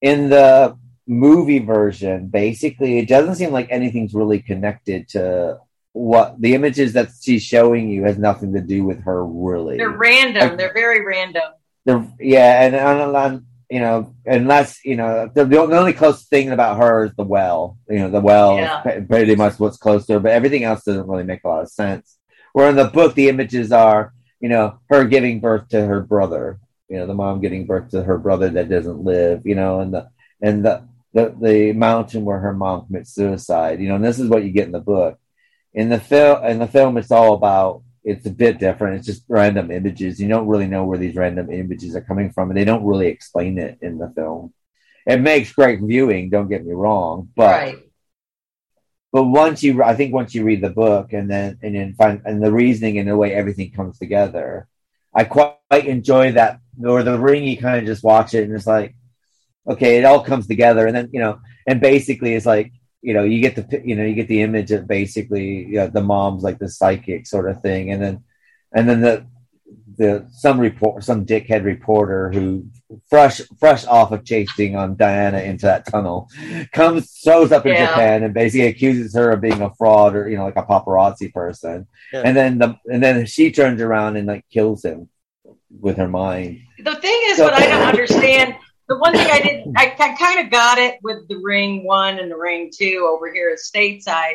in the movie version basically it doesn't seem like anything's really connected to what the images that she's showing you has nothing to do with her really They're random. Like- They're very random. the yeah, and, and, and you know, unless you know, the, the only close thing about her is the well. You know, the well Yeah. is pretty much what's close to her, but everything else doesn't really make a lot of sense. Where in the book, the images are, you know, her giving birth to her brother. You know, the mom giving birth to her brother that doesn't live. You know, and the and the the, the mountain where her mom commits suicide. You know, and this is what you get in the book. In the film, in the film, it's all about. It's a bit different. It's just random images. You don't really know where these random images are coming from, and they don't really explain it in the film. It makes great viewing. Don't get me wrong, but right. but once you, I think once you read the book and then and then find and the reasoning and the way everything comes together, I quite enjoy that. Or the ring, you kind of just watch it and it's like, okay, it all comes together, and then you know, and basically it's like you know, you get the you know, you get the image of basically you know, the mom's like the psychic sort of thing, and then and then the the some report some dickhead reporter who fresh fresh off of chasing on Diana into that tunnel [LAUGHS] comes shows up in Yeah. Japan and basically accuses her of being a fraud or you know like a paparazzi person Yeah. and then the and then she turns around and like kills him with her mind The thing is, So- what I don't understand. The one thing I didn't, I, I kind of got it with the ring one and the ring two over here at stateside,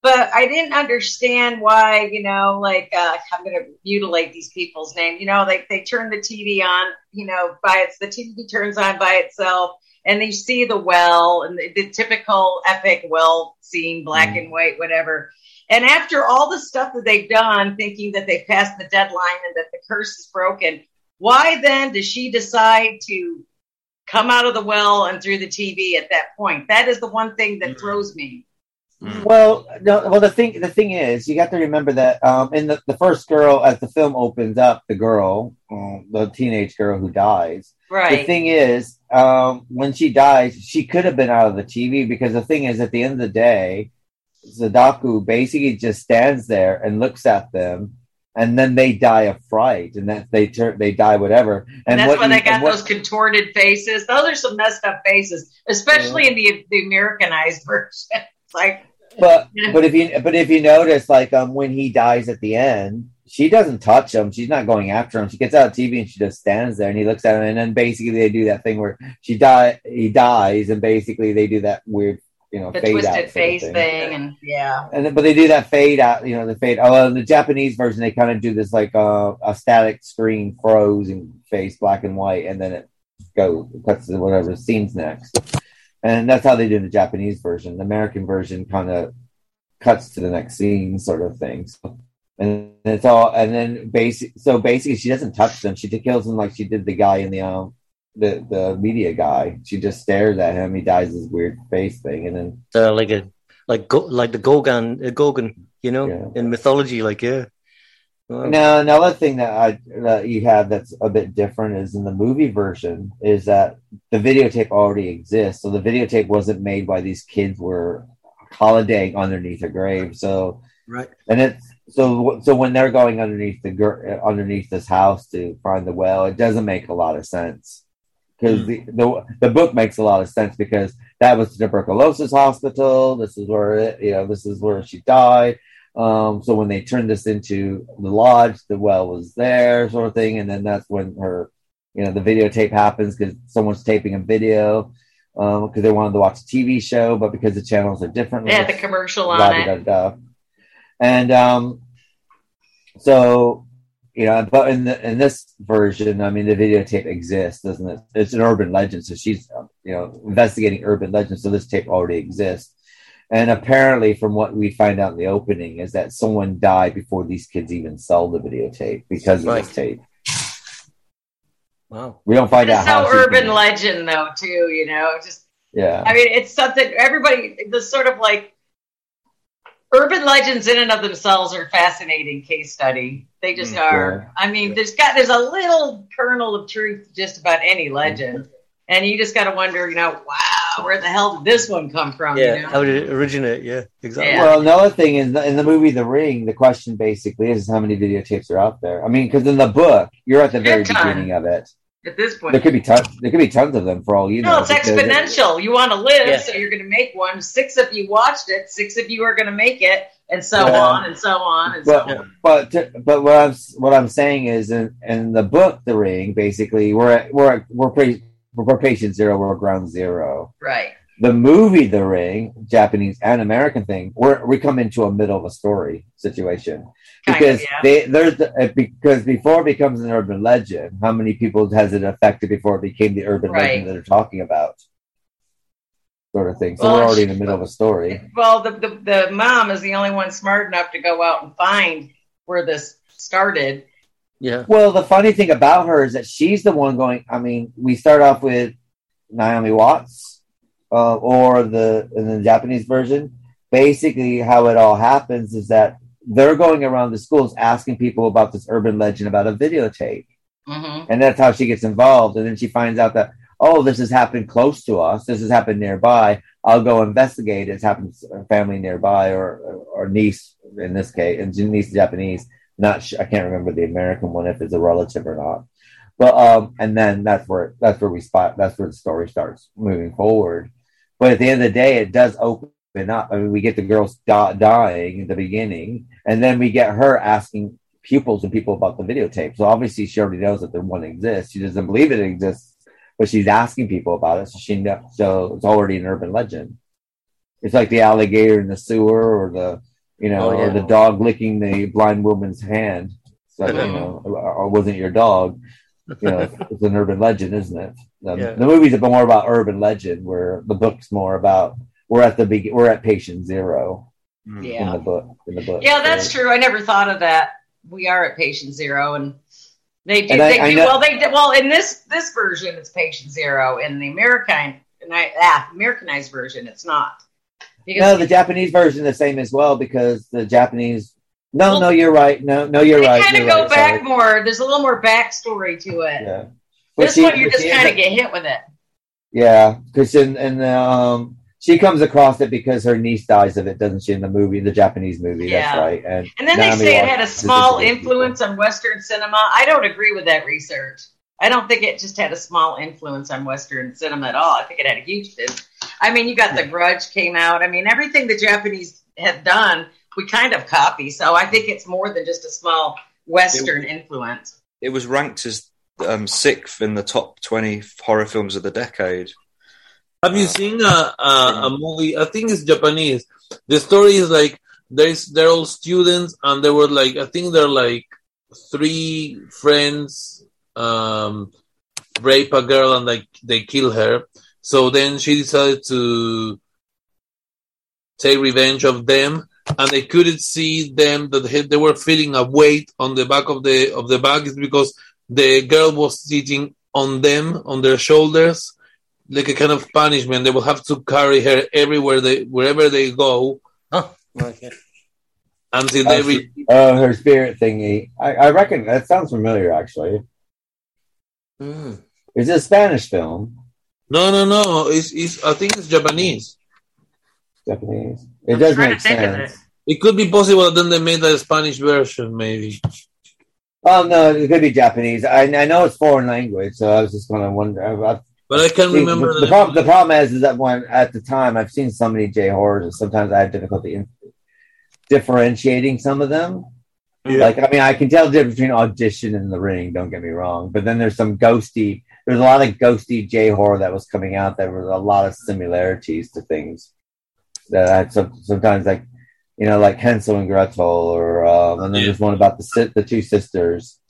but I didn't understand why, you know, like, uh, I'm going to mutilate these people's name. You know, like they turn the TV on, you know, by it's the TV turns on by itself and you see the well and the, the typical epic well scene, black and white, whatever. And after all the stuff that they've done, thinking that they've passed the deadline and that the curse is broken, why then does she decide to come out of the well and through the TV at that point? That is the one thing that throws me. Well, no, well, the thing, the thing is, you got to remember that um, in the, the first girl, as the film opens up, the girl, um, the teenage girl who dies. Right. The thing is, um, when she dies, she could have been out of the TV because the thing is, at the end of the day, Sadako basically just stands there and looks at them, and then they die of fright, and that they turn, they die whatever. And, that's what why you- they got what- those contorted faces. Those are some messed up faces, especially in the the Americanized [LAUGHS] version. It's like, But [LAUGHS] Yeah. but if you but if you notice, like um, when he dies at the end, she doesn't touch him. She's not going after him. She gets out of TV and she just stands there and he looks at him. And then basically they do that thing where she die, he dies, and basically they do that weird, you know, the fade twisted sort of face thing. thing. and yeah. And then, but they do that fade out, you know, the fade. Oh, in the Japanese version, they kind of do this like uh, a static screen frozen face, black and white, and then it goes cuts to whatever scenes next. And that's how they do the Japanese version. The American version kind of cuts to the next scene, sort of thing. So, and it's all, and then basic. So basically, she doesn't touch them. She kills them like she did the guy in the um the the media guy. She just stares at him. He dies this weird face thing, and then Uh, like a like go, like the Gorgon, uh, Gorgon, you know, in mythology. Like yeah, Wow. Now, another thing that I that you have that's a bit different is in the movie version is that the videotape already exists. So the videotape wasn't made while these kids were holidaying underneath a grave. So right, and it's so so when they're going underneath the underneath this house to find the well, it doesn't make a lot of sense because the, the the book makes a lot of sense because that was the tuberculosis hospital. This is where it, you know this is where she died. Um, so when they turned this into the lodge, the well was there, sort of thing, and then that's when her, you know, the videotape happens because someone's taping a video because they wanted to watch a TV show, but because the channels are different, They had the commercial on da, it. da, da, da. And um, so you know, but in the, in this version, I mean, the videotape exists, doesn't it? It's an urban legend, so she's um, you know investigating urban legends, so this tape already exists. And apparently, from what we find out in the opening, is that someone died before these kids even sell the videotape because of Right. this tape. Wow. We don't find It's out how. so urban legend, though, too. You know, just Yeah. I mean, it's something everybody. The sort of like urban legends in and of themselves are a fascinating case study. They just Mm, are. I mean, there's got there's a little kernel of truth just about any legend, and you just got to wonder, you know, wow, where the hell did this one come from? Yeah. You know? How did it originate? Yeah. Exactly. Well, another thing is in the movie The Ring, the question basically is how many videotapes are out there. I mean, because in the book, you're at the very beginning of it. At this point, There could be tons. There could be tons of them for all you know. no, it's because- exponential. You want to live, Yeah. so you're going to make one. Six of you watched it. Six of you are going to make it, and so Yeah. on and so on and so But on. but to- but what I'm what I'm saying is in, in the book The Ring, basically we're at, we're at, we're pre, we're patient zero, we're ground zero. Right. The movie The Ring, Japanese and American thing, we're we come into a middle of a story situation Kind of, because yeah. they there's the, uh, because before it becomes an urban legend, how many people has it affected before it became the urban Right. legend that they're talking about? Sort of thing. So Well, we're already in the middle of a story. Well, the, the the mom is the only one smart enough to go out and find where this started. Yeah. Well, the funny thing about her is that she's the one going. I mean, we start off with Naomi Watts, uh, or the in the Japanese version. Basically, how it all happens is that they're going around the schools asking people about this urban legend about a videotape, Mm-hmm. and that's how she gets involved. And then she finds out that oh, this has happened close to us. This has happened nearby. I'll go investigate. It's happened to a family nearby, or or niece in this case, and niece is Japanese. Not sure, I can't remember the American one if it's a relative or not. But um, and then that's where that's where we spot. That's where the story starts moving forward. But at the end of the day, it does open up. I mean, we get the girls dying in the beginning, and then we get her asking pupils and people about the videotape. So obviously, she already knows that the one exists. She doesn't believe it exists, but she's asking people about it. So she knows. So it's already an urban legend. It's like the alligator in the sewer, or the you know, Oh, yeah. or the dog licking the blind woman's hand. So you mm-hmm. know, or wasn't your dog. You know, it's an urban legend, isn't it? The, [LAUGHS] Yeah. the movies are more about urban legend, where the book's more about we're at the big we're at patient zero yeah. in Yeah. the book. In the book, Yeah, that's So- true. I never thought of that. We are at patient zero, and they do. And they I do know- well. They did well in this this version. It's patient zero. In the American, and I, ah, Americanized version, it's not. Because No, the Japanese version the same as well because the Japanese. No, no, you're right. No, no, you're they right. kind of you're go right, back sorry. more. There's a little more backstory to it. Yeah. But This she- one, you just kind of get hit with it. Yeah, because in, in the, um, she comes across it because her niece dies of it, doesn't she? In the movie, the Japanese movie, that's right. And And then they say it had a small disappeared. influence on Western cinema. I don't agree with that research. I don't think it just had a small influence on Western cinema at all. I think it had a huge influence. I mean, you got The Grudge came out. I mean, everything the Japanese have done, we kind of copy. So I think it's more than just a small Western influence. It was ranked as um, sixth in the top 20 horror films of the decade. Have you seen a, a, a movie? I think it's Japanese. The story is like there's they're all students and there were like I think they're like three friends um, rape a girl and like they kill her. So then she decided to take revenge of them, and they couldn't see them that they- they were feeling a weight on the back of the of the bag is because the girl was sitting on them on their shoulders like a kind of punishment. They will have to carry her everywhere they wherever they go Oh, okay. until they reach. she- oh, her spirit thingy. I, I reckon that sounds familiar. Actually, Mm. it's a Spanish film. No, no, no. It's, it's I think it's Japanese. Japanese. It does make to think sense. It could be possible that then they made a Spanish version, maybe. Oh no, it could be Japanese. I, I know it's foreign language, so I was just going to wonder. I, But I can't See, remember the, the, the problem. The problem is, is that when at the time I've seen so many J horrors, and sometimes I have difficulty in differentiating some of them. Like, I mean, I can tell the difference between audition and the ring. Don't get me wrong, but then there's some ghosty. There's a lot of ghosty J horror that was coming out. There was a lot of similarities to things that I had some, sometimes like, you know, like Hansel and Gretel, or um, and then there's one about the si- the two sisters.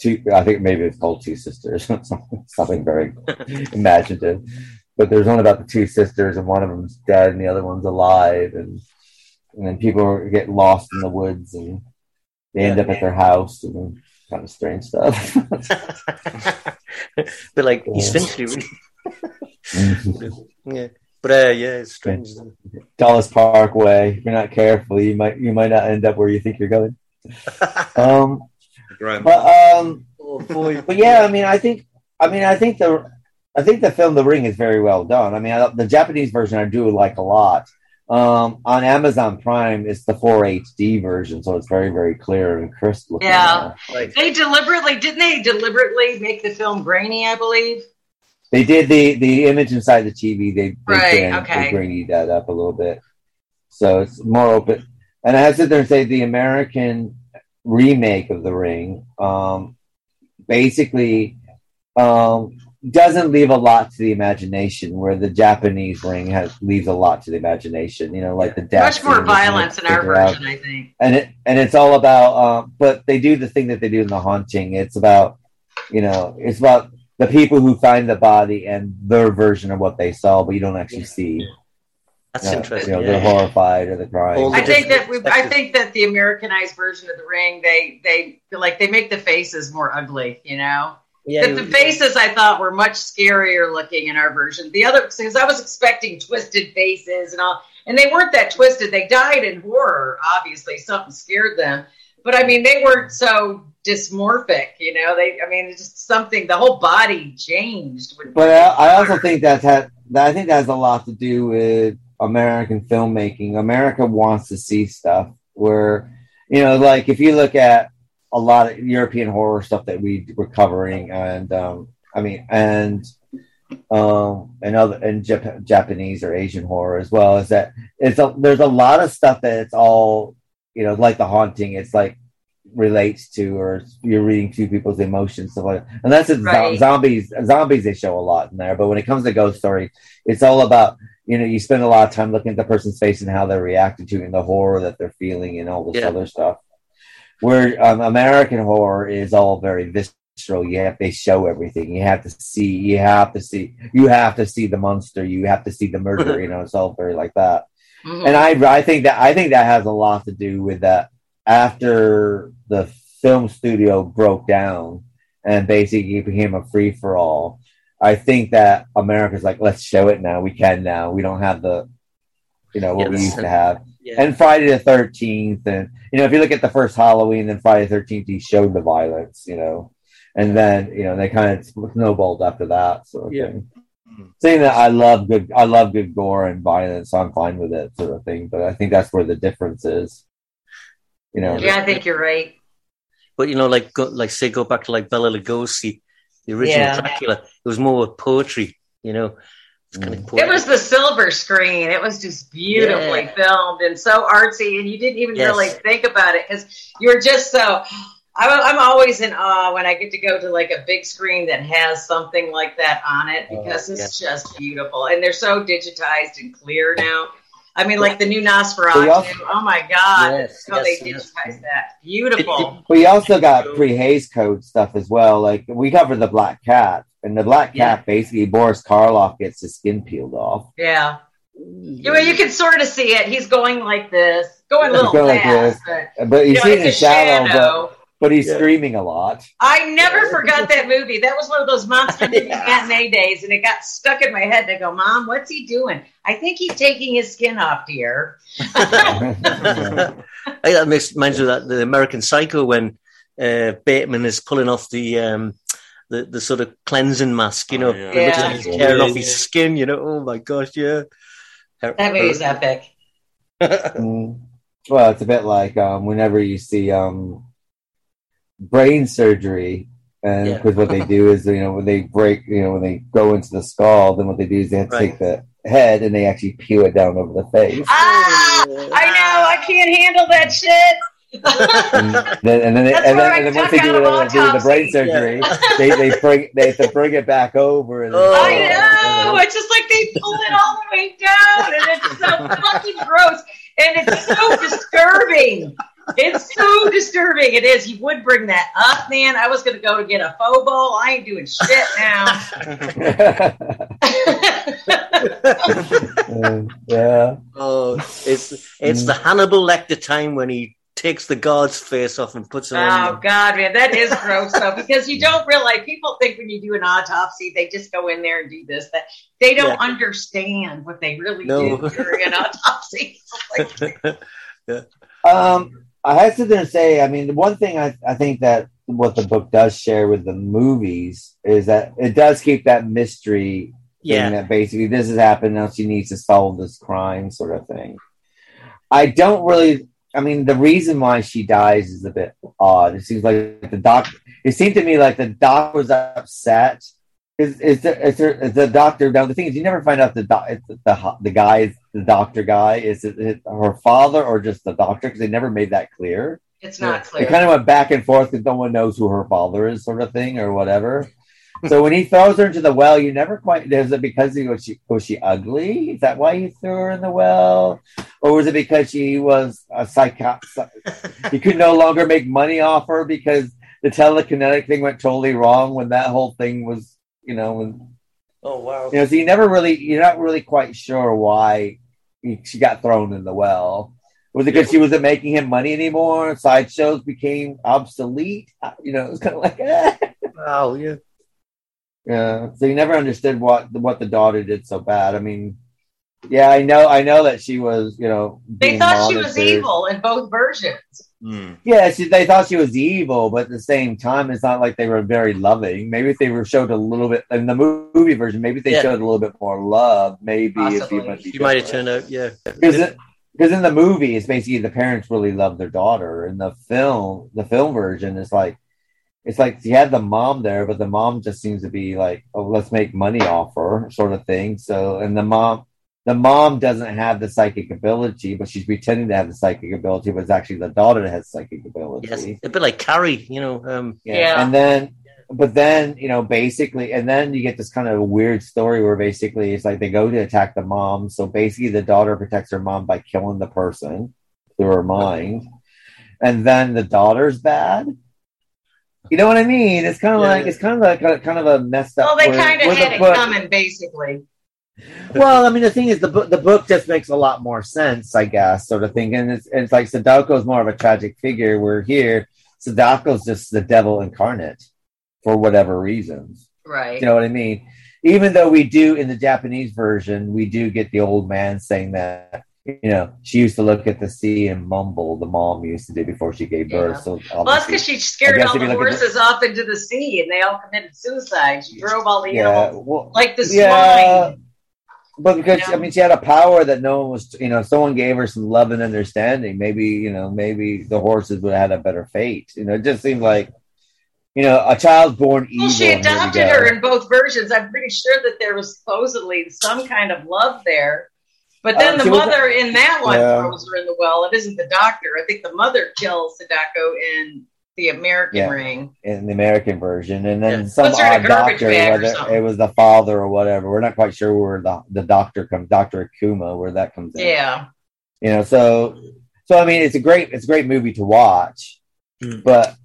Two, I think maybe it's called Two Sisters, [LAUGHS] something, something very [LAUGHS] imaginative. But there's one about the two sisters, and one of them's dead, and the other one's alive, and and then people get lost in the woods, and they end up at their house, and kind of strange stuff. [LAUGHS] but like East Finchley, really. yeah, but uh, yeah, it's strange. isn't Parkway. If you're not careful, you might you might not end up where you think you're going. um, but um, but yeah, I mean, I think I mean, I think the I think the film The Ring is very well done. I mean, I, the Japanese version I do like a lot. Um, on Amazon Prime, it's the 4 HD version, so it's very very clear and crisp looking. Yeah. now. They deliberately didn't they deliberately make the film grainy, I believe. They did the the image inside the TV. They they, Right, gran- okay. they grainied that up a little bit, so it's more open. And I have to sit there and say the American remake of The Ring, um, basically, um, doesn't leave a lot to the imagination. Where the Japanese Ring has leaves a lot to the imagination. You know, like the death Much more violence in our figure out- version, I think. and it and it's all about uh, but they do the thing that they do in the haunting it's about you know it's about the people who find the body and their version of what they saw but you don't actually see That's Uh, interesting. you know they're horrified or they're crying I think that we, I think that the Americanized version of the ring, they they like they make the faces more ugly, you know. Yeah, the, the faces I thought were much scarier looking in our version. The other because I was expecting twisted faces and all, and they weren't that twisted. They died in horror, obviously. Something scared them, but I mean they weren't so dysmorphic, you know. They, I mean, it's just something. The whole body changed. But I, I also think that's had I think that has a lot to do with American filmmaking. America wants to see stuff where you know, like if you look at a lot of European horror stuff that we were covering, and um, I mean, and um, and other and Jap- Japanese or Asian horror as well, is that it's a, there's a lot of stuff that it's all you know, like the haunting. It's like relates to, or you're reading two people's emotions, stuff like that. It's zo- Right. zombies, zombies they show a lot in there. But when it comes to ghost story, it's all about you know you spend a lot of time looking at the person's face and how they're reacting to it and the horror that they're feeling and all this Yeah. other stuff. Where um, American horror is all very visceral. You have they show everything. You have to see. You have to see. You have to see the monster. You have to see the murder. [LAUGHS] you know, it's all very like that. Mhm. And I, I think that I think that has a lot to do with that. After the film studio broke down and basically became a free for all, I think that America's like, let's show it now. We can now. We don't have the, you know, what Yeah, we that's- used to have. yeah. And Friday the Thirteenth, and you know, if you look at the first Halloween, then Friday the Thirteenth, he showed the violence, you know, and then you know they kind of snowballed after that. So Yeah. saying that I love good, I love good gore and violence, so I'm fine with it, sort of thing. But I think that's where the difference is, you know. yeah, I think you're right. But you know, like go, like say go back to like Bela Lugosi, the original Yeah. Dracula. It was more poetry, you know. Kind of mm. It was the silver screen. It was just beautifully Yeah. filmed and so artsy, and you didn't even Yes. really think about it because you were just so. I'm, I'm always in awe when I get to go to like a big screen that has something like that on it oh, because it's just beautiful, and they're so digitized and clear now. I mean, like the new Nosferatu. Also- oh my god! Yes, how they yes, yes. digitized that. Beautiful. We also got pre Hays Code stuff as well. Like we covered the Black Cat, and the Black Cat basically Boris Karloff gets his skin peeled off. Yeah. You, you can sort of see it. He's going like this, going a little going like fast, this, but, but you he's know, seen in a shadow, shadow. But but he's screaming a lot. I never forgot that movie. That was one of those monster [LAUGHS] movie matinee days, and it got stuck in my head. And I go, Mom, what's he doing? I think he's taking his skin off, dear. [LAUGHS] I think that makes reminds me of that the American Psycho when uh, Bateman is pulling off the um, the the sort of cleansing mask, you know, yeah. it looks Yeah. like he's tearing Yeah. off his skin, you know. Oh my gosh, yeah. That movie's epic. [LAUGHS] Mm. Well, it's a bit like um, whenever you see um, brain surgery, and Yeah. because what they do is you know when they break, you know when they go into the skull, then what they do is they have to Right. take the head and they actually peel it down over the face. Ah, I know. I can't handle that shit. and then, and then, they, and then, and then once they do, out of it, do the brain autopsy. surgery, [LAUGHS] they they bring they have to bring it back over. And Oh. I know. It's just like they pull it all the way down, and it's so fucking gross, and it's so disturbing. It's so disturbing. It is. You would bring that up, man. I was gonna go to get a pho bowl. I ain't doing shit now. [LAUGHS] [LAUGHS] Yeah. Oh, it's it's the Hannibal Lecter time when he takes the guard's face off and puts it Oh on. God, man, that is gross though, because you [LAUGHS] don't realize people think when you do an autopsy, they just go in there and do this. That they don't Yeah. understand what they really No. do during an autopsy. Um, I have to say, I mean, the one thing I, I think that what the book does share with the movies is that it does keep that mystery Yeah. thing that basically this has happened now she needs to solve this crime sort of thing. I don't really. I mean, the reason why she dies is a bit odd. It seems like the doc. It seemed to me like the doc was upset. Is is the, is, there, is the doctor? Now the thing is, you never find out the doc, the, the the guy is the doctor guy. Is it, it her father or just the doctor? Because they never made that clear. It's not clear. It kind of went back and forth because no one knows who her father is, sort of thing, or whatever. [LAUGHS] so when he throws her into the well, you never quite. Is it because he was she was she ugly? Is that why he threw her in the well, or was it because she was a psycho? [LAUGHS] he could no longer make money off her because the telekinetic thing went totally wrong when that whole thing was, you know, when Oh wow! you know. So you never really, you're not really quite sure why he, she got thrown in the well. Was it because she wasn't making him money anymore? Sideshows became obsolete. Uh, You know, it was kind of like, [LAUGHS] eh. Wow, yeah. yeah. So you never understood what what the daughter did so bad. I mean, yeah, I know, I know that she was, you know, They being thought she was evil in both versions. Mm. Yeah, she, they thought she was evil, but at the same time, it's not like they were very loving. Maybe if they were showed a little bit in the movie version, maybe if they Yeah. showed a little bit more love. Maybe if you might be You might have turned out, yeah. because because in the movie, it's basically the parents really love their daughter. In the film, the film version is like it's like she had the mom there, but the mom just seems to be like, oh, let's make money off her, sort of thing. So, and the mom, the mom doesn't have the psychic ability, but she's pretending to have the psychic ability, but it's actually the daughter that has psychic ability. Yes, a bit like Carrie, you know. Um, Yeah. And then, but then, you know, basically, and then you get this kind of weird story where basically it's like they go to attack the mom. So basically, the daughter protects her mom by killing the person through her mind. And then the daughter's bad. You know what I mean? It's kind of Yeah. like, it's kind of like a, kind of a messed up. Well, they kind of where the had it book- coming, basically. Well, I mean, the thing is, the book the book just makes a lot more sense, I guess, sort of thing. And it's, it's like Sadako's more of a tragic figure. We're here, Sadako's just the devil incarnate for whatever reasons. Right. You know what I mean? Even though we do in the Japanese version, we do get the old man saying that. You know, she used to look at the sea and mumble. The mom used to do before she gave birth. So Well, that's because she scared all the at the- horses off into the sea, and they all committed suicide. She drove all the Yeah, animals, well, like the yeah, swine. But because I mean, she had a power that no one was, you know, someone gave her some love and understanding. Maybe you know, maybe the horses would have had a better fate. You know, it just seemed like, you know, a child born evil. Well, she and here we adopted her in both versions. I'm pretty sure that there was supposedly some kind of love there. But then Um, the she was- mother in that one Yeah. throws her in the well. It isn't the doctor. I think the mother kills Sadako in the American Yeah. ring. in the American version, and then some Puts her in a odd doctor, whether it was the father or whatever. We're not quite sure where the the doctor comes, Doctor Akuma, where that comes in. Yeah. you know so so i mean it's a great it's a great movie to watch hmm. but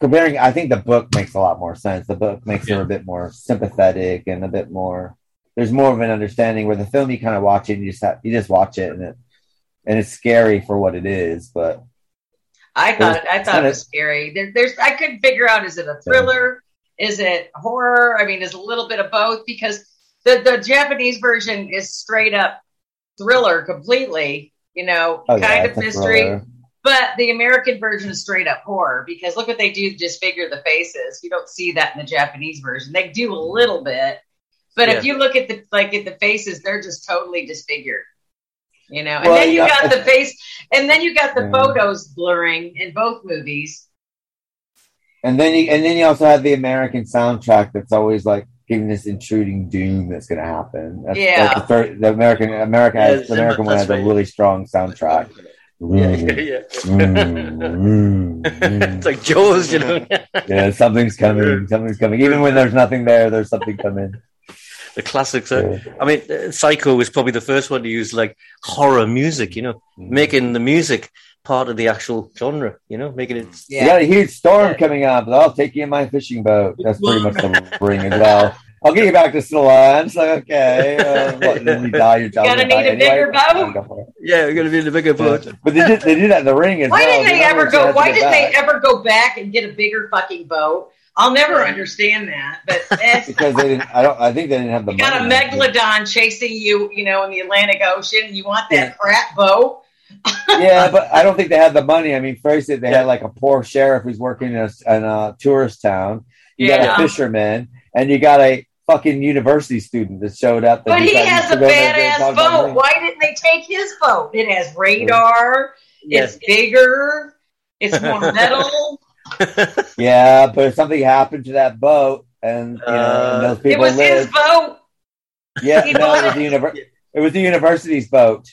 comparing i think the book makes a lot more sense the book makes her a bit more sympathetic and a bit more there's more of an understanding where the film you kind of watch it and you just have, you just watch it and it and it's scary for what it is but I thought There's- I thought it was scary. There, there's I couldn't figure out is it a thriller? Is it horror? I mean, is a little bit of both because the the Japanese version is straight up thriller completely. You know, Oh, kind it's of mystery. thriller. But the American version is straight up horror because look what they do to disfigure the faces. You don't see that in the Japanese version. They do a little bit, but if you look at the like at the faces, they're just totally disfigured. You know, and Well, then you yeah, got the face, and then you got the Yeah. photos blurring in both movies. and then you and then you also have the american soundtrack that's always like giving this intruding doom that's going to happen that's, Yeah. like the, third, the american america Yeah, has, the american one that's has a really strong soundtrack [LAUGHS] Yeah, yeah. Mm. Mm. [LAUGHS] it's like Jaws, you know. yeah, something's coming. Something's coming. Even when there's nothing there, there's something coming. The classics. Uh, I mean, uh, Psycho was probably the first one to use like horror music. You know, making the music part of the actual genre. You know, making it. You got a huge storm coming up. but I'll take you in my fishing boat. That's pretty much the [LAUGHS] ring as well. I'll get you back to the land. It's like, okay. Uh, what, then you die, [LAUGHS] you're Gonna need a bigger boat. Yeah, we're gonna need a bigger boat. But they did, they do that in the ring as Why well. didn't they In other ever go? Why didn't they ever go back and get a bigger fucking boat? I'll never understand that. But [LAUGHS] Because they didn't. I don't. I think they didn't have the you got a money. megalodon chasing you, you know, in the Atlantic Ocean. You want that crap boat? [LAUGHS] yeah, but I don't think they had the money. I mean, first they had like a poor sheriff who's working in a, in a tourist town. You got a fisherman, and you got a fucking university student that showed up. That But he decided has a go there badass boat. Why didn't they take his boat? It has radar. Yes. It's bigger. It's more [LAUGHS] metal. [LAUGHS] Yeah, but if something happened to that boat, and you know, and those It people was his boat. yeah, no, it was the univer- It was the university's boat.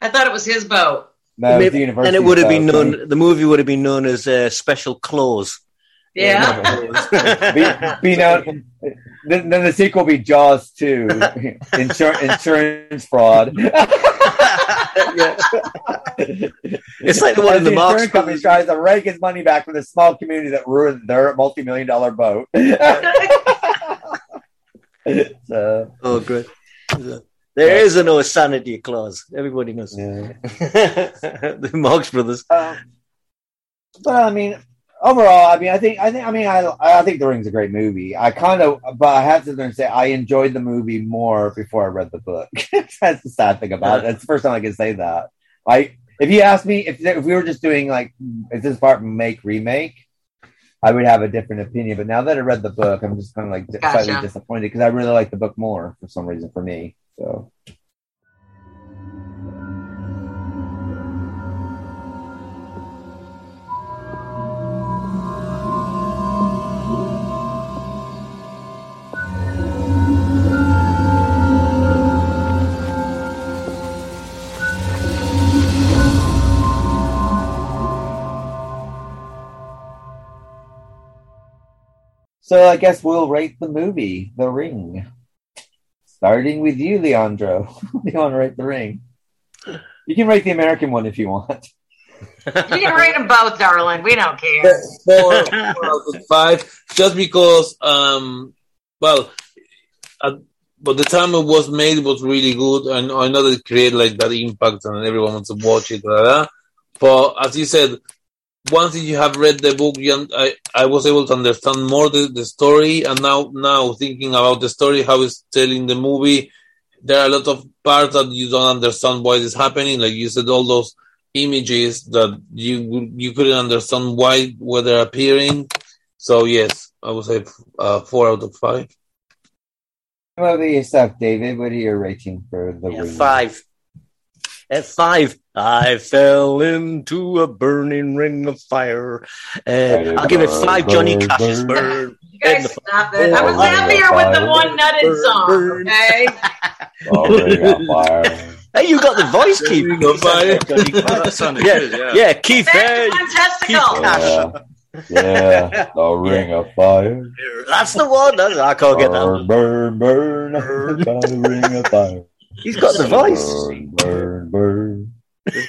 I thought it was his boat. No, it was Maybe- the university's and it would have been boat. known. The movie would have been known as uh, Special Clause. Yeah. [LAUGHS] be, be known, then, then the sequel will be Jaws 2, [LAUGHS] Insur- insurance fraud. It's like the one As in the Marx insurance company tries to rake his money back from this small community that ruined their multi-million dollar boat. [LAUGHS] so, Oh, good. There is a no sanity clause. Everybody knows. [LAUGHS] the Marx Brothers. Um, but I mean, overall, I mean, I think, I think, I mean, I, I think The Ring's a great movie. I kind of, but I have to learn to say I enjoyed the movie more before I read the book. [LAUGHS] That's the sad thing about it. It's the first time I can say that. I, if you ask me if if we were just doing like, is this part make remake? I would have a different opinion. But now that I read the book, I'm just kind of like Gotcha. slightly disappointed because I really like the book more for some reason for me. So. So I guess we'll rate the movie, The Ring. Starting with you, Leandro. [LAUGHS] you want to rate The Ring? You can rate the American one if you want. You can rate them both, darling. We don't care. four, four out of five, just because, um, well, at, but the time it was made was really good, and I know that it created like that impact, and everyone wants to watch it. Blah, blah. But as you said, once you have read the book, you, I I was able to understand more the, the story, and now now thinking about the story, how it's telling the movie, there are a lot of parts that you don't understand why this is happening. Like you said, all those images that you you couldn't understand why were they appearing. So yes, I would say uh, four out of five. What about yourself, David? What are your rating for The Yeah, five. At five, I fell into a burning ring of fire. Uh, I'll give it five Johnny burn, Cash's burn. burn. You guys stop it. I was happier with the one nutted song, okay? Oh, Ring of Fire. Hey, you got the voice, Keith. that [LAUGHS] sounded yeah, yeah. yeah, Keith. Back uh, to one. Yeah, yeah. The Ring of Fire. that's the one. That's, I can't get that. Burn, burn, burn. By [LAUGHS] the Ring of Fire. He's got the voice. Burn, burn, burn.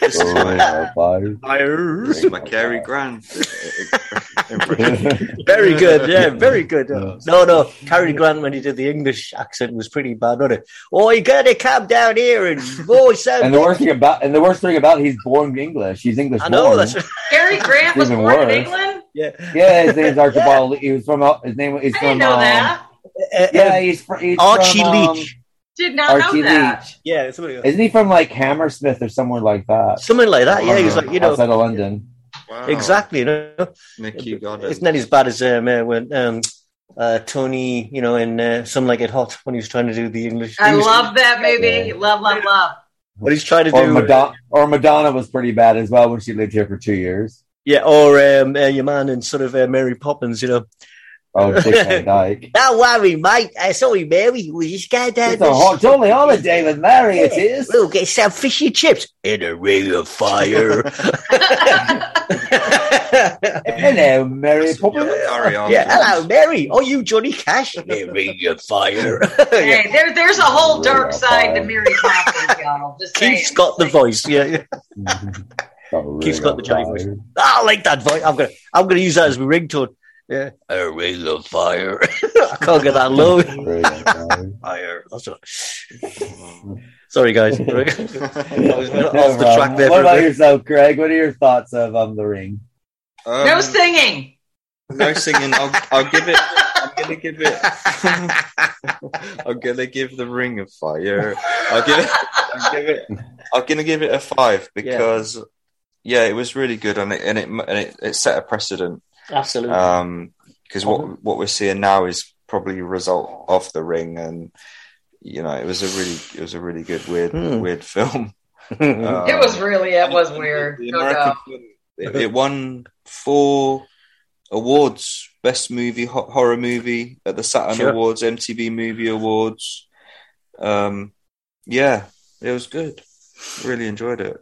This is my, of Fire. Fire. this is my Cary Grant. [LAUGHS] Very good, yeah, very good. No, no, Cary Grant when he did the English accent was pretty bad, wasn't it? Oh, you gotta come down here and voice out. And the worst thing about and the worst thing about he's born English. He's English I know born. that's Cary Grant was Even born in. England? yeah. Yeah, his name's [LAUGHS] Archibald. He was from his name is I from didn't know um, that. Yeah, he's, fr- he's Archie from, um, Leach. Did not Archie know that. Leach. Yeah, something like, Isn't he from like Hammersmith or somewhere like that? something like that. Yeah, he's like you know outside of London. Wow. exactly. You know, Nick, you got it. it's not as bad as um, uh, when um, uh, Tony, you know, in uh, Some Like It Hot when he was trying to do the English. I he was- love that movie. Love, love, love. what he's trying to Or do. Madonna, or Madonna was pretty bad as well when she lived here for two years. Yeah, or um, uh, your man in sort of uh, Mary Poppins, you know. Oh, Dick Van [LAUGHS] Dyke. Don't worry, mate. Uh, sorry, Mary. We just go down It's, a hot, it's only holiday with Mary, it is. We'll get some fishy chips in a ring of fire. [LAUGHS] [LAUGHS] Hello, Mary Poppins. yeah, hello, Mary. Are you Johnny Cash? In a ring of fire. Hey, there, there's a whole dark side to Mary Poppins, y'all. Just saying. Keith's got the voice. Yeah, yeah. Keith's got the Johnny voice. Ah, I like that voice. I'm gonna, I'm gonna use that as my ringtone. Yeah, a ring of fire. [LAUGHS] I can't get that low. [LAUGHS] fire. [LAUGHS] That's what. Sorry, guys. I was off the track there. What about bit. yourself, Craig? What are your thoughts of um, The Ring? no Um, singing. no singing. I'll, I'll give it. I'm gonna give it. I'm gonna give the Ring of Fire. I'll give it. I'll give it. I'm gonna give it a five because yeah, it was really good and it and it and it, it set a precedent. Absolutely. Um, because what what we're seeing now is probably a result of the Ring, and you know, it was a really it was a really good weird Hmm. weird film. [LAUGHS] it was really, it was weird. the No American doubt. film, it, it won four awards: best movie, ho- horror movie at the Saturn Sure. Awards, MTV Movie Awards. Um, yeah, it was good. Really enjoyed it.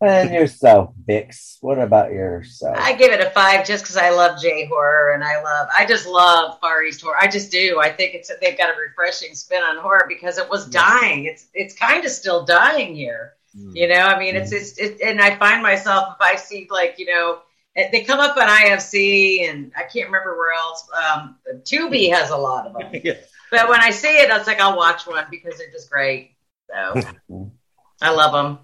And yourself, Bix. What about yourself? I give it a five just because I love J horror and I love I just love Far East horror. I just do. I think it's they've got a refreshing spin on horror because it was dying. It's it's kind of still dying here. You know, I mean, it's it's it, and I find myself if I see like you know eh, they come up on IFC and I can't remember where else. Um, Tubi has a lot of them, [LAUGHS] but when I see it, it's like I'll watch one because they're just great. So [LAUGHS] I love them.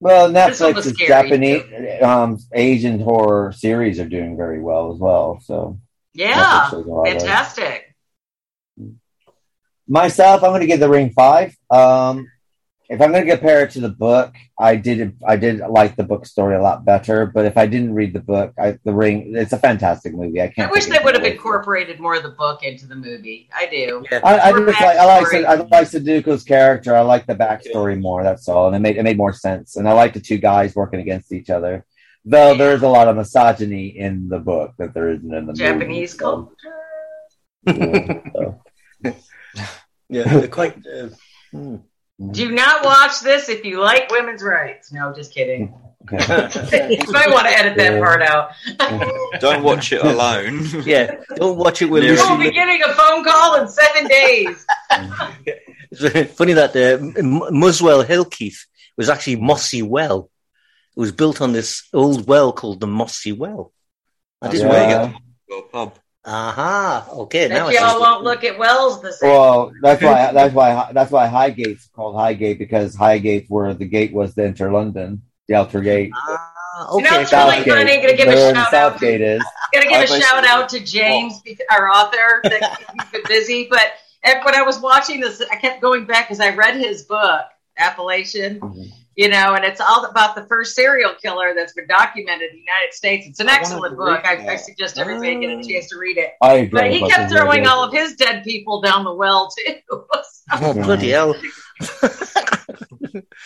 Well, This one Netflix was is Japanese, um, Asian horror series are doing very well as well. So Yeah, Netflix does a lot of those. fantastic. myself, I'm going to give The Ring five. Um, if I'm going to compare it to the book, I did I did like the book story a lot better. But if I didn't read the book, I, The Ring, it's a fantastic movie. I I can't. wish they would have incorporated more of the book into the movie. I do. I, I More just like I like backstory. I like Sadako's character. I like the backstory more. That's all, and it made it made more sense. And I like the two guys working against each other. Though there's a lot of misogyny in the book that there isn't in the Japanese movie. culture. so. [LAUGHS] Yeah, they're quite. Uh, hmm. Do not watch this if you like women's rights. No, just kidding. [LAUGHS] you might want to edit that part out. [LAUGHS] Don't watch it alone. [LAUGHS] yeah, don't watch it with You will Lucy. be getting a phone call in seven days. It's funny that uh, Muswell Hill, Keith, was actually Mossy Well. It was built on this old well called the Mossy Well. I That's didn't where you know. get the World pub. Aha. Uh-huh. Okay. Now That I y'all won't look at wells the same. Well, that's why that's why that's why Highgate's called Highgate because Highgate where the gate was to enter London, the outer gate. You know, it's really funny. Gonna give a Where the shout out. Southgate is. Gonna give I a basically- shout out to James, our author. That he's been busy, but when I was watching this, I kept going back because I read his book, Appalachian. Mm-hmm. You know, and it's all about the first serial killer that's been documented in the United States. It's an I excellent book. I, I suggest everybody get a uh, chance to read it. I agree But he kept what throwing did. all of his dead people down the well too. [LAUGHS] Oh, bloody hell. [LAUGHS]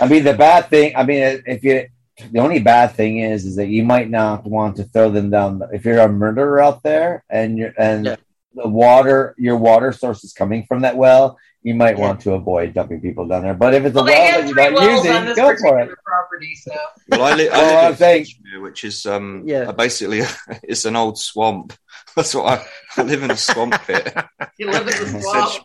I mean, the bad thing. I mean, if you the only bad thing is, is that you might not want to throw them down. If you're a murderer out there and you're and the water, your water source is coming from that well, you might want to avoid dumping people down there. But if it's a well, they well that you're not using, go for it. property, so Well, I, li- I [LAUGHS] Well, live in saying- Fitchmere, which is um, Yeah. basically [LAUGHS] it's an old swamp. [LAUGHS] That's what I, I live in a swamp pit. you live in the swamp.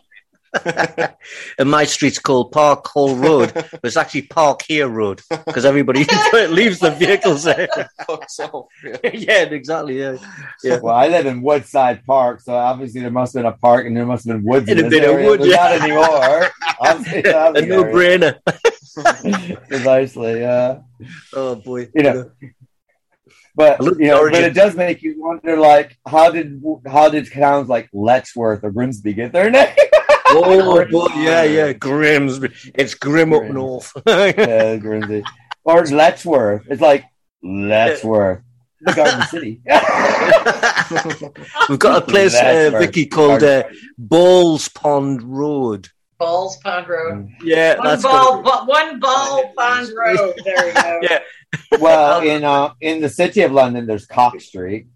[LAUGHS] and my street's called Park Hall Road, but it's actually Park Here Road because everybody [LAUGHS] leaves the vehicles there. Off. [LAUGHS] yeah, exactly. Yeah, yeah. Well, I live in Woodside Park, so obviously there must have been a park and there must have been woods. In in a this bit of wood, yeah. Not anymore. Not a no brainer. Precisely, yeah. Oh boy, You know, but you know, but it does make you wonder, like, how did how did towns like Letchworth or Grimsby get their name? Oh boy, yeah, yeah, Grimsby. It's grim up north. [LAUGHS] yeah, Grimsby or it's Letchworth. It's like Letchworth, the Garden [LAUGHS] City. [LAUGHS] We've got a place, uh, Vicky, called uh, Balls Pond Road. Balls Pond Road. Yeah, One that's ball, bu- one ball Pond Road. There you go. Yeah. well, in uh, in the city of London, there's Cock Street.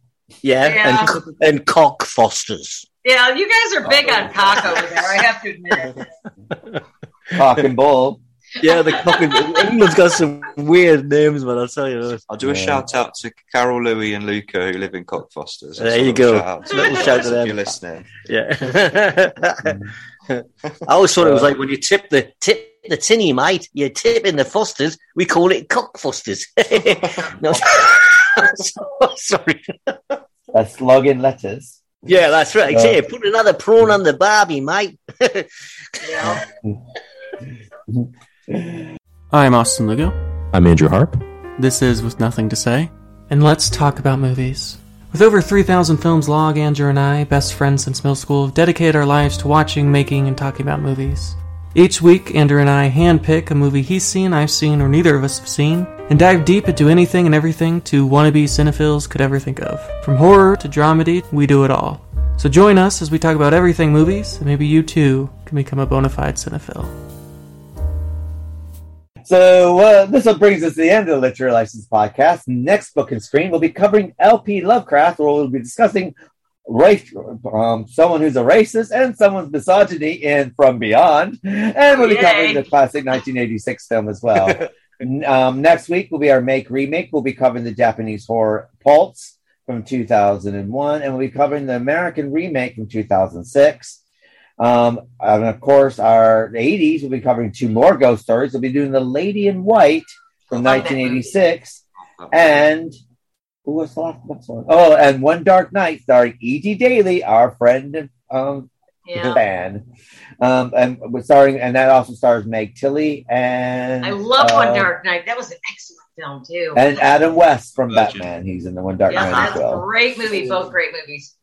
Yeah, Yeah. and and cock fosters. Yeah, you guys are big on cock over there. I have to admit. [LAUGHS] Cock and bull. Yeah, the cock. England's got some weird names, man. I'll tell you. I'll do a shout out to Carol, Louis, and Luca who live in Cockfosters. There you go. Little shout to If them. you're listening. Yeah. [LAUGHS] I always thought it was like when you tip the tip the tinny, mate. You tip in the Fosters. We call it cock Fosters. [LAUGHS] no, sorry. That's login letters. Yeah, that's right. Uh, put another prawn on the barbie, mate. [LAUGHS] I'm Austin Lugo. I'm Andrew Harp. This is With Nothing to Say. And let's talk about movies. With over 3,000 films log, Andrew and I, best friends since middle school, have dedicated our lives to watching, making, and talking about movies. Each week, Andrew and I handpick a movie he's seen, I've seen, or neither of us have seen, and dive deep into anything and everything two wannabe cinephiles could ever think of. From horror to dramedy, we do it all. So join us as we talk about everything movies, and maybe you too can become a bona fide cinephile. So uh, this one brings us to the end of the Literary License podcast. Next book and screen, we'll be covering L.P. Lovecraft, where we'll be discussing race, um, someone who's a racist and someone's misogyny in From Beyond, and we'll be Yay. covering the classic 1986 film as well. [LAUGHS] Um, next week will be our make remake. We'll be covering the Japanese horror Pulse from 2001, and we'll be covering the American remake from 2006. Um, and of course, our 80s, we'll be covering two more ghost stories. We'll be doing The Lady in White from 1986 and who was the last one? Oh, and One Dark Night starring E.G. Daily, our friend and um, Yeah. fan. Um, and was starring, and that also stars Meg Tilly and I love uh, One Dark Night. That was an excellent film too. and Adam West from Batman. He's in the One Dark yeah, Night as well. great movie. Both great movies.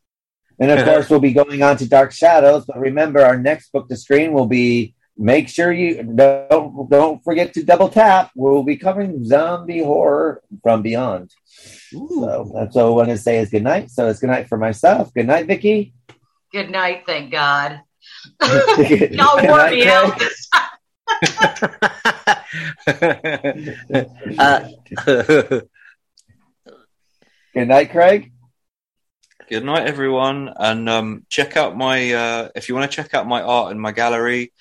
And of [LAUGHS] course, we'll be going on to Dark Shadows. But remember, our next book to screen will be. Make sure you don't don't forget to double tap. We'll be covering zombie horror from beyond. So that's all I want to say is good night. So it's good night for myself. Good night, Vicky. Good night, thank God. [LAUGHS] Good Y'all wore me out this Uh, [LAUGHS] Good night, Craig. Good night, everyone, and um, check out my. Uh, if you want to check out my art in my gallery,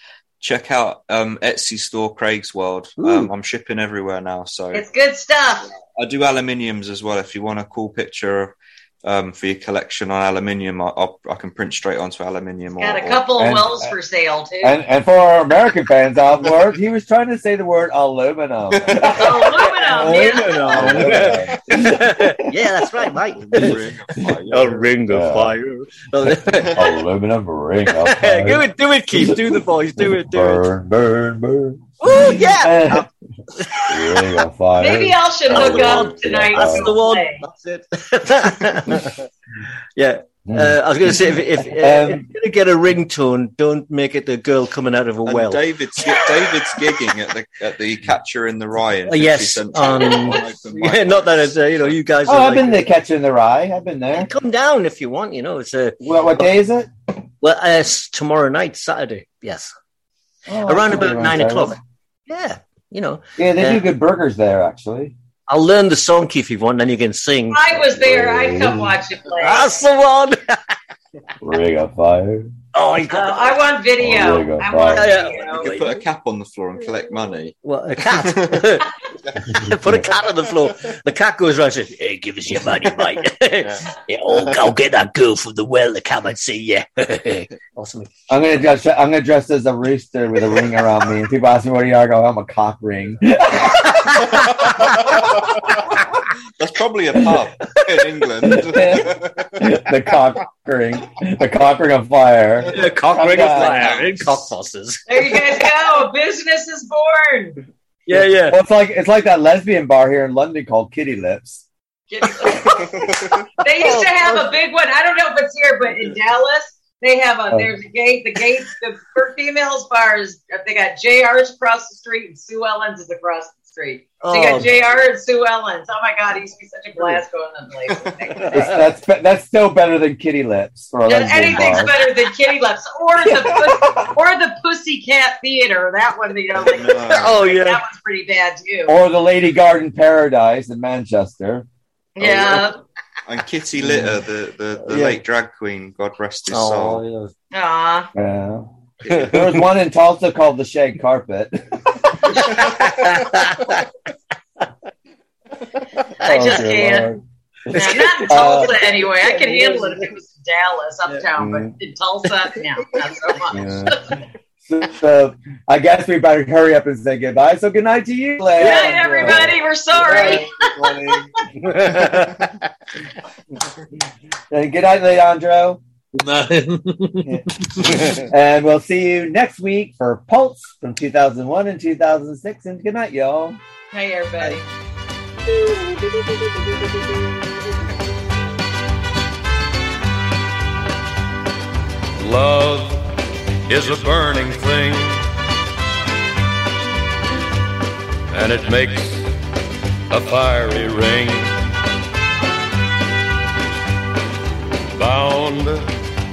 check out um, Etsy store Craig's World. Um, I'm shipping everywhere now, so It's good stuff. I do aluminiums as well. If you want a cool picture um, for your collection on aluminium, I, I'll, I can print straight onto aluminium. Got or- a couple of and- wells for sale too. And and for our American fans out there, he was trying to say the word aluminum. [LAUGHS] Aluminum, yeah. [LAUGHS] yeah, that's right, mate. A ring of fire. aluminum ring [LAUGHS] of fire. do it, do it, Keith. Do the voice. Do it, do it. Burn, burn, burn. Oh yeah. ring. [LAUGHS] Maybe I should hook up tonight. That's the one. That's it. [LAUGHS] yeah. Uh, I was going to say, if, if, if Um, you're going to get a ringtone, don't make it the girl coming out of a well. David's David's gigging at the at the Catcher in the Rye. in Uh, yes, um, on open [LAUGHS] mic. yeah, not that it's uh, you know you guys. Oh, are I've been like, there catching the rye. I've been there. Come down if you want. You know, it's a What, what day is it? well, uh, it's tomorrow night, Saturday. Yes, Oh, around about nine Saturday. o'clock. Yeah, you know. Yeah, they Uh, do good burgers there, actually. I'll learn the song, Keith, if you want, then you can sing. I was there. I'd come watch you play. That's the one. [LAUGHS] Ring of fire. Oh, he's Uh, got I want video. Oh, go. I want Fine. video. You could put a cap on the floor and collect money. What a [LAUGHS] cat! [LAUGHS] Put a cat on the floor. The cat goes around and says, "Hey, give us your money, mate. [LAUGHS] yeah, oh, go get that girl from the well to come and see you." awesome. I'm gonna dress. I'm gonna dress as a rooster with a ring around me, and people ask me what do you are. I go, I'm a cock ring. That's probably a pub in England. [LAUGHS] the cock ring, the cock ring of fire. The cock ring of fire in cockfosters. There you guys go. Business is born. Yeah, yeah. Well, it's like it's like that lesbian bar here in London called Kitty Lips. [LAUGHS] They used to have a big one. I don't know if it's here, but in Dallas, they have a. Oh. There's a gate. The gate the for females bars. They got JR's across the street and Sue Ellen's is across the street. So you Oh. got JR and Sue Ellen's. Oh my God, it used to be such a blast going to the place. It's- [LAUGHS] that's that's still better than Kitty Lips for a Yeah, anything's bar. better than Kitty Lips or the [LAUGHS] or the Pussycat Theater. That one, you know, like, [LAUGHS] Oh, yeah. that one's pretty bad too. Or the Lady Garden Paradise in Manchester. Oh, oh, yeah, and Kitty Litter, the the, the Yeah. late drag queen, God rest his Oh, soul. Aw. Yeah. There was one in Tulsa called the Shag Carpet. I Oh, just dear can't. Lord. No, not in Uh, Tulsa anyway. I can handle it if it was Dallas uptown, Mm. but in Tulsa, no, not so much. So, so I guess we better hurry up and say goodbye. So good night to you, Good night, everybody. We're sorry. And [LAUGHS] [LAUGHS] good night, Leandro. Good [LAUGHS] and we'll see you next week for Pulse from 2001 and 2006. And good night, y'all. Hey, everybody. Love is a burning thing, and it makes a fiery ring. Bound